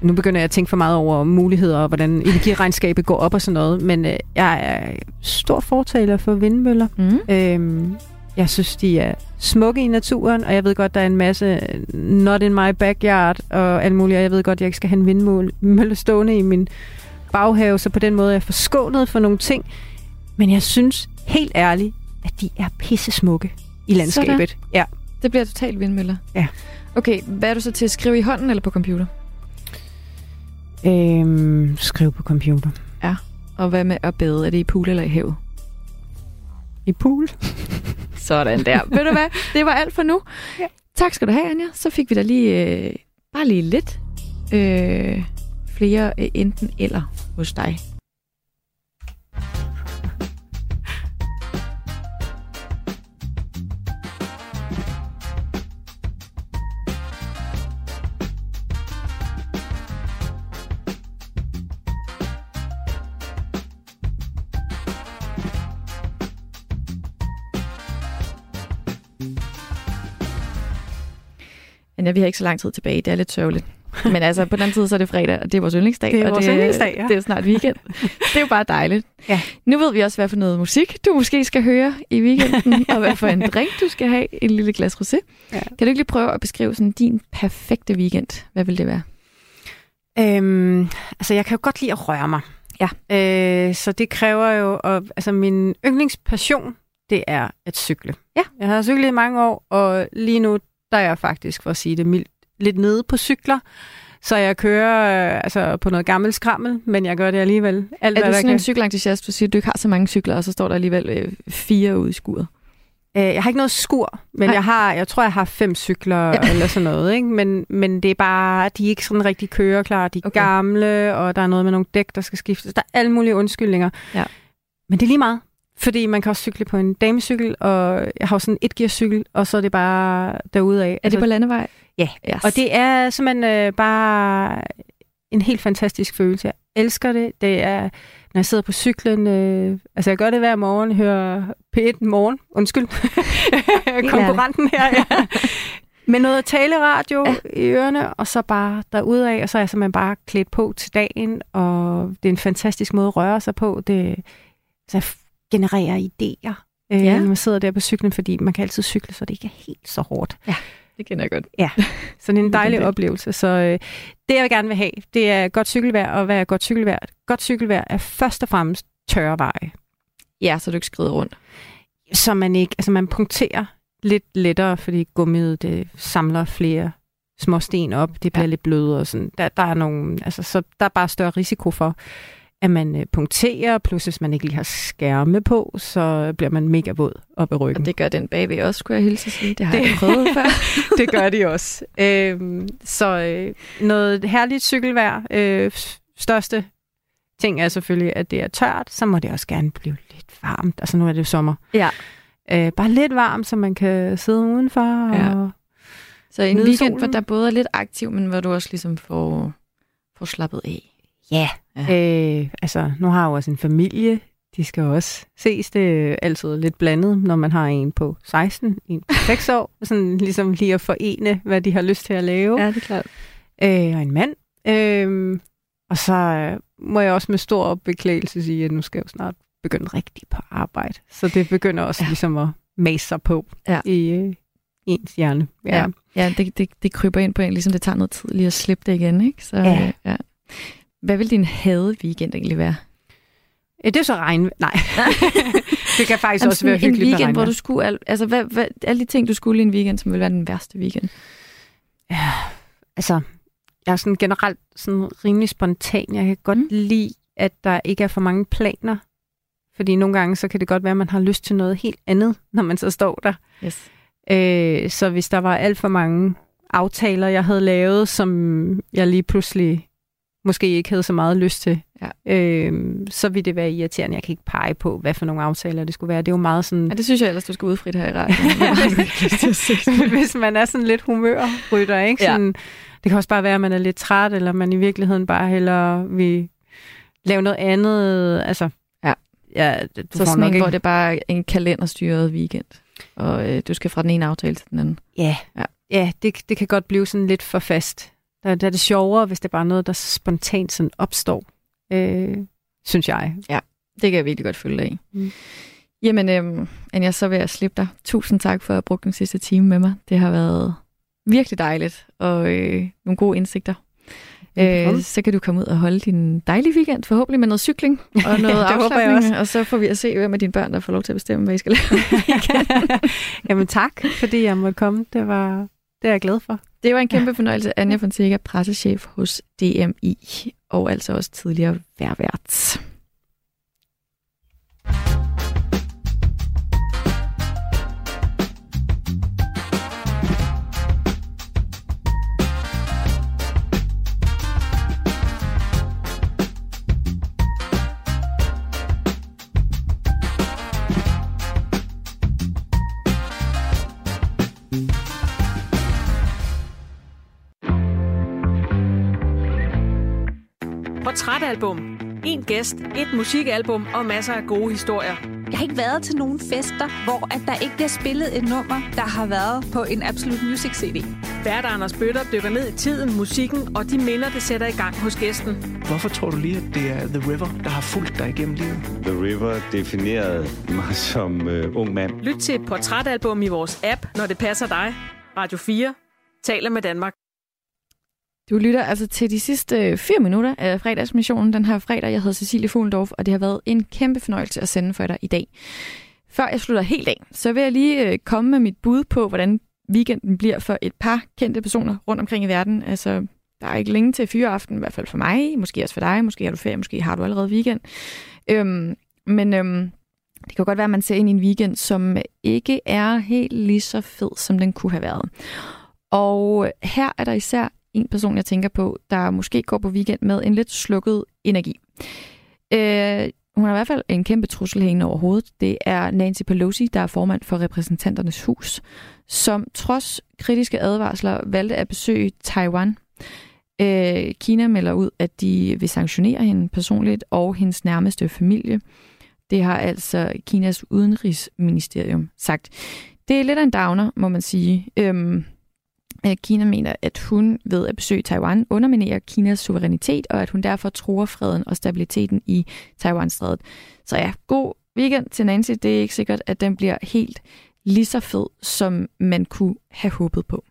Nu begynder jeg at tænke for meget over muligheder og hvordan energiregnskabet går op og sådan noget, men øh, jeg er stor fortaler for vindmøller. Mm. Øhm, jeg synes, de er smukke i naturen, og jeg ved godt, der er en masse not in my backyard og alt muligt, og jeg ved godt, jeg ikke skal have en vindmølle stående i min baghave, så på den måde er jeg forskånet for nogle ting. Men jeg synes helt ærligt, at de er pisse smukke i landskabet. Sådan. Ja. Det bliver totalt vindmøller. Ja. Okay, hvad er du så til at skrive i hånden eller på computer? Øhm, skriv på computer. Ja. Og hvad med at bade? Er det i pool eller i havet? I pool. *laughs* Sådan der. Ved du hvad? Det var alt for nu. Ja. Tak skal du have, Anja. Så fik vi da lige, øh, bare lige lidt øh, flere øh, enten eller hos dig. Anja, vi har ikke så lang tid tilbage. Det er lidt sørgeligt. Men altså, på den anden side, så er det fredag, og det er vores yndlingsdag. Det er og vores det, yndlingsdag, ja. det er snart weekend. det er jo bare dejligt. Ja. Nu ved vi også, hvad for noget musik du måske skal høre i weekenden, og hvad for en drink du skal have. En lille glas rosé. Ja. Kan du ikke lige prøve at beskrive sådan din perfekte weekend? Hvad vil det være? Øhm, altså, jeg kan jo godt lide at røre mig. Ja. Øh, så det kræver jo... Og, altså, min yndlingspassion, det er at cykle. Ja. Jeg har cyklet i mange år, og lige nu, der er jeg faktisk, for at sige det mildt, lidt nede på cykler. Så jeg kører øh, altså, på noget gammelt skrammel, men jeg gør det alligevel. Alt, Er du sådan kan. en cykelentusiast, du siger, at du ikke har så mange cykler, og så står der alligevel øh, fire ude i skuret? Øh, jeg har ikke noget skur, men Nej. jeg har, jeg tror, jeg har fem cykler ja. eller sådan noget. Ikke? Men, men det er bare, de er ikke sådan rigtig køreklar. De er okay. gamle, og der er noget med nogle dæk, der skal skiftes. Der er alle mulige undskyldninger. Ja. Men det er lige meget. Fordi man kan også cykle på en damecykel, og jeg har jo sådan en etgearcykel, og så er det bare derudaf. Er det på landevej? Ja, Yes. og det er simpelthen øh, bare en helt fantastisk følelse. Jeg elsker det. Det er, når jeg sidder på cyklen, øh, altså jeg gør det hver morgen, hører P1 morgen, undskyld, *laughs* konkurrenten her, ja. Med noget taleradio ja. i ørerne, og så bare derudaf, og så er jeg simpelthen bare klædt på til dagen, og det er en fantastisk måde at røre sig på. Det så jeg genererer idéer, øh, Ja. når man sidder der på cyklen, fordi man kan altid cykle, så det ikke er helt så hårdt. Ja, det kender jeg godt. Ja, *laughs* så det er en dejlig det. oplevelse. Så øh, det, jeg gerne vil have, det er godt cykelvejr, og hvad er godt cykelvejr? Godt cykelvejr er først og fremmest tørre veje. Ja, så du ikke skrider rundt. Så man ikke, altså man punkterer lidt lettere, fordi gummiet det samler flere små sten op, det bliver ja. lidt blødere og sådan. Der, der er nogle, altså, så der er bare større risiko for, at man øh, punkterer, plus hvis man ikke lige har skærme på, så bliver man mega våd op i ryggen. Og det gør den bagved også, skulle jeg hilse sige. Det har det... jeg prøvet før. *laughs* det gør de også. Øhm, så øh, noget herligt cykelvejr. Øh, største ting er selvfølgelig, at det er tørt, så må det også gerne blive lidt varmt. Altså nu er det jo sommer. Ja. Øh, bare lidt varmt, så man kan sidde udenfor. Og Ja. Så en weekend, hvor solen. der både er lidt aktiv, men hvor du også ligesom får, får slappet af. Ja. Øh, altså, nu har jeg jo også en familie. De skal jo også ses. Det er altid lidt blandet, når man har en på 16, en på *laughs* 6 år. Sådan ligesom lige at forene, hvad de har lyst til at lave. Ja, det er klart. Øh, og en mand. Øh, og så må jeg også med stor beklædelse sige, at nu skal jeg jo snart begynde rigtig på arbejde. Så det begynder også ja. ligesom at mase sig på ja. i øh, ens hjerne. Ja, ja det, det, det kryber ind på en, ligesom det tager noget tid lige at slippe det igen, ikke? Så, Ja. øh, ja. Hvad vil din hade weekend egentlig være? Øh, Det er så regn... Nej. *laughs* det kan faktisk Jamen, også være hyggeligt En med weekend, hvor regnvejr. du skulle... Al, altså, hvad, hvad, alle de ting, du skulle i en weekend, som vil være den værste weekend. Ja, altså, jeg er sådan generelt sådan rimelig spontan. Jeg kan godt mm. lide, at der ikke er for mange planer. Fordi nogle gange, så kan det godt være, at man har lyst til noget helt andet, når man så står der. Yes. Øh, så hvis der var alt for mange aftaler, jeg havde lavet, som jeg lige pludselig måske ikke havde så meget lyst til, ja. øh, så ville det være irriterende. Jeg kan ikke pege på, hvad for nogle aftaler det skulle være. Det er jo meget sådan... Ja, det synes jeg ellers, du skal udfrit her i radioen. *laughs* *laughs* hvis man er sådan lidt humørrytter, ikke? Ja. Sådan, det kan også bare være, at man er lidt træt, eller man i virkeligheden bare hellere vil lave noget andet. Altså, ja. ja du så får sådan en, hvor det bare er en kalenderstyret weekend, og øh, du skal fra den ene aftale til den anden. Ja, ja. ja det, det kan godt blive sådan lidt for fast. Der, der er det sjovere, hvis det bare er noget, der spontant sådan opstår, øh, synes jeg. Ja, det kan jeg virkelig godt følge dig i. Mm. Jamen, øhm, Anja, så vil jeg slippe dig. Tusind tak for at have brugt den sidste time med mig. Det har været virkelig dejligt, og øh, nogle gode indsigter. Øh, så kan du komme ud og holde din dejlige weekend, forhåbentlig med noget cykling og *laughs* noget jeg afslappning, også. og så får vi at se, hvem af dine børn, der får lov til at bestemme, hvad I skal lave. *laughs* Jamen tak, fordi jeg måtte komme. Det var det er jeg glad for. Det var en kæmpe fornøjelse. Anja Fonseca, pressechef hos DMI, og altså også tidligere værvært. Portrætalbum. En gæst, et musikalbum og masser af gode historier. Jeg har ikke været til nogen fester, hvor at der ikke bliver spillet et nummer, der har været på en Absolute Music CD. Vært Anders Bøtter dykker ned i tiden, musikken og de minder, det sætter i gang hos gæsten. Hvorfor tror du lige, at det er The River, der har fulgt dig igennem livet? The River definerede mig *laughs* som øh, ung mand. Lyt til et portrætalbum i vores app, når det passer dig. Radio 4 taler med Danmark. Du lytter altså til de sidste øh, fire minutter af fredagsmissionen den her fredag. Jeg hedder Cecilie Fuglendorf, og det har været en kæmpe fornøjelse at sende for dig i dag. Før jeg slutter helt af, så vil jeg lige øh, komme med mit bud på, hvordan weekenden bliver for et par kendte personer rundt omkring i verden. Altså, der er ikke længe til fyreaften, i hvert fald for mig, måske også for dig, måske har du ferie, måske har du allerede weekend. Øhm, men øhm, det kan godt være, at man ser ind i en weekend, som ikke er helt lige så fed, som den kunne have været. Og her er der især en person, jeg tænker på, der måske går på weekend med en lidt slukket energi. Øh, hun har i hvert fald en kæmpe trussel hængende over hovedet. Det er Nancy Pelosi, der er formand for repræsentanternes hus, som trods kritiske advarsler valgte at besøge Taiwan. Øh, Kina melder ud, at de vil sanktionere hende personligt og hendes nærmeste familie. Det har altså Kinas udenrigsministerium sagt. Det er lidt af en downer, må man sige. Øhm, Øh, Kina mener, at hun ved at besøge Taiwan underminerer Kinas suverænitet, og at hun derfor truer freden og stabiliteten i Taiwanstrædet. Så ja, god weekend til Nancy. Det er ikke sikkert, at den bliver helt lige så fed, som man kunne have håbet på.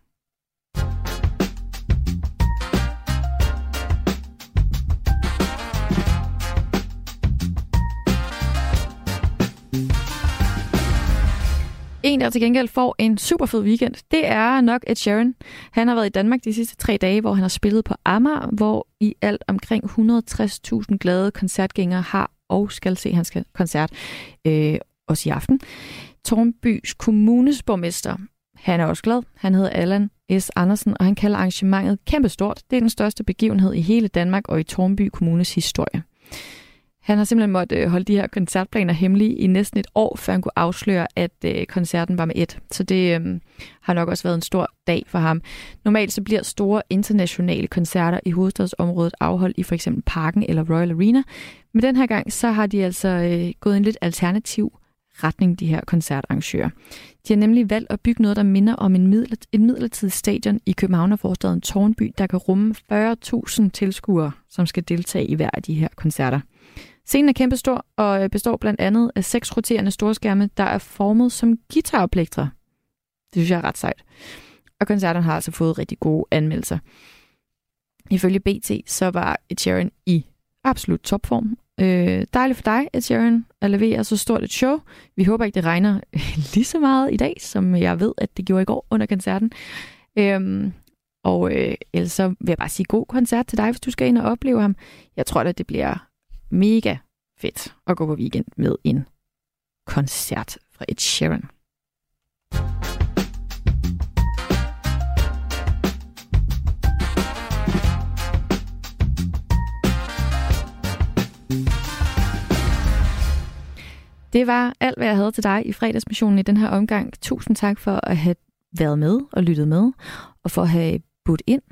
En, der til gengæld får en super fed weekend, det er nok Ed Sheeran. Han har været i Danmark de sidste tre dage, hvor han har spillet på Amager, hvor i alt omkring 160.000 glade koncertgængere har og skal se hans koncert øh, også i aften. Tornbys kommunes borgmester, han er også glad. Han hedder Allan S. Andersen, og han kalder arrangementet kæmpestort. Det er den største begivenhed i hele Danmark og i Tornby Kommunes historie. Han har simpelthen måttet øh, holde de her koncertplaner hemmelige i næsten et år, før han kunne afsløre, at øh, koncerten var med et. Så det øh, har nok også været en stor dag for ham. Normalt så bliver store internationale koncerter i hovedstadsområdet afholdt i for eksempel Parken eller Royal Arena. Men den her gang så har de altså øh, gået en lidt alternativ retning, de her koncertarrangører. De har nemlig valgt at bygge noget, der minder om en, midlert, en midlertidig stadion i Københavnerforstaden Tornby, der kan rumme 40.000 tilskuere, som skal deltage i hver af de her koncerter. Scenen er kæmpestor og øh, består blandt andet af seks roterende storskærme, der er formet som guitarplektre. Det synes jeg er ret sejt. Og koncerten har altså fået rigtig gode anmeldelser. Ifølge BT så var Ed Sheeran i absolut topform. Øh, dejligt for dig, Ed Sheeran, at levere så stort et show. Vi håber ikke, det regner *laughs* lige så meget i dag, som jeg ved, at det gjorde i går under koncerten. Øhm, og øh, ellers så vil jeg bare sige god koncert til dig, hvis du skal ind og opleve ham. Jeg tror da, det bliver mega fedt at gå på weekend med en koncert fra Ed Sheeran. Det var alt, hvad jeg havde til dig i fredagsmissionen i den her omgang. Tusind tak for at have været med og lyttet med, og for at have budt ind.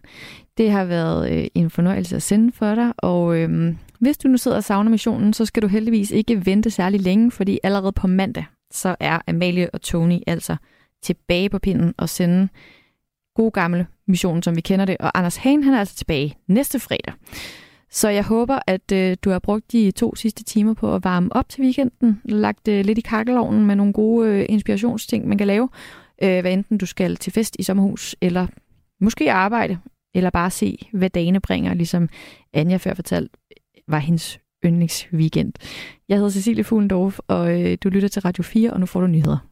Det har været øh, en fornøjelse at sende for dig, og øhm, hvis du nu sidder og savner missionen, så skal du heldigvis ikke vente særlig længe, fordi allerede på mandag, så er Amalie og Tony altså tilbage på pinden og sende god gamle mission, som vi kender det. Og Anders Hagen, han er altså tilbage næste fredag. Så jeg håber, at øh, du har brugt de to sidste timer på at varme op til weekenden, lagt øh, lidt i kakkelovnen med nogle gode øh, inspirationsting, man kan lave, øh, hvad enten du skal til fest i sommerhus, eller måske arbejde, eller bare se, hvad dagene bringer, ligesom Anja før fortalte, var hendes yndlingsweekend. Jeg hedder Cecilie Fuglendorf, og øh, du lytter til Radio 4, og nu får du nyheder.